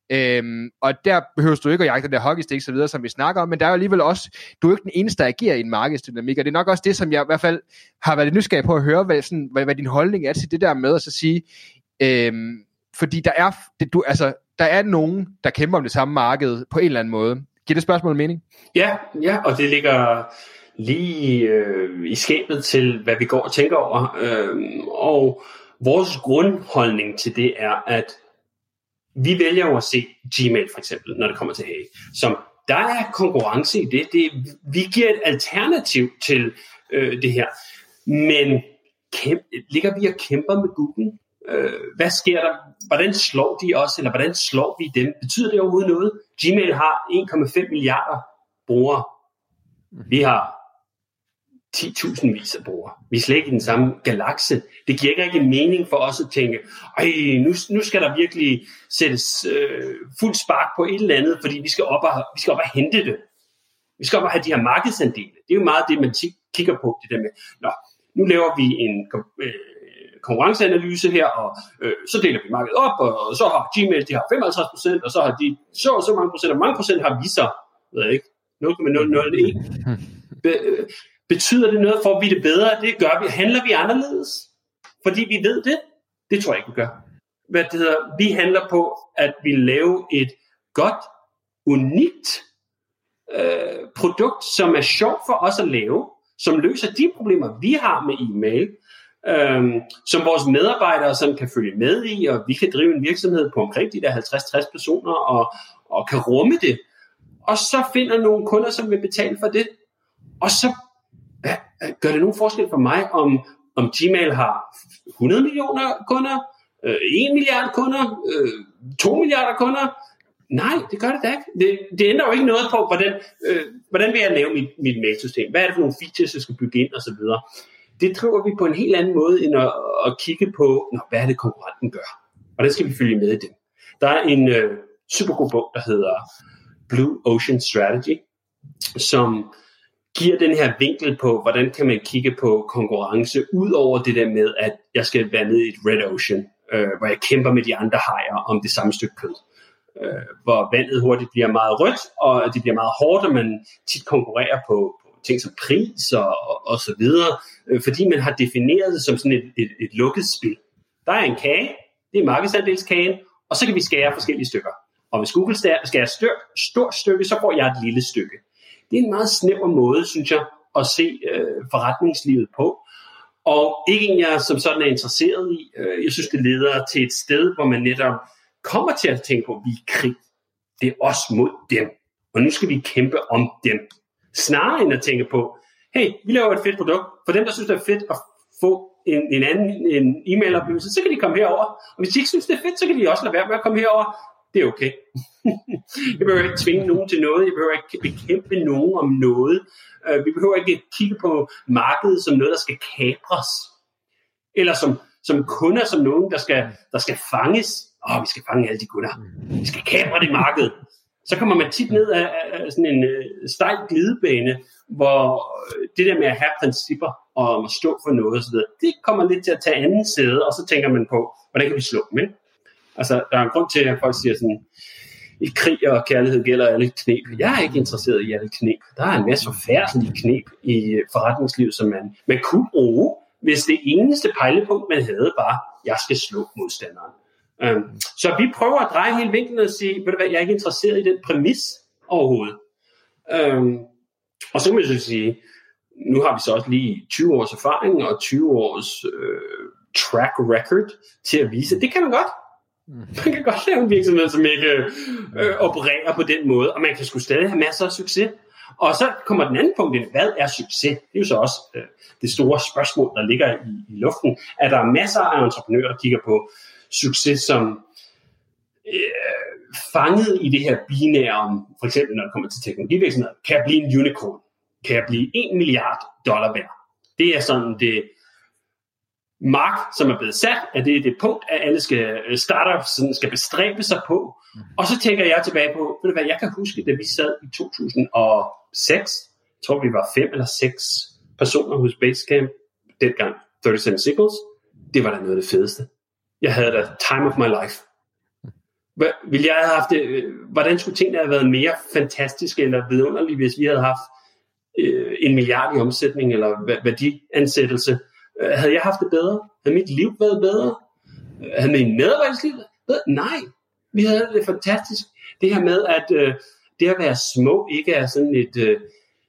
Øhm, og der behøver du ikke at jagte den der hockeystick så videre, som vi snakker om, men der er jo alligevel også, du er jo ikke den eneste, der agerer i en markedsdynamik, og det er nok også det, som jeg i hvert fald har været nysgerrig på at høre, hvad, sådan, hvad, hvad din holdning er til det der med at så sige, øhm, fordi der er, det, du, altså, der er nogen, der kæmper om det samme marked på en eller anden måde. Giver det spørgsmål mening? Ja, ja, og det ligger lige øh, i skabet til, hvad vi går og tænker over. Øh, og vores grundholdning til det er, at vi vælger jo at se Gmail for eksempel, når det kommer til Hey, som der er konkurrence i det. det vi giver et alternativ til øh, det her. Men kæm, ligger vi og kæmper med Google? Øh, hvad sker der? Hvordan slår de os, eller hvordan slår vi dem? Betyder det overhovedet noget? Gmail har 1,5 milliarder brugere. Vi har 10.000 vis af brugere. Vi er slet ikke i den samme galakse. Det giver ikke rigtig mening for os at tænke, ej, nu, nu skal der virkelig sættes øh, fuld spark på et eller andet, fordi vi skal, op og, vi skal op og hente det. Vi skal op og have de her markedsandele. Det er jo meget det, man kigger på, det der med, nå, nu laver vi en øh, konkurrenceanalyse her, og øh, så deler vi markedet op, og, og så har Gmail, de har 55 procent, og så har de så og så mange procent, og mange procent har vi så, ved jeg ikke, 0,001. Betyder det noget for, at vi er det bedre? Det gør vi. Handler vi anderledes? Fordi vi ved det? Det tror jeg ikke, vi gør. Hvad det hedder, vi handler på, at vi laver et godt, unikt øh, produkt, som er sjovt for os at lave, som løser de problemer, vi har med e-mail, øh, som vores medarbejdere som kan følge med i, og vi kan drive en virksomhed på omkring de der 50-60 personer, og, og kan rumme det. Og så finder nogle kunder, som vil betale for det. Og så gør det nogen forskel for mig, om, om Gmail har 100 millioner kunder, øh, 1 milliard kunder, øh, 2 milliarder kunder. Nej, det gør det da ikke. Det, det ændrer jo ikke noget på, hvordan, øh, hvordan vil jeg lave mit, mit mailsystem. Hvad er det for nogle features, jeg skal bygge ind osv. Det driver vi på en helt anden måde, end at, at kigge på, nå, hvad er det konkurrenten gør. Og det skal vi følge med i det. Der er en øh, super god bog, der hedder Blue Ocean Strategy, som giver den her vinkel på, hvordan kan man kigge på konkurrence, ud over det der med, at jeg skal være nede i et red ocean, øh, hvor jeg kæmper med de andre hajer om det samme stykke kød. Øh, hvor vandet hurtigt bliver meget rødt, og det bliver meget hårdt, og man tit konkurrerer på, på ting som pris og, og, og så videre, øh, fordi man har defineret det som sådan et, et, et lukket spil. Der er en kage, det er markedsandelskagen, og så kan vi skære forskellige stykker. Og hvis Google skærer et stort stykke, så får jeg et lille stykke det er en meget snæver måde, synes jeg, at se øh, forretningslivet på. Og ikke en, jeg som sådan er interesseret i. Øh, jeg synes, det leder til et sted, hvor man netop kommer til at tænke på, at vi er krig. Det er os mod dem. Og nu skal vi kæmpe om dem. Snarere end at tænke på, hey, vi laver et fedt produkt. For dem, der synes, det er fedt at få en, en anden en e-mailoplevelse, så kan de komme herover. Og hvis de ikke synes, det er fedt, så kan de også lade være med at komme herover. Det er okay. jeg behøver ikke tvinge nogen til noget. Jeg behøver ikke bekæmpe nogen om noget. Øh, vi behøver ikke kigge på markedet som noget, der skal kapres. Eller som, som kunder, som nogen, der skal, der skal fanges. Åh, oh, vi skal fange alle de kunder. Vi skal kapre det marked. Så kommer man tit ned af, af sådan en øh, stejl glidebane, hvor øh, det der med at have principper og at stå for noget osv., det kommer lidt til at tage anden side, og så tænker man på, hvordan kan vi slå dem, ikke? Altså, der er en grund til, at folk siger sådan, i krig og kærlighed gælder alle knep. Jeg er ikke interesseret i alle knep. Der er en masse forfærdelige knep i øh, forretningslivet, som man, man kunne bruge, hvis det eneste pejlepunkt, man havde, var, jeg skal slå modstanderen. Øhm, så vi prøver at dreje hele vinklen og sige, ved du hvad, jeg er ikke interesseret i den præmis overhovedet. Øhm, og så må jeg så sige, nu har vi så også lige 20 års erfaring og 20 års øh, track record til at vise, at det kan man godt. Man kan godt lave en virksomhed, som ikke øh, opererer på den måde, og man kan sgu stadig have masser af succes. Og så kommer den anden punkt ind, hvad er succes? Det er jo så også øh, det store spørgsmål, der ligger i, i luften. At der er masser af entreprenører, der kigger på succes som øh, fanget i det her binære, for eksempel når det kommer til teknologivirksomheder. Kan jeg blive en unicorn? Kan jeg blive 1 milliard dollar værd? Det er sådan det mark, som er blevet sat, at det er det punkt, at alle skal, øh, startups skal bestræbe sig på. Mm. Og så tænker jeg tilbage på, ved du hvad, jeg kan huske, da vi sad i 2006, jeg tror vi var fem eller seks personer hos Basecamp, dengang 37 Signals, det var da noget af det fedeste. Jeg havde da time of my life. Vil jeg have haft det, øh, hvordan skulle tingene have været mere fantastiske eller vidunderlige, hvis vi havde haft øh, en milliard i omsætning eller værdiansættelse, Øh, havde jeg haft det bedre? Havde mit liv været bedre? Øh, havde min medarbejdsliv været bedre? Nej, vi havde det fantastisk. Det her med, at øh, det at være små ikke er sådan et, øh,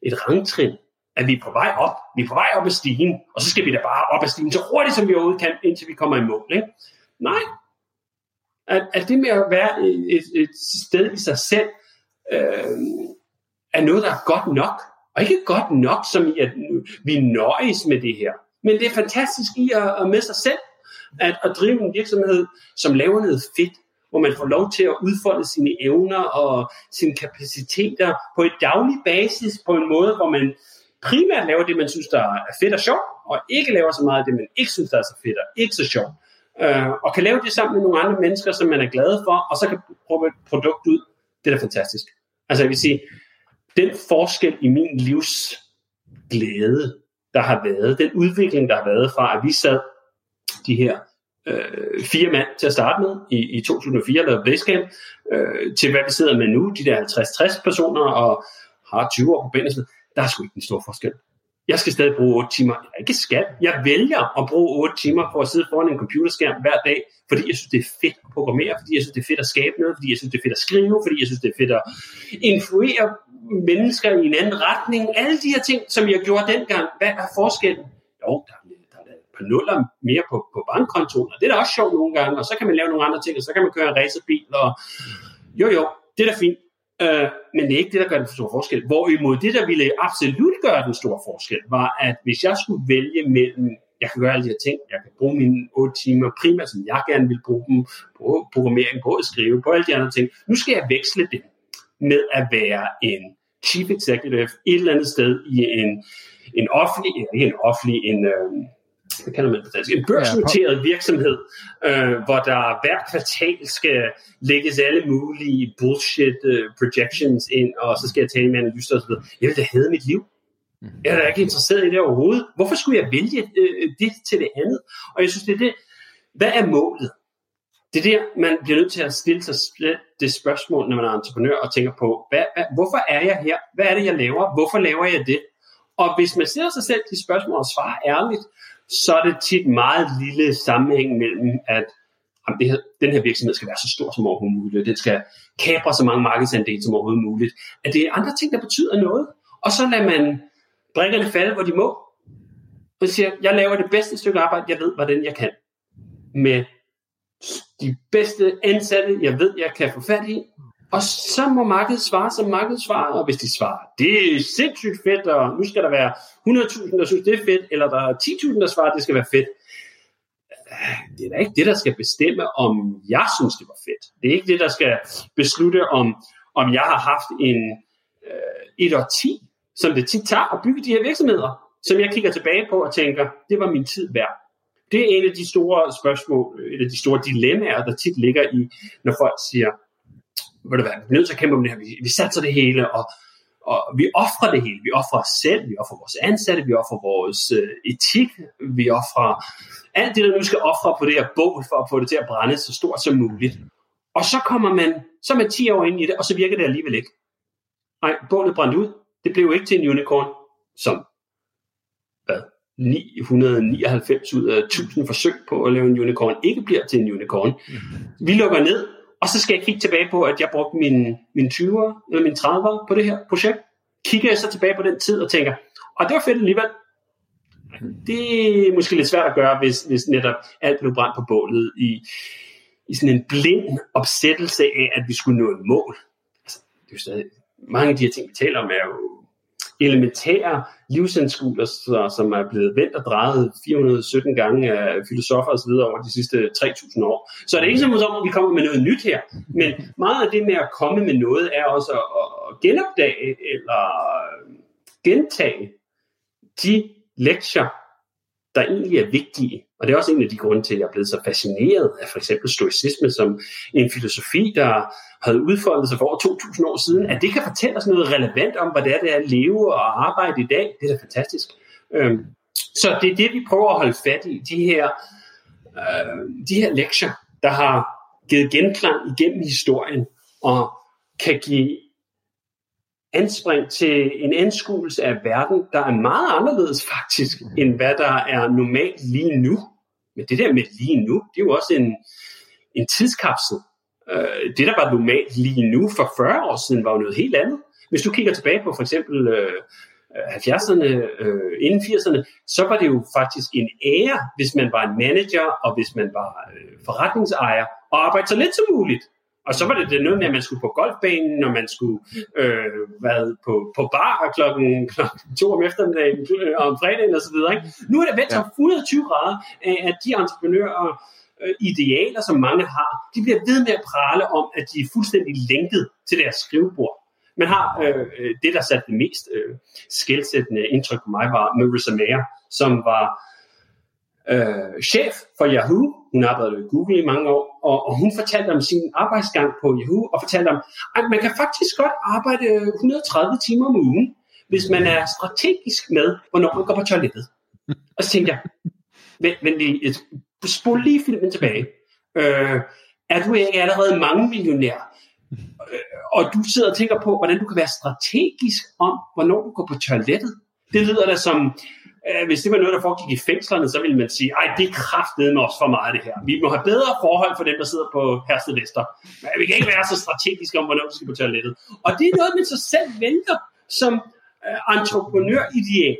et rangtrin, at vi er på vej op. Vi er på vej op ad stigen, og så skal vi da bare op ad stigen så hurtigt, som vi overhovedet kan, indtil vi kommer i mål. Ikke? Nej. At, at det med at være et, et sted i sig selv, øh, er noget, der er godt nok. Og ikke godt nok, som i, at vi nøjes med det her. Men det er fantastisk i at, at med sig selv, at, at drive en virksomhed, som laver noget fedt, hvor man får lov til at udfolde sine evner og sine kapaciteter på et daglig basis, på en måde, hvor man primært laver det, man synes, der er fedt og sjovt, og ikke laver så meget af det, man ikke synes, der er så fedt og ikke så sjovt. Øh, og kan lave det sammen med nogle andre mennesker, som man er glad for, og så kan prøve et produkt ud. Det er da fantastisk. Altså jeg vil sige, den forskel i min livs glæde, der har været, den udvikling, der har været fra, at vi sad de her øh, fire mand til at starte med i, i 2004, der Basecamp, øh, til hvad vi sidder med nu, de der 50-60 personer, og har 20 år på benene, der er sgu ikke en stor forskel. jeg skal stadig bruge 8 timer. Jeg ikke skal. Jeg vælger at bruge 8 timer for at sidde foran en computerskærm hver dag, fordi jeg synes, det er fedt at programmere, fordi jeg synes, det er fedt at skabe noget, fordi jeg synes, det er fedt at skrive, fordi jeg synes, det er fedt at influere mennesker i en anden retning. Alle de her ting, som jeg gjorde dengang, hvad er forskellen? Jo, der er, der er et par nuller mere på, på bankkontoen, og det er da også sjovt nogle gange, og så kan man lave nogle andre ting, og så kan man køre en racerbil, og jo jo, det er da fint. Øh, men det er ikke det, der gør den store forskel. Hvorimod det, der ville absolut gøre den store forskel, var, at hvis jeg skulle vælge mellem, jeg kan gøre alle de her ting, jeg kan bruge mine 8 timer primært, som jeg gerne vil bruge dem på programmering, på at skrive, på alle de andre ting. Nu skal jeg veksle det med at være en chief executive et eller andet sted i en, en offentlig, ikke en offentlig, en, øh, hvad kalder man det dansk, en børsnoteret virksomhed, øh, hvor der hver kvartal skal lægges alle mulige bullshit uh, projections ind, og så skal jeg tale med analyster osv. Jeg vil da have mit liv. Jeg er da ikke interesseret i det overhovedet. Hvorfor skulle jeg vælge øh, det til det andet? Og jeg synes, det er det. Hvad er målet? Det er der, man bliver nødt til at stille sig det spørgsmål, når man er entreprenør og tænker på, hvad, hvad, hvorfor er jeg her? Hvad er det, jeg laver? Hvorfor laver jeg det? Og hvis man stiller sig selv de spørgsmål og svarer ærligt, så er det tit meget lille sammenhæng mellem, at jamen, det her, den her virksomhed skal være så stor som overhovedet muligt, den skal kapre så mange markedsandele som overhovedet muligt, at det er andre ting, der betyder noget. Og så lader man brækkerne falde, hvor de må, og siger, jeg laver det bedste stykke arbejde, jeg ved, hvordan jeg kan. Med de bedste ansatte, jeg ved, jeg kan få fat i, og så må markedet svare, som markedet svarer. Og hvis de svarer, det er sindssygt fedt, og nu skal der være 100.000, der synes, det er fedt, eller der er 10.000, der svarer, det skal være fedt. Det er da ikke det, der skal bestemme, om jeg synes, det var fedt. Det er ikke det, der skal beslutte, om, om jeg har haft en øh, et og ti, som det tit tager at bygge de her virksomheder, som jeg kigger tilbage på og tænker, det var min tid værd. Det er en af de store spørgsmål, øh, et af de store dilemmaer, der tit ligger i, når folk siger, ved det være, vi er nødt til at kæmpe om det her, vi, vi satser det hele, og, og vi offrer det hele. Vi offrer os selv, vi offrer vores ansatte, vi offrer vores øh, etik, vi offrer alt det, der nu skal ofre på det her bål, for at få det til at brænde så stort som muligt. Og så kommer man, så er man 10 år ind i det, og så virker det alligevel ikke. Nej, bålet brændte ud. Det blev ikke til en unicorn, som 999 ud af 1000 forsøg på at lave en unicorn ikke bliver til en unicorn. Vi lukker ned, og så skal jeg kigge tilbage på, at jeg brugte min, min 20'er eller min 30'er på det her projekt. Kigger jeg så tilbage på den tid og tænker, og det var fedt alligevel. Det er måske lidt svært at gøre, hvis, hvis netop alt blev brændt på bålet i, i sådan en blind opsættelse af, at vi skulle nå et mål. Altså, det er jo stadig, mange af de her ting, vi taler om, er jo elementære livsanskuelser, som er blevet vendt og drejet 417 gange af filosofer osv. over de sidste 3.000 år. Så det er ikke som om, at vi kommer med noget nyt her, men meget af det med at komme med noget er også at genopdage eller gentage de lektier, der egentlig er vigtige. Og det er også en af de grunde til, at jeg er blevet så fascineret af for eksempel stoicisme som en filosofi, der havde udfoldet sig for over 2.000 år siden, at det kan fortælle os noget relevant om, hvad det er, det er at leve og arbejde i dag. Det er da fantastisk. Øhm, så det er det, vi prøver at holde fat i, de her, øh, de her lektier, der har givet genklang igennem historien, og kan give anspring til en anskuelse af verden, der er meget anderledes faktisk, end hvad der er normalt lige nu. Men det der med lige nu, det er jo også en, en tidskapsel. Øh, det, der var normalt lige nu for 40 år siden, var jo noget helt andet. Hvis du kigger tilbage på for eksempel øh, 70'erne, øh, inden 80'erne, så var det jo faktisk en ære, hvis man var en manager, og hvis man var øh, forretningsejer, og arbejde så lidt som muligt. Og så var det, det noget med, at man skulle på golfbanen, og man skulle øh, være på, på bar klokken, klokken to om eftermiddagen, øh, om fredagen osv. Nu er det vendt ja. 120 grader af, at de entreprenører, øh, idealer, som mange har, de bliver ved med at prale om, at de er fuldstændig lænket til deres skrivebord. Man har øh, det, der satte det mest øh, skældsættende indtryk på mig, var Marissa Mayer, som var øh, chef for Yahoo. Hun arbejdede i Google i mange år, og, og hun fortalte om sin arbejdsgang på Yahoo, og fortalte om, at man kan faktisk godt arbejde 130 timer om ugen, hvis man er strategisk med, hvornår man går på toilettet. Og så tænkte jeg, vent, vent lige, spol lige filmen tilbage. Øh, er du ikke allerede mange millionær? Øh, og du sidder og tænker på, hvordan du kan være strategisk om, hvornår du går på toilettet. Det lyder da som, Øh, hvis det var noget, der foregik i fængslerne, så ville man sige, ej, det er kraftedet med os for meget det her. Vi må have bedre forhold for dem, der sidder på Hersted Vester. Men vi kan ikke være så strategiske om, hvornår vi skal på toilettet. Og det er noget, man så selv vælger som øh, entreprenørideal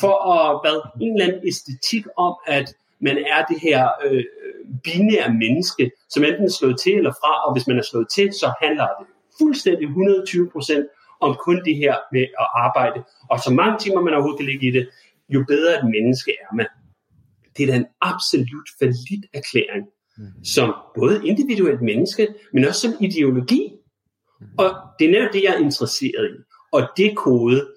for at hvad, en eller anden æstetik om, at man er det her øh, binære menneske, som enten er slået til eller fra, og hvis man er slået til, så handler det fuldstændig 120 procent om kun det her med at arbejde. Og så mange timer man overhovedet kan ligge i det, jo bedre et menneske er man. Det er da en absolut falit erklæring, mm. som både individuelt menneske, men også som ideologi. Mm. Og det er netop det, jeg er interesseret i. Og det kode,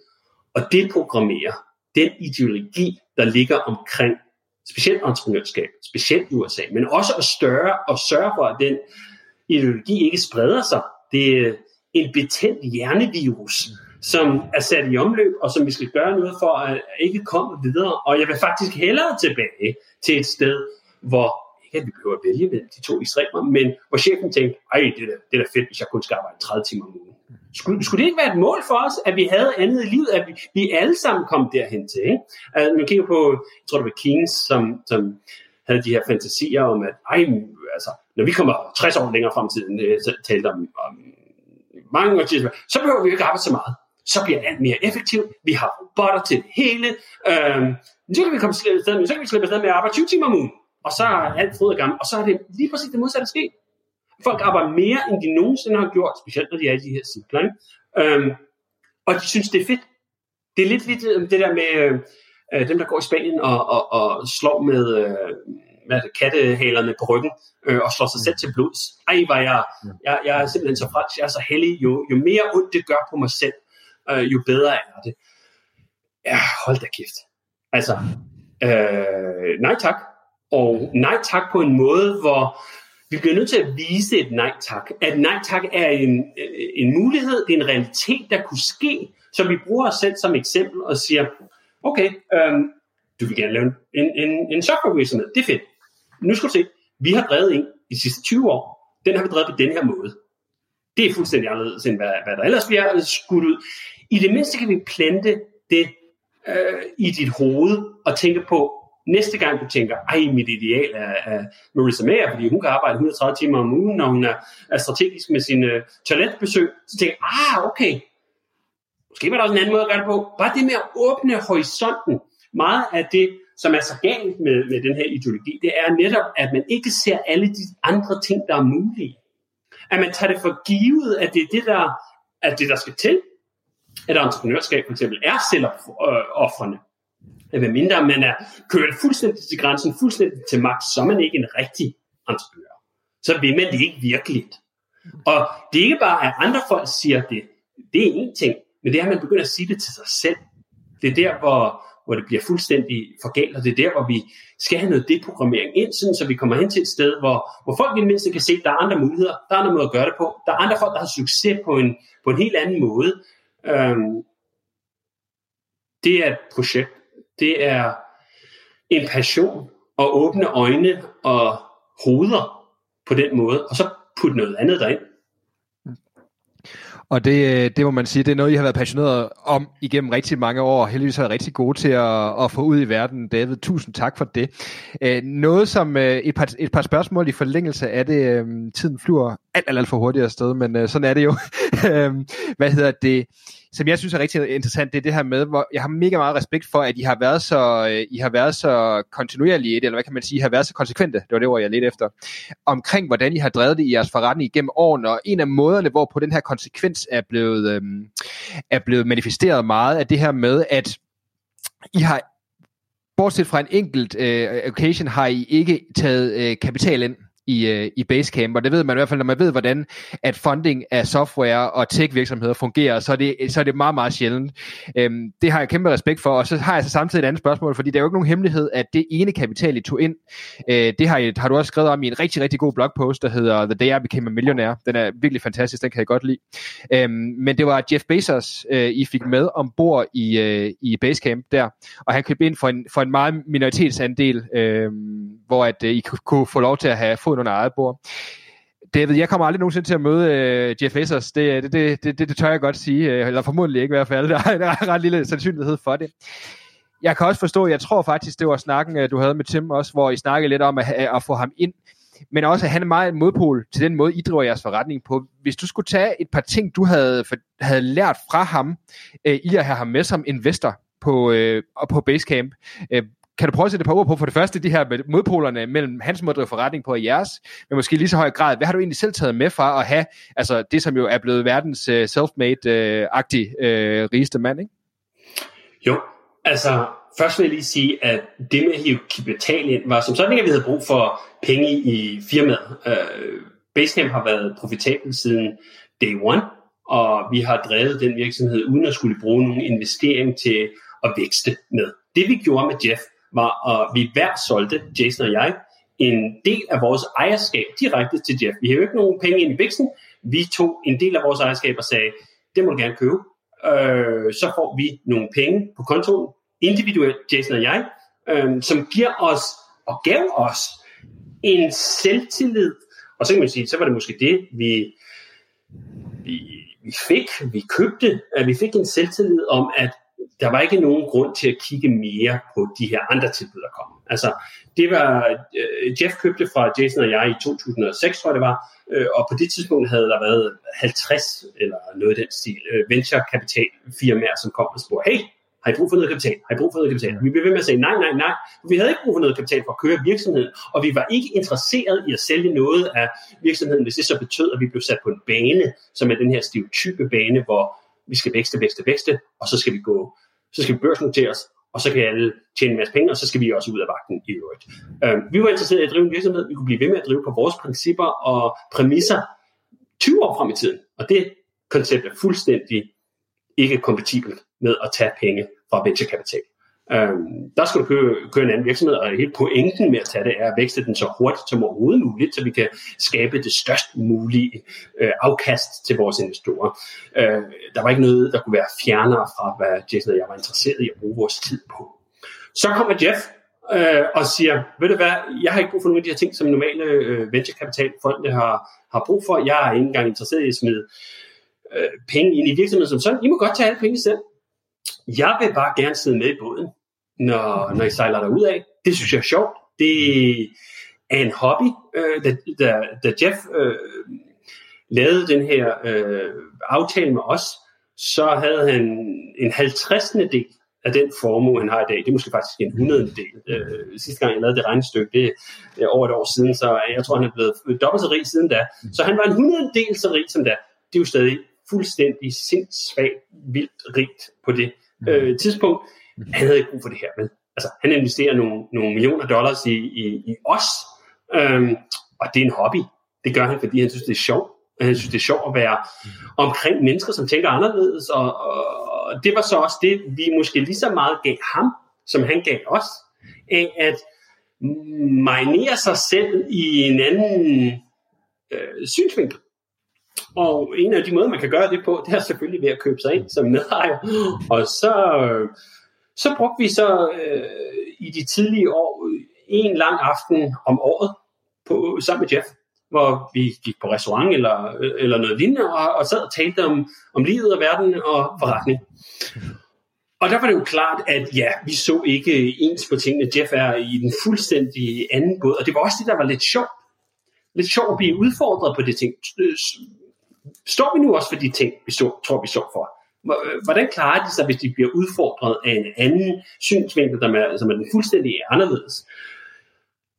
og det programmere, den ideologi, der ligger omkring specielt entreprenørskab, specielt i USA, men også at større og sørge for, at den ideologi ikke spreder sig. Det er en betændt hjernevirus, mm som er sat i omløb, og som vi skal gøre noget for at ikke komme videre. Og jeg vil faktisk hellere tilbage til et sted, hvor ikke at vi behøver at vælge mellem de to ekstremer, men hvor chefen tænkte, ej, det er, da, det er da fedt, hvis jeg kun skal arbejde 30 timer om ugen. Skulle, skulle det ikke være et mål for os, at vi havde andet i livet, at vi, vi alle sammen kom derhen til? Ikke? Altså, man kigger på, jeg tror det var Keynes, som, som havde de her fantasier om, at ej, altså, når vi kommer 60 år længere frem i tiden, øh, så talte om, om mange år så behøver vi ikke arbejde så meget så bliver alt mere effektivt. Vi har robotter til det hele. Øhm, så kan vi komme afsted med, så kan vi slippe afsted med at arbejde 20 timer om ugen. Og så er alt fryd og gammel. Og så er det lige præcis det modsatte sket. Folk arbejder mere, end de nogensinde har gjort, specielt når de er i de her cykler. Øhm, og de synes, det er fedt. Det er lidt lidt øh, det der med øh, dem, der går i Spanien og, og, og slår med øh, det, kattehalerne på ryggen øh, og slår sig selv til blods. Ej, var jeg, jeg, jeg er simpelthen så fransk, jeg er så heldig. Jo, jo mere ondt det gør på mig selv, øh, jo bedre er det. Ja, hold da kæft. Altså, øh, nej tak. Og nej tak på en måde, hvor vi bliver nødt til at vise et nej tak. At nej tak er en, øh, en mulighed, det er en realitet, der kunne ske, så vi bruger os selv som eksempel og siger, okay, øh, du vil gerne lave en, en, en softwarevirksomhed, det er fedt. Nu skal du se, vi har drevet en de sidste 20 år, den har vi drevet på den her måde. Det er fuldstændig anderledes, end hvad, hvad der ellers bliver skudt ud. I det mindste kan vi plante det øh, i dit hoved og tænke på, næste gang du tænker, ej, mit ideal er, er Marissa Mayer, fordi hun kan arbejde 130 timer om ugen, når hun er, er strategisk med sine øh, toiletbesøg, så tænker jeg, ah, okay, måske var der også en anden måde at gøre det på. Bare det med at åbne horisonten. Meget af det, som er så galt med, med den her ideologi, det er netop, at man ikke ser alle de andre ting, der er mulige. At man tager det for givet, at det er det, der, at det, der skal til, at entreprenørskab for eksempel er selvoffrende. Øh, Hvad mindre man er kørt fuldstændig til grænsen, fuldstændig til magt, så er man ikke en rigtig entreprenør. Så vil man det ikke virkeligt. Og det er ikke bare, at andre folk siger det. Det er en ting, men det er, at man begynder at sige det til sig selv. Det er der, hvor, hvor det bliver fuldstændig forgalt, og det er der, hvor vi skal have noget deprogrammering ind, sådan, så vi kommer hen til et sted, hvor, hvor folk i det mindste kan se, at der er andre muligheder, der er andre måder at gøre det på, der er andre folk, der har succes på en, på en helt anden måde, Øhm, det er et projekt. Det er en passion at åbne øjne og hoveder på den måde, og så putte noget andet derind. Og det, øh, det må man sige, det er noget, I har været passioneret om igennem rigtig mange år. Heldigvis har været rigtig gode til at, at få ud i verden. David, tusind tak for det. Øh, noget som øh, et, par, et par spørgsmål i forlængelse af det. Tiden flyver alt, alt, alt for hurtigt afsted, men sådan er det jo. Hvad hedder det? Som jeg synes er rigtig interessant, det er det her med, hvor jeg har mega meget respekt for, at I har været så, øh, I har været så kontinuerlige eller hvad kan man sige, I har været så konsekvente, det var det ord, jeg lidt efter, omkring hvordan I har drevet det i jeres forretning igennem årene, og en af måderne, hvor på den her konsekvens er blevet, øhm, er blevet manifesteret meget, er det her med, at I har bortset fra en enkelt øh, occasion, har I ikke taget øh, kapital ind i, øh, i Basecamp, og det ved man i hvert fald, når man ved, hvordan at funding af software og tech-virksomheder fungerer, så er det, så er det meget, meget sjældent. Øhm, det har jeg kæmpe respekt for, og så har jeg så samtidig et andet spørgsmål, fordi der er jo ikke nogen hemmelighed, at det ene kapital, I tog ind, øh, det har, I, har du også skrevet om i en rigtig, rigtig god blogpost, der hedder The Day I Became a Millionaire. Den er virkelig fantastisk, den kan jeg godt lide. Øhm, men det var Jeff Bezos, øh, I fik med ombord i, øh, i Basecamp der, og han købte ind for en, for en meget minoritetsandel, øh, hvor at øh, I kunne få lov til at have fået under eget bord. David, jeg kommer aldrig nogensinde til at møde øh, Jeff Bezos. Det, det, det, det, det, tør jeg godt sige. Øh, eller formodentlig ikke i hvert fald. Der er, der er ret lille sandsynlighed for det. Jeg kan også forstå, jeg tror faktisk, det var snakken, du havde med Tim også, hvor I snakkede lidt om at, at få ham ind. Men også, at han er meget en modpol til den måde, I driver jeres forretning på. Hvis du skulle tage et par ting, du havde, for, havde lært fra ham, øh, i at have ham med som investor på, øh, på Basecamp, øh, kan du prøve at sætte et par ord på for det første, de her modpolerne mellem hans måde at forretning på og jeres, men måske lige så høj grad, hvad har du egentlig selv taget med fra at have altså det, som jo er blevet verdens øh, uh, self-made-agtig øh, uh, øh, uh, rigeste mand, ikke? Jo, altså først vil jeg lige sige, at det med at hive kapital ind, var som sådan ikke, at vi havde brug for penge i firmaet. Uh, Basecamp har været profitabel siden day one, og vi har drevet den virksomhed uden at skulle bruge nogen investering til at vækste med. Det vi gjorde med Jeff, var, at vi hver solgte, Jason og jeg, en del af vores ejerskab direkte til Jeff. Vi har jo ikke nogen penge ind i biksen. Vi tog en del af vores ejerskab og sagde, det må du gerne købe. Øh, så får vi nogle penge på kontoen, individuelt, Jason og jeg, øh, som giver os og gav os en selvtillid. Og så kan man sige, så var det måske det, vi, vi, vi fik, vi købte, at vi fik en selvtillid om, at der var ikke nogen grund til at kigge mere på de her andre tilbud, der kom. Altså, det var, øh, Jeff købte fra Jason og jeg i 2006, tror jeg det var, øh, og på det tidspunkt havde der været 50 eller noget af den stil øh, venture kapital firmaer, som kom og spurgte, hey, har I brug for noget kapital? Har I brug for noget kapital? Vi blev ved med at sige nej, nej, nej. Vi havde ikke brug for noget kapital for at køre virksomheden, og vi var ikke interesseret i at sælge noget af virksomheden, hvis det så betød, at vi blev sat på en bane, som er den her stereotype bane, hvor vi skal vækste, vækste, vækste, og så skal vi gå så skal vi børsnoteres, og så kan alle tjene en masse penge, og så skal vi også ud af vagten i øvrigt. Øh, vi var interesseret i at drive en virksomhed, vi kunne blive ved med at drive på vores principper og præmisser 20 år frem i tiden. Og det koncept er fuldstændig ikke kompatibelt med at tage penge fra venturekapital. Øhm, der skal du køre, køre en anden virksomhed, og hele pointen med at tage det er at vækste den så hurtigt som overhovedet muligt, så vi kan skabe det størst mulige øh, afkast til vores investorer. Øh, der var ikke noget, der kunne være fjernere fra, hvad Jason og jeg var interesseret i at bruge vores tid på. Så kommer Jeff øh, og siger, ved du hvad, jeg har ikke brug for nogle af de her ting, som normale øh, venturekapitalfonde har, har brug for. Jeg er ikke engang interesseret i at smide øh, penge ind i virksomheden som sådan. I må godt tage alle penge selv. Jeg vil bare gerne sidde med i båden, når, når I sejler derud af. Det synes jeg er sjovt. Det er en hobby. Øh, da, da, da Jeff øh, lavede den her øh, aftale med os, så havde han en 50. del af den formue, han har i dag. Det er måske faktisk en 100. del. Øh, sidste gang jeg lavede det regnestykke, det er over et år siden, så jeg tror, han er blevet dobbelt så rig siden da. Så han var en 100 del så rig som da. Det er jo stadig fuldstændig sindssvagt, vildt rigt på det øh, tidspunkt. Han havde ikke brug for det her, men altså, han investerer nogle, nogle millioner dollars i, i, i os, øhm, og det er en hobby. Det gør han, fordi han synes, det er sjovt. Han synes, det er sjovt at være omkring mennesker, som tænker anderledes, og, og det var så også det, vi måske lige så meget gav ham, som han gav os, af at marinere sig selv i en anden øh, synsvinkel. Og en af de måder, man kan gøre det på, det er selvfølgelig ved at købe sig ind som medejer. Og så, så brugte vi så øh, i de tidlige år en lang aften om året på, sammen med Jeff, hvor vi gik på restaurant eller, eller noget lignende, og, og sad og talte om, om livet og verden og forretning. Og der var det jo klart, at ja, vi så ikke ens på tingene. Jeff er i den fuldstændig anden båd, og det var også det, der var lidt sjovt. Lidt sjovt at blive udfordret på det ting står vi nu også for de ting, vi så, tror, vi så for? Hvordan klarer de sig, hvis de bliver udfordret af en anden synsvinkel, der er, som er den fuldstændig anderledes?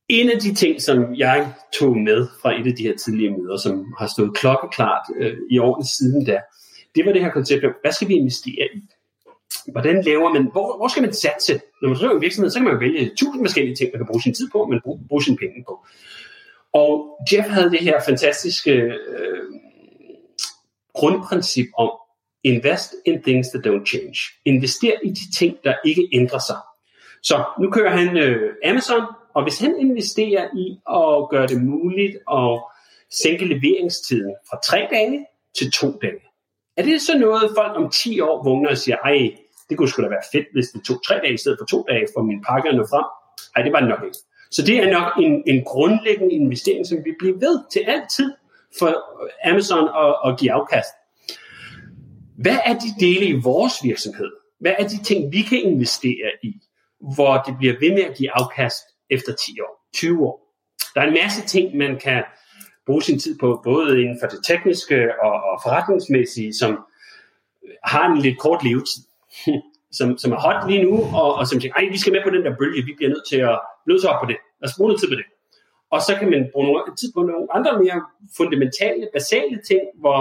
En af de ting, som jeg tog med fra et af de her tidligere møder, som har stået klokkeklart øh, i årene siden da, det var det her koncept af, hvad skal vi investere i? Hvordan laver man, hvor, hvor skal man satse? Når man driver en virksomhed, så kan man jo vælge tusind forskellige ting, man kan bruge sin tid på, man bruge, bruge sine penge på. Og Jeff havde det her fantastiske øh, grundprincip om invest in things that don't change. Invester i de ting, der ikke ændrer sig. Så nu kører han øh, Amazon, og hvis han investerer i at gøre det muligt at sænke leveringstiden fra tre dage til to dage, er det så noget, folk om 10 år vågner og siger, ej, det kunne sgu da være fedt, hvis det tog tre dage i stedet for to dage for min pakke at nå frem? Ej, det var det nok ikke. Så det er nok en, en grundlæggende investering, som vi bliver ved til altid for Amazon at, at give afkast. Hvad er de dele i vores virksomhed? Hvad er de ting, vi kan investere i, hvor det bliver ved med at give afkast efter 10 år, 20 år? Der er en masse ting, man kan bruge sin tid på, både inden for det tekniske og, og forretningsmæssige, som har en lidt kort levetid, som, som er hot lige nu, og, og som tænker, ej, vi skal med på den der bølge, vi bliver nødt til at løse op på det. Lad os bruge noget tid på det. Og så kan man bruge noget tid på nogle andre mere fundamentale, basale ting, hvor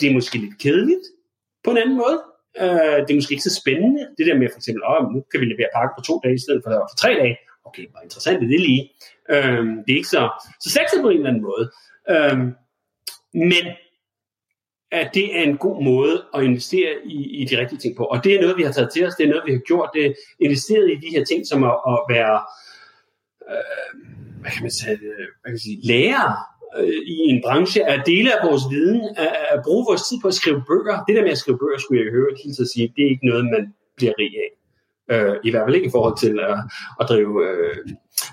det er måske lidt kedeligt på en anden måde. Øh, det er måske ikke så spændende. Det der med for eksempel, oh, nu kan vi levere pakke på to dage i stedet for, for tre dage. Okay, hvor interessant er det lige. Øh, det er ikke så, så sexet på en eller anden måde. Øh, men at det er en god måde at investere i, i de rigtige ting på. Og det er noget, vi har taget til os, det er noget, vi har gjort, det er investeret i de her ting, som at, at være, øh, hvad kan man sige, hvad kan man sige lærer øh, i en branche, at dele af vores viden, at, at bruge vores tid på at skrive bøger. Det der med at skrive bøger, skulle jeg høre til at sige, det er ikke noget, man bliver rig af. Øh, I hvert fald ikke i forhold til at, at drive øh,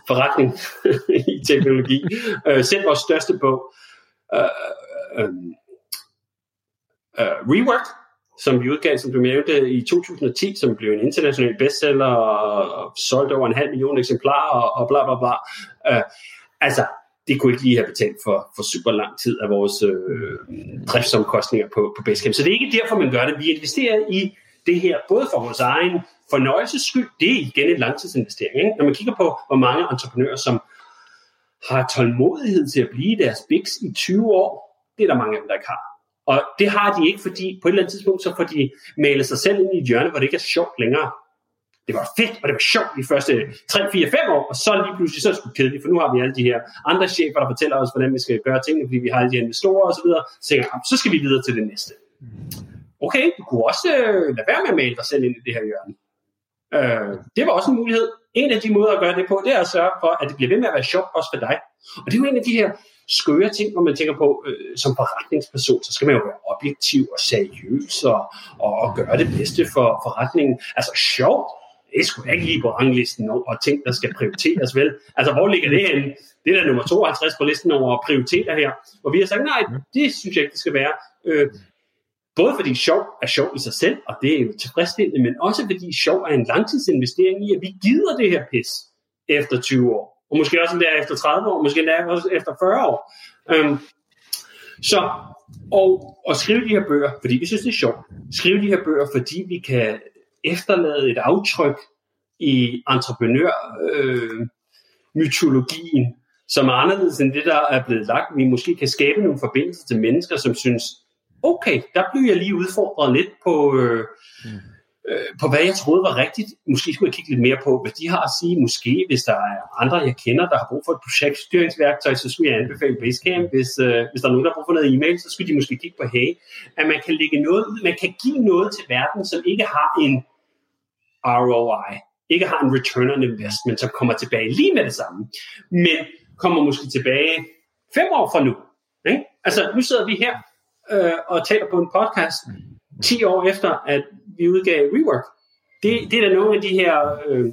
forretning i teknologi. Øh, selv vores største bog, øh, øh, øh uh, Rework, som vi udgav, som du nævnte, i 2010, som blev en international bestseller og, og solgt over en halv million eksemplarer og, og bla bla bla. Øh, altså, det kunne ikke lige have betalt for, for super lang tid af vores øh, driftsomkostninger på, på Basecamp. Så det er ikke derfor, man gør det. Vi investerer i det her, både for vores egen fornøjelses skyld, det er igen en langtidsinvestering. Ikke? Når man kigger på, hvor mange entreprenører, som har tålmodighed til at blive deres biks i 20 år, det er der mange af dem, der ikke har. Og det har de ikke, fordi på et eller andet tidspunkt, så får de malet sig selv ind i et hjørne, hvor det ikke er sjovt længere. Det var fedt, og det var sjovt de første 3, 4, 5 år, og så lige pludselig så skulle kedeligt, for nu har vi alle de her andre chefer, der fortæller os, hvordan vi skal gøre tingene, fordi vi har alle de her investorer osv., så, så tænker jeg, så skal vi videre til det næste. Okay, du kunne også øh, lade være med at male dig selv ind i det her hjørne. Øh, det var også en mulighed. En af de måder at gøre det på, det er at sørge for, at det bliver ved med at være sjovt også for dig. Og det er jo en af de her skøre ting, når man tænker på, øh, som forretningsperson, så skal man jo være objektiv og seriøs og, og, og gøre det bedste for forretningen. Altså sjovt, det skulle ikke lige på ranglisten over ting, der skal prioriteres vel. Altså hvor ligger det henne? Det er der nummer 52 på listen over prioriteter her. Og vi har sagt, nej, det synes jeg ikke, det skal være. Øh, både fordi sjov er sjov i sig selv, og det er jo tilfredsstillende, men også fordi sjov er en langtidsinvestering i, at vi gider det her pis efter 20 år og måske også der efter 30 år, måske endda også efter 40 år. Øhm, så, og, og skrive de her bøger, fordi vi synes, det er sjovt. Skrive de her bøger, fordi vi kan efterlade et aftryk i entreprenør øh, mytologien, som er anderledes end det, der er blevet lagt. Vi måske kan skabe nogle forbindelser til mennesker, som synes, okay, der blev jeg lige udfordret lidt på, øh, mm øh, på hvad jeg troede var rigtigt. Måske skulle jeg kigge lidt mere på, hvad de har at sige. Måske, hvis der er andre, jeg kender, der har brug for et projektstyringsværktøj, så skulle jeg anbefale Basecamp. Hvis, øh, hvis der er nogen, der har brug for noget e-mail, så skulle de måske kigge på Hey. At man kan lægge noget ud, man kan give noget til verden, som ikke har en ROI, ikke har en return on investment, som kommer tilbage lige med det samme, men kommer måske tilbage fem år fra nu. Ikke? Altså, nu sidder vi her øh, og taler på en podcast, 10 år efter, at vi udgav Rework. Det, det er da nogle af de her øh,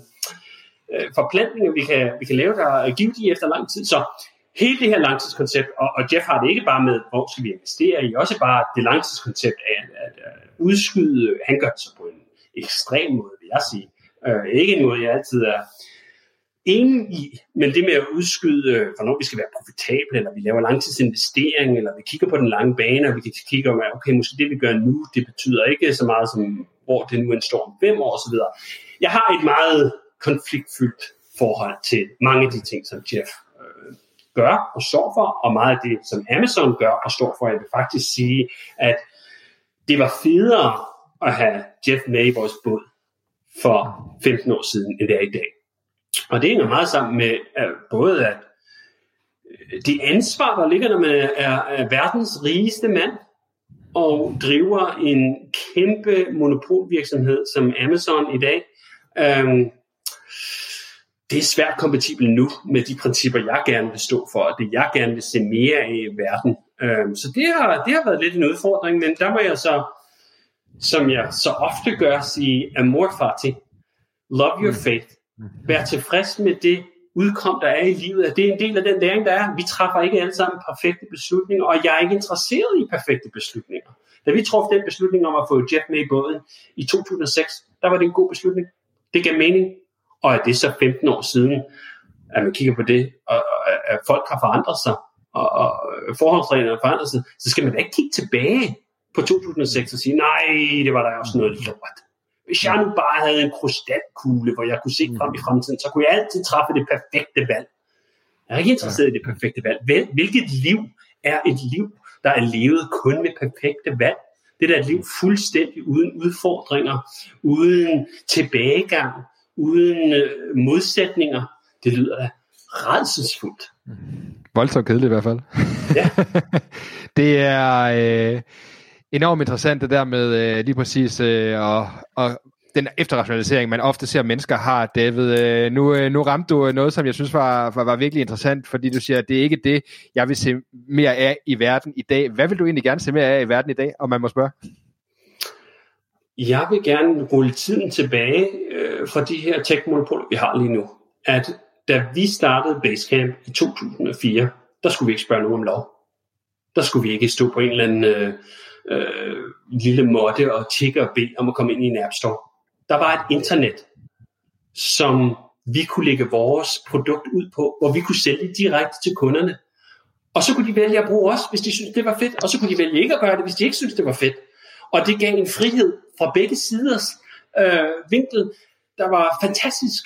øh, forplantninger, vi kan, vi kan lave, der er givet efter lang tid. Så hele det her langtidskoncept, og, og Jeff har det ikke bare med, hvor skal vi investere i, også bare det langtidskoncept af at, at, at udskyde, han gør det så på en ekstrem måde, vil jeg sige. Øh, ikke en måde, jeg altid er enig i, men det med at udskyde, øh, hvornår vi skal være profitable, eller vi laver langtidsinvestering, eller vi kigger på den lange bane, og vi kan kigge om, okay, måske det vi gør nu, det betyder ikke så meget som, hvor det nu er en storm fem år osv. Jeg har et meget konfliktfyldt forhold til mange af de ting, som Jeff øh, gør og står for, og meget af det, som Amazon gør og står for. Jeg vil faktisk sige, at det var federe at have Jeff med i vores båd for 15 år siden, end det er i dag. Og det hænger meget sammen med at både at øh, det ansvar, der ligger, når man er, er verdens rigeste mand, og driver en kæmpe monopolvirksomhed som Amazon i dag. Øhm, det er svært kompatibelt nu med de principper, jeg gerne vil stå for, og det jeg gerne vil se mere af i verden. Øhm, så det har, det har været lidt en udfordring, men der må jeg så, som jeg så ofte gør, sige, amor fati, love your mm. faith, Vær tilfreds med det, udkom, der er i livet, at det er en del af den læring, der er. Vi træffer ikke alle sammen perfekte beslutninger, og jeg er ikke interesseret i perfekte beslutninger. Da vi traf den beslutning om at få Jeff med i båden i 2006, der var det en god beslutning. Det gav mening. Og at det er så 15 år siden, at man kigger på det, og, at folk har forandret sig, og, og forholdsreglerne har forandret sig, så skal man da ikke kigge tilbage på 2006 og sige, nej, det var der også noget lort. Hvis jeg nu bare havde en krystalkugle, hvor jeg kunne se frem i fremtiden, så kunne jeg altid træffe det perfekte valg. Jeg er ikke interesseret i det perfekte valg. Hvilket liv er et liv, der er levet kun med perfekte valg? Det der er et liv fuldstændig uden udfordringer, uden tilbagegang, uden øh, modsætninger. Det lyder da redselsfuldt. Voldsomt kedeligt i hvert fald. Ja. det er øh, enormt interessant det der med øh, lige præcis øh, og, og den efterrationalisering, man ofte ser mennesker har, David. Øh, nu, øh, nu ramte du øh, noget, som jeg synes var, var, var virkelig interessant, fordi du siger, at det er ikke det, jeg vil se mere af i verden i dag. Hvad vil du egentlig gerne se mere af i verden i dag, om man må spørge? Jeg vil gerne rulle tiden tilbage øh, fra de her tech-monopoler, vi har lige nu. At da vi startede Basecamp i 2004, der skulle vi ikke spørge nogen om lov. Der skulle vi ikke stå på en eller anden øh, øh, lille måtte og tikke og bede om at komme ind i en App Store. Der var et internet, som vi kunne lægge vores produkt ud på, hvor vi kunne sælge direkte til kunderne. Og så kunne de vælge at bruge os, hvis de synes det var fedt, og så kunne de vælge ikke at gøre det, hvis de ikke synes det var fedt. Og det gav en frihed fra begge siders øh, vinkel, der var fantastisk.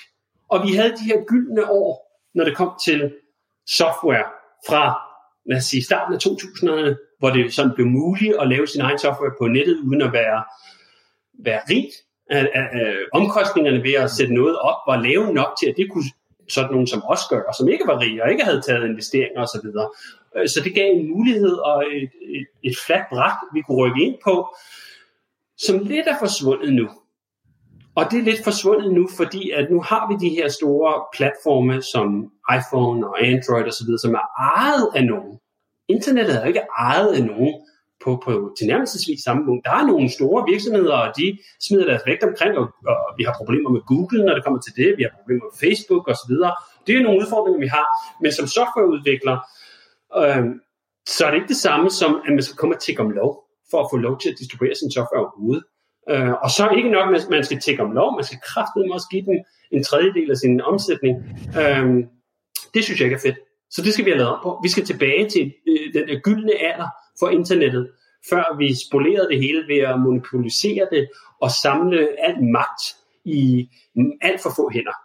Og vi havde de her gyldne år, når det kom til software fra lad os sige, starten af 2000'erne, hvor det sådan blev muligt at lave sin egen software på nettet, uden at være, være rig. Omkostningerne ved at sætte noget op var lave nok til, at det kunne sådan nogen som os gøre, som ikke var rige og ikke havde taget investeringer osv. Øh, så det gav en mulighed og et, et, et fladt bræt, vi kunne rykke ind på, som lidt er forsvundet nu. Og det er lidt forsvundet nu, fordi at nu har vi de her store platforme som iPhone og Android osv., som er ejet af nogen. Internettet er ikke ejet af nogen på, på tilnærmelsesvis samme måde. Der er nogle store virksomheder, og de smider deres vægt omkring, og, og vi har problemer med Google, når det kommer til det. Vi har problemer med Facebook osv. Det er nogle udfordringer, vi har. Men som softwareudvikler, øh, så er det ikke det samme som, at man skal komme og tække om lov, for at få lov til at distribuere sin software overhovedet. Øh, og så ikke nok, at man skal tække om lov, man skal kraftedeme også give dem en tredjedel af sin omsætning. Øh, det synes jeg ikke er fedt. Så det skal vi have lavet op på. Vi skal tilbage til øh, den der gyldne alder for internettet, før vi spolerede det hele ved at monopolisere det og samle al magt i alt for få hænder.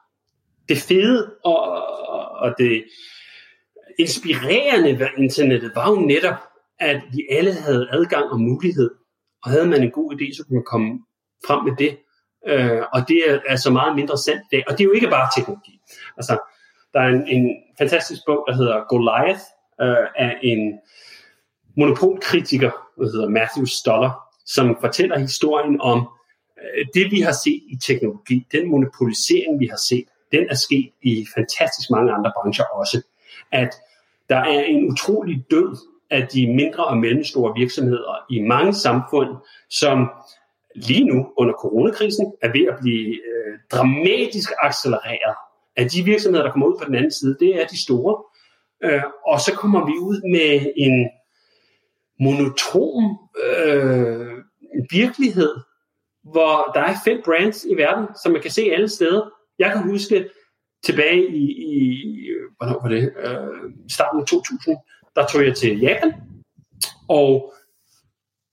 Det fede og, og det inspirerende ved internettet var jo netop, at vi alle havde adgang og mulighed. Og havde man en god idé, så kunne man komme frem med det. Øh, og det er altså meget mindre sandt i dag. Og det er jo ikke bare teknologi. Altså, der er en, en fantastisk bog, der hedder Goliath, øh, af en monopolkritiker, der hedder Matthew Stoller, som fortæller historien om øh, det, vi har set i teknologi, den monopolisering, vi har set, den er sket i fantastisk mange andre brancher også. At der er en utrolig død af de mindre og mellemstore virksomheder i mange samfund, som lige nu under coronakrisen er ved at blive øh, dramatisk accelereret af de virksomheder, der kommer ud på den anden side, det er de store. Øh, og så kommer vi ud med en monoton øh, virkelighed, hvor der er fem brands i verden, som man kan se alle steder. Jeg kan huske tilbage i, i hvornår var det, øh, starten af 2000, der tog jeg til Japan, og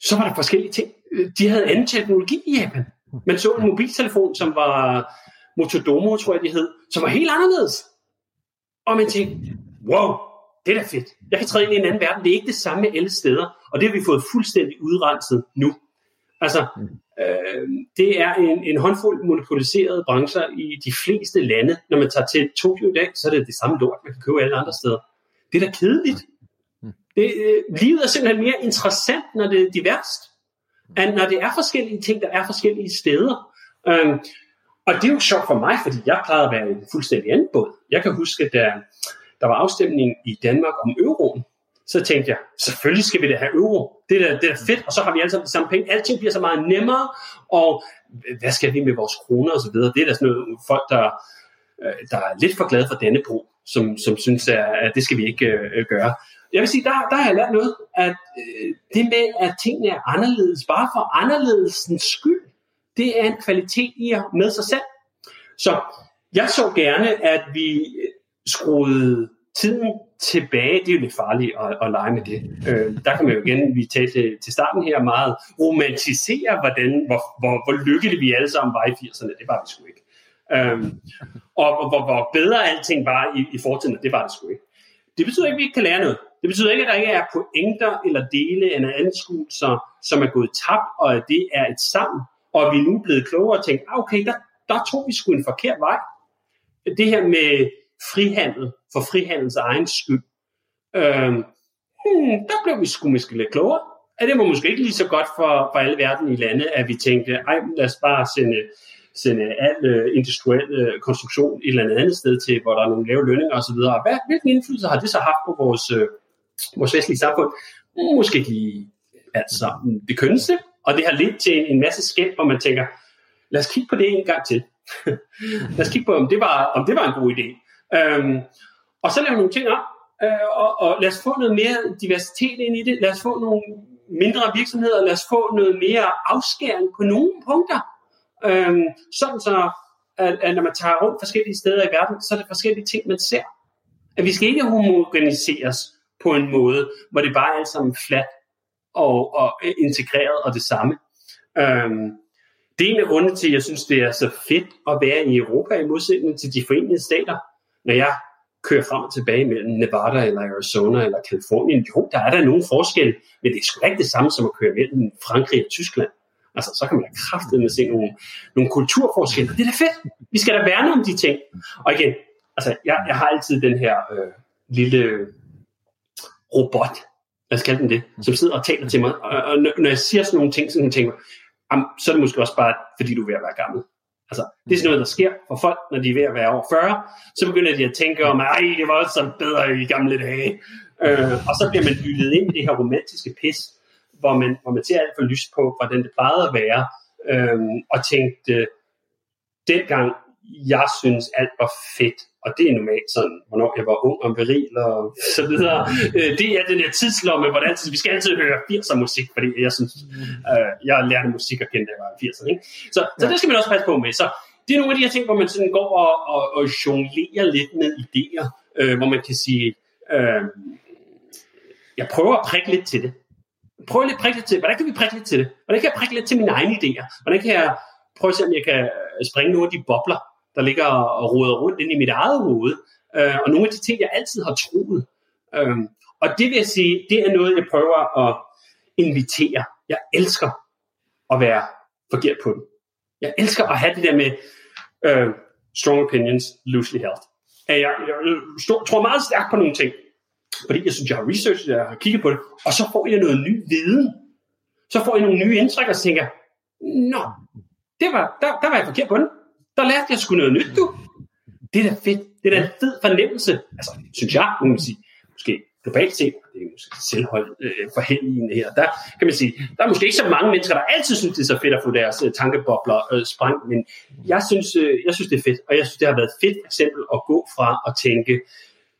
så var der forskellige ting. De havde anden teknologi i Japan. Man så en mobiltelefon, som var Motodomo, tror jeg de hed, som var helt anderledes. Og man tænkte, wow, det er da fedt. Jeg kan træde ind i en anden verden. Det er ikke det samme alle steder. Og det har vi fået fuldstændig udrenset nu. Altså, øh, det er en, en håndfuld monopoliserede brancher i de fleste lande. Når man tager til Tokyo i dag, så er det det samme lort, man kan købe alle andre steder. Det er da kedeligt. Det, øh, livet er simpelthen mere interessant, når det er diverst. End når det er forskellige ting, der er forskellige steder. Øh, og det er jo sjovt for mig, fordi jeg plejede at være i en fuldstændig anden båd. Jeg kan huske, da der, der var afstemning i Danmark om euroen, så tænkte jeg, selvfølgelig skal vi da have euro. Det er da, det er da fedt, og så har vi alle sammen de samme penge. Alting bliver så meget nemmere, og hvad skal vi med vores kroner og så videre. Det er da sådan noget folk, der øh, der er lidt for glade for denne brug, som, som synes, at, at det skal vi ikke øh, gøre. Jeg vil sige, der, der har jeg lært noget, at øh, det med, at tingene er anderledes, bare for anderledesens skyld, det er en kvalitet i at med sig selv. Så jeg så gerne, at vi øh, skruede tiden tilbage, det er jo lidt farligt at, at lege med det. Øh, der kan man jo igen, vi talte til, til starten her, meget romantisere, hvordan, hvor, hvor, hvor lykkelige vi alle sammen var i 80'erne. Det var vi sgu ikke. Øh, og hvor, hvor bedre alting var i, i fortiden, det var det sgu ikke. Det betyder ikke, at vi ikke kan lære noget. Det betyder ikke, at der ikke er pointer eller dele eller anskuelser, som er gået tabt, og at det er et sammen, og at vi nu er blevet klogere og tænkt, ah, okay, der, der tog vi sgu en forkert vej. Det her med frihandel for frihandels egen skyld. Øh, hmm, der blev vi sgu måske lidt klogere. At det var måske ikke lige så godt for, for alle verden i lande, at vi tænkte, ej, lad os bare sende, sende al øh, industriel øh, konstruktion et eller andet, andet sted til, hvor der er nogle lave lønninger osv. Hvad, hvilken indflydelse har det så haft på vores, øh, vores vestlige samfund? Måske ikke altså, det kønneste, og det har lidt til en masse skæld, hvor man tænker, lad os kigge på det en gang til. lad os kigge på, om det var, om det var en god idé. Øhm, og så lave nogle ting op, øh, og, og lad os få noget mere diversitet ind i det. Lad os få nogle mindre virksomheder, lad os få noget mere afskæring på nogle punkter. Øhm, sådan så, at, at når man tager rundt forskellige steder i verden, så er det forskellige ting, man ser. At vi skal ikke homogeniseres på en måde, hvor det bare er alt sammen fladt og, og øh, integreret og det samme. Øhm, det er en af grundene til, at jeg synes, det er så fedt at være i Europa i modsætning til de forenede stater. Når jeg kører frem og tilbage mellem Nevada eller Arizona eller Kalifornien, jo, der er der nogle forskelle, men det er sgu ikke det samme som at køre mellem Frankrig og Tyskland. Altså, så kan man da kraftigt med se nogle, nogle kulturforskelle. Det er da fedt. Vi skal da værne om de ting. Og igen, altså, jeg, jeg har altid den her øh, lille robot, hvad skal den det, som sidder og taler til mig. Og, og når jeg siger sådan nogle ting, så tænker jeg, så er det måske også bare, fordi du er ved at være gammel. Altså, det er sådan noget, der sker for folk, når de er ved at være over 40. Så begynder de at tænke om, ej, det var også så bedre i gamle dage. Øh, og så bliver man hyldet ind i det her romantiske pis, hvor man, hvor man ser alt for lyst på, hvordan det plejede at være. Øh, og tænkte, dengang jeg synes alt var fedt, og det er normalt sådan, hvornår jeg var ung og viril og så videre. Øh, det er den her tidslomme, hvor altid, vi skal altid høre 80'er musik, fordi jeg synes, øh, jeg lærte musik at kende, da jeg var 80'erne. Ikke? Så, så det skal man også passe på med. Så det er nogle af de her ting, hvor man sådan går og, og, og jonglerer lidt med idéer, øh, hvor man kan sige, øh, jeg prøver at prikke lidt til det. Prøv lidt at prikke lidt til Hvordan kan vi prikke lidt til det? Hvordan kan jeg prikke lidt til mine egne idéer? Hvordan kan jeg prøve at se, om jeg kan springe nogle af de bobler, der ligger og roder rundt ind i mit eget hoved, øh, og nogle af de ting, jeg altid har troet. Øh, og det vil jeg sige, det er noget, jeg prøver at invitere. Jeg elsker at være forkert på den. Jeg elsker at have det der med øh, strong opinions, loosely held. At jeg, jeg, jeg tror meget stærkt på nogle ting, fordi jeg synes, jeg har researchet, jeg har kigget på det, og så får jeg noget ny viden. Så får jeg nogle nye indtryk, og så tænker nå, det var, der, der var jeg forkert på den. Der lærte jeg sgu noget nyt, du. Det er da fedt. Det er da en fed fornemmelse. Altså, synes jeg, må man sige. Måske globalt set, det er måske selvhold øh, forhældende her. Der kan man sige, der er måske ikke så mange mennesker, der altid synes, det er så fedt at få deres øh, tankebobler øh, sprængt, men jeg synes, øh, jeg synes, det er fedt, og jeg synes, det har været fedt for eksempel at gå fra at tænke,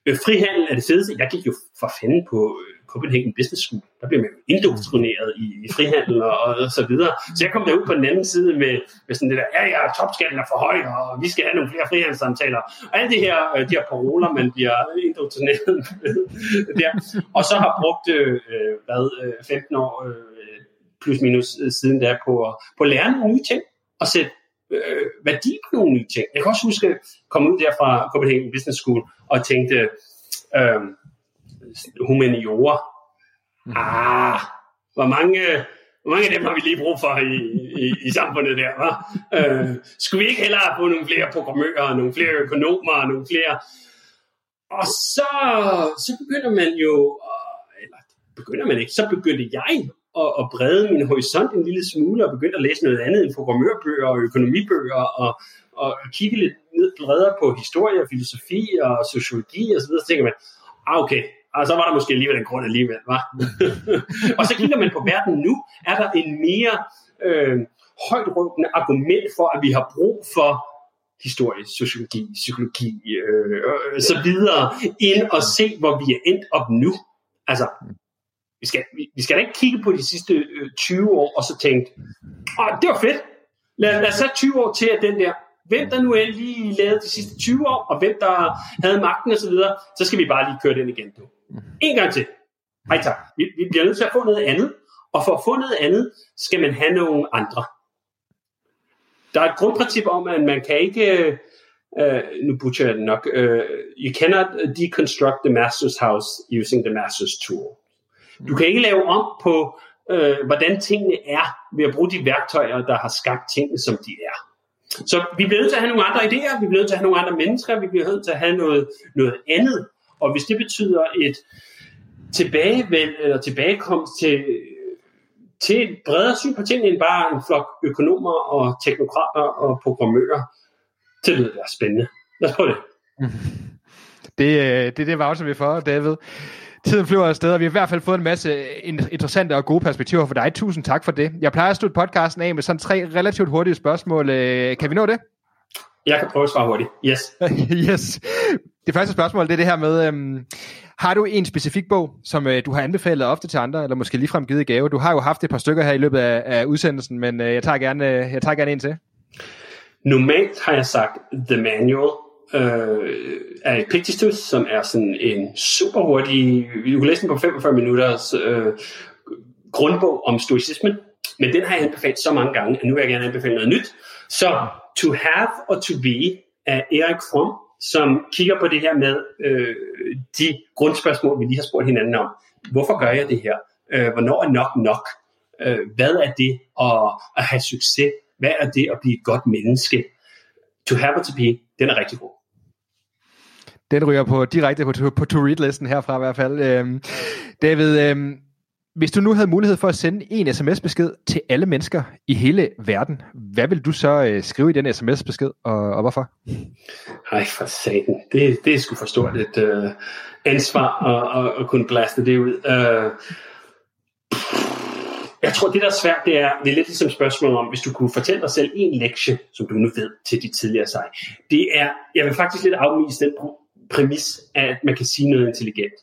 øh, frihandel er det fedeste. Jeg gik jo for fanden på øh, Copenhagen Business School. Der bliver man indoktrineret i, i frihandel og, og så videre. Så jeg kom derud på den anden side med, med sådan det der, ja ja, topskatten er for høj, og vi skal have nogle flere frihandelssamtaler. Og alle de her, øh, de her paroler, man bliver indoktrineret med der. Og så har brugt, øh, øh hvad, øh, 15 år øh, plus minus siden der på, på at lære nogle nye ting og sætte øh, værdi på nogle nye ting. Jeg kan også huske at komme ud der fra Copenhagen Business School og tænkte, øh, humaniora. Mm. Ah, hvor mange, hvor mange af dem har vi lige brug for i, i, i samfundet der, hva? Øh, skulle vi ikke hellere få nogle flere programmører, nogle flere økonomer, nogle flere... Og så, så begynder man jo, eller begynder man ikke, så begyndte jeg at, at brede min horisont en lille smule og begyndte at læse noget andet end programmørbøger og økonomibøger og, og kigge lidt ned bredere på historie og filosofi og sociologi og så videre, så tænker man, ah, okay, og så var der måske alligevel en grund alligevel, var. og så kigger man på verden nu, er der en mere øh, højt argument for, at vi har brug for historie, sociologi, psykologi, øh, øh, så videre, ind og se, hvor vi er endt op nu. Altså, vi skal, vi, vi skal da ikke kigge på de sidste øh, 20 år, og så tænke, åh, det var fedt. Lad, lad os sætte 20 år til, at den der, hvem der nu end lige lavede de sidste 20 år, og hvem der havde magten osv., så, videre, så skal vi bare lige køre den igen nu. En gang til. Nej tak. Vi, vi bliver nødt til at få noget andet, og for at få noget andet, skal man have nogle andre. Der er et grundprincip om, at man kan ikke, uh, nu butcher jeg det nok, uh, you cannot deconstruct the master's house using the master's tool. Du kan ikke lave om på, uh, hvordan tingene er, ved at bruge de værktøjer, der har skabt tingene, som de er. Så vi bliver nødt til at have nogle andre idéer, vi bliver nødt til at have nogle andre mennesker, vi bliver nødt til at have noget, noget andet. Og hvis det betyder et tilbagevæld eller tilbagekomst til til et bredere syn på tingene end bare en flok økonomer og teknokrater og programmører. Det lyder være spændende. Lad os prøve det. Det, øh, det er det voucher vi for, David. Tiden flyver afsted, og vi har i hvert fald fået en masse interessante og gode perspektiver for dig. Tusind tak for det. Jeg plejer at slutte podcasten af med sådan tre relativt hurtige spørgsmål. Øh, kan vi nå det? Jeg kan prøve at svare hurtigt. Yes. yes. Det første spørgsmål, det er det her med, øhm, har du en specifik bog, som øh, du har anbefalet ofte til andre, eller måske ligefrem givet i gave? Du har jo haft et par stykker her i løbet af, af udsendelsen, men øh, jeg, tager gerne, øh, jeg tager gerne en til. Normalt har jeg sagt The Manual øh, af Epictetus, som er sådan en super hurtig, du kan læse den på 45 minutters øh, grundbog om stoicismen, men den har jeg anbefalet så mange gange, at nu vil jeg gerne anbefale noget nyt. Så To Have og To Be af Erik Fromm, som kigger på det her med øh, de grundspørgsmål, vi lige har spurgt hinanden om. Hvorfor gør jeg det her? Øh, hvornår er nok nok? Øh, hvad er det at, at have succes? Hvad er det at blive et godt menneske? To have or to be, den er rigtig god. Den ryger på direkte på, på to-read-listen herfra i hvert fald. Øhm, David, øhm, hvis du nu havde mulighed for at sende en sms-besked til alle mennesker i hele verden, hvad vil du så øh, skrive i den sms-besked, og, og hvorfor? Hej for satan. Det, det er sgu for stort et øh, ansvar at, at, at kunne blaste det ud. Øh, jeg tror, det der er svært, det er, det er lidt ligesom spørgsmålet om, hvis du kunne fortælle dig selv en lektie, som du nu ved til dit tidligere sig. Det er, jeg vil faktisk lidt afvise den præmis, at man kan sige noget intelligent.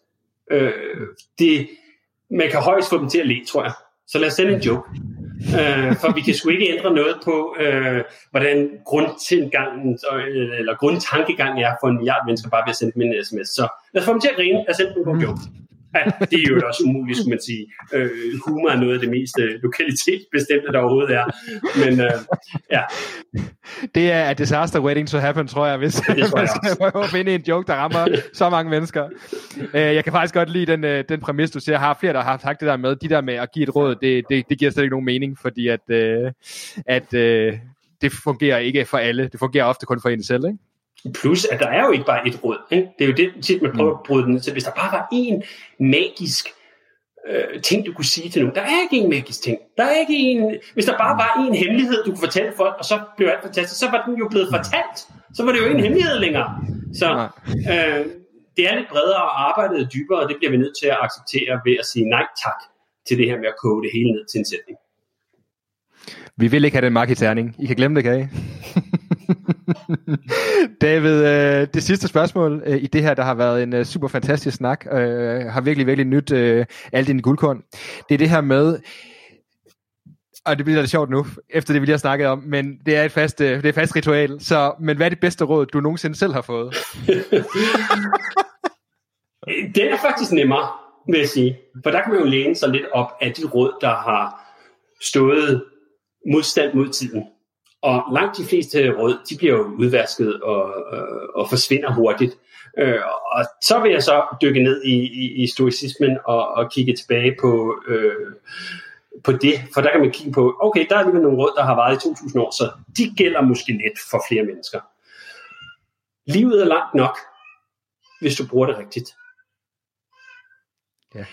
Øh, det, man kan højst få dem til at le, tror jeg. Så lad os sende en joke. øh, for vi kan sgu ikke ændre noget på, øh, hvordan grundtilgangen, øh, eller grundtankegangen er for en milliard mennesker bare ved at sende dem en sms. Så lad os få dem til at grine. Lad os sende dem en god joke. Ja, det er jo også umuligt, skulle man sige. Øh, humor er noget af det mest øh, lokalitetsbestemte, der overhovedet er. Men øh, ja. Det er a disaster waiting to happen, tror jeg, hvis det tror jeg man skal prøve at finde en joke, der rammer så mange mennesker. Øh, jeg kan faktisk godt lide den, øh, den præmis, du siger. Jeg har flere, der har sagt det der med, de der med at give et råd, det, det, det giver slet ikke nogen mening, fordi at, øh, at øh, det fungerer ikke for alle. Det fungerer ofte kun for en selv, ikke? Plus, at der er jo ikke bare et råd. Ikke? Det er jo det, tit man prøver at bryde den til. Hvis der bare var en magisk øh, ting, du kunne sige til nogen. Der er ikke en magisk ting. Der er ikke en, hvis der bare var en hemmelighed, du kunne fortælle folk, og så blev alt fantastisk, så var den jo blevet fortalt. Så var det jo ikke en hemmelighed længere. Så øh, det er lidt bredere, og arbejdet er dybere, og det bliver vi nødt til at acceptere ved at sige nej tak til det her med at koge det hele ned til en sætning. Vi vil ikke have den mark i terning. I kan glemme det, kan I? David, øh, det sidste spørgsmål øh, i det her, der har været en øh, super fantastisk snak, øh, har virkelig, virkelig nyt øh, alle guldkorn. Det er det her med, og det bliver lidt sjovt nu, efter det vi lige har snakket om, men det er et fast, øh, det er et fast ritual. Så, men hvad er det bedste råd, du nogensinde selv har fået? det er faktisk nemmere, vil jeg sige. For der kan man jo læne sig lidt op af de råd, der har stået modstand mod tiden. Og langt de fleste råd, de bliver jo udvasket og, øh, og forsvinder hurtigt. Øh, og så vil jeg så dykke ned i, i, i stoicismen og, og kigge tilbage på, øh, på det. For der kan man kigge på, okay, der er alligevel nogle råd, der har varet i 2000 år, så de gælder måske lidt for flere mennesker. Livet er langt nok, hvis du bruger det rigtigt. Ja.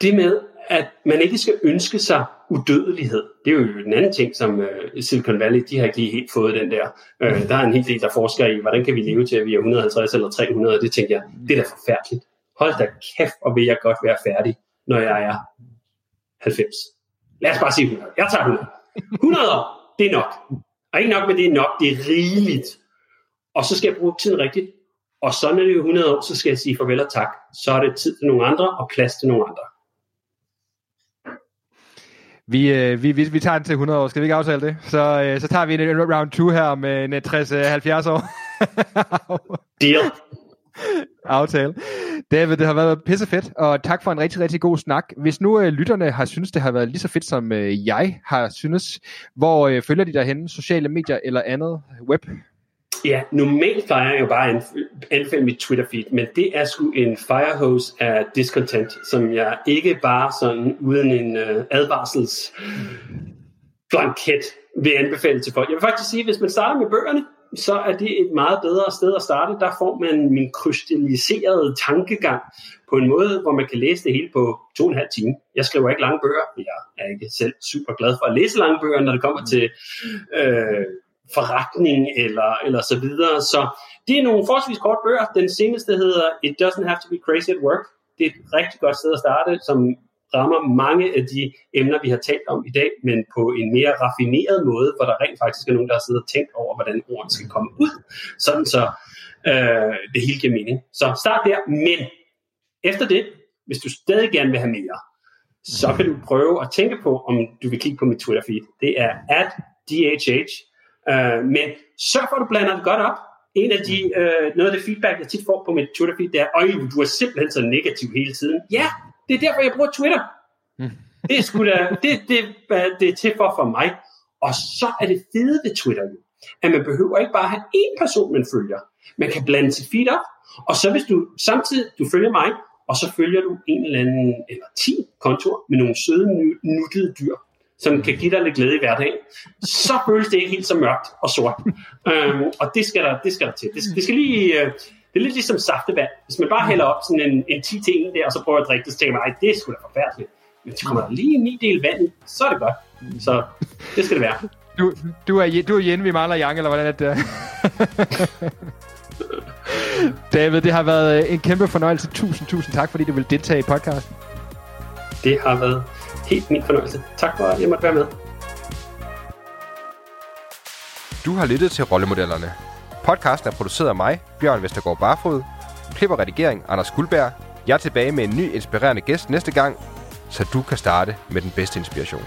Det med, at man ikke skal ønske sig udødelighed. Det er jo en anden ting, som uh, Silicon Valley, de har ikke lige helt fået den der. Uh, der er en hel del, der forsker i, hvordan kan vi leve til, at vi er 150 eller 300, det tænker jeg, det er da forfærdeligt. Hold da kæft, og vil jeg godt være færdig, når jeg er 90. Lad os bare sige 100. Jeg tager 100. 100 år, det er nok. Og ikke nok med det er nok, det er rigeligt. Og så skal jeg bruge tiden rigtigt. Og så når det er 100 år, så skal jeg sige farvel og tak. Så er det tid til nogle andre og plads til nogle andre. Vi, øh, vi, vi, vi tager den til 100 år. Skal vi ikke aftale det? Så, øh, så tager vi en round 2 her med en 60-70 år. Deal. Aftale. David, det har været pissefedt, og tak for en rigtig, rigtig god snak. Hvis nu øh, lytterne har synes det har været lige så fedt, som øh, jeg har synes, hvor øh, følger de derhenne? Sociale medier eller andet? Web? Ja, normalt plejer jeg jo bare at anbefale mit Twitter-feed, men det er sgu en firehose af discontent, som jeg ikke bare sådan uden en øh, uh, advarsels blanket vil anbefale til folk. Jeg vil faktisk sige, at hvis man starter med bøgerne, så er det et meget bedre sted at starte. Der får man min krystalliserede tankegang på en måde, hvor man kan læse det hele på to og en halv time. Jeg skriver ikke lange bøger, jeg er ikke selv super glad for at læse lange bøger, når det kommer til øh, forretning eller, eller så videre. Så det er nogle forholdsvis kort bøger. Den seneste hedder It Doesn't Have to Be Crazy at Work. Det er et rigtig godt sted at starte, som rammer mange af de emner, vi har talt om i dag, men på en mere raffineret måde, hvor der rent faktisk er nogen, der har siddet og tænkt over, hvordan ordene skal komme ud, sådan så øh, det hele giver mening. Så start der, men efter det, hvis du stadig gerne vil have mere, så kan du prøve at tænke på, om du vil kigge på mit Twitter-feed. Det er at DHH, øh, men sørg for, at du blander det godt op. En af de, øh, noget af det feedback, jeg tit får på mit Twitter-feed, det er, øj, du er simpelthen så negativ hele tiden. Ja, det er derfor, jeg bruger Twitter. Mm. Det er, sgu da, det, det, det er til for for mig. Og så er det fede ved Twitter jo, at man behøver ikke bare have én person, man følger. Man kan blande sit feed op, og så hvis du samtidig du følger mig, og så følger du en eller anden, eller 10 kontor med nogle søde, nuttede dyr, som kan give dig lidt glæde i hverdagen, så føles det ikke helt så mørkt og sort. øhm, og det skal der, det skal der til. Det, det skal lige, øh, det er lidt ligesom saftevand. Hvis man bare hælder op sådan en, en 10 til 1 der, og så prøver at drikke det, så tænker man, det er sgu da forfærdeligt. Men hvis kommer der lige en 9 del vand så er det godt. Så det skal det være. Du, du er, du er Jen, vi mangler Yang, eller hvordan er det? David, det har været en kæmpe fornøjelse. Tusind, tusind tak, fordi du vil deltage i podcasten. Det har været helt min fornøjelse. Tak for, at jeg måtte være med. Du har lyttet til Rollemodellerne. Podcasten er produceret af mig, Bjørn Vestergaard Barfod. Klipper redigering, Anders Guldberg. Jeg er tilbage med en ny inspirerende gæst næste gang, så du kan starte med den bedste inspiration.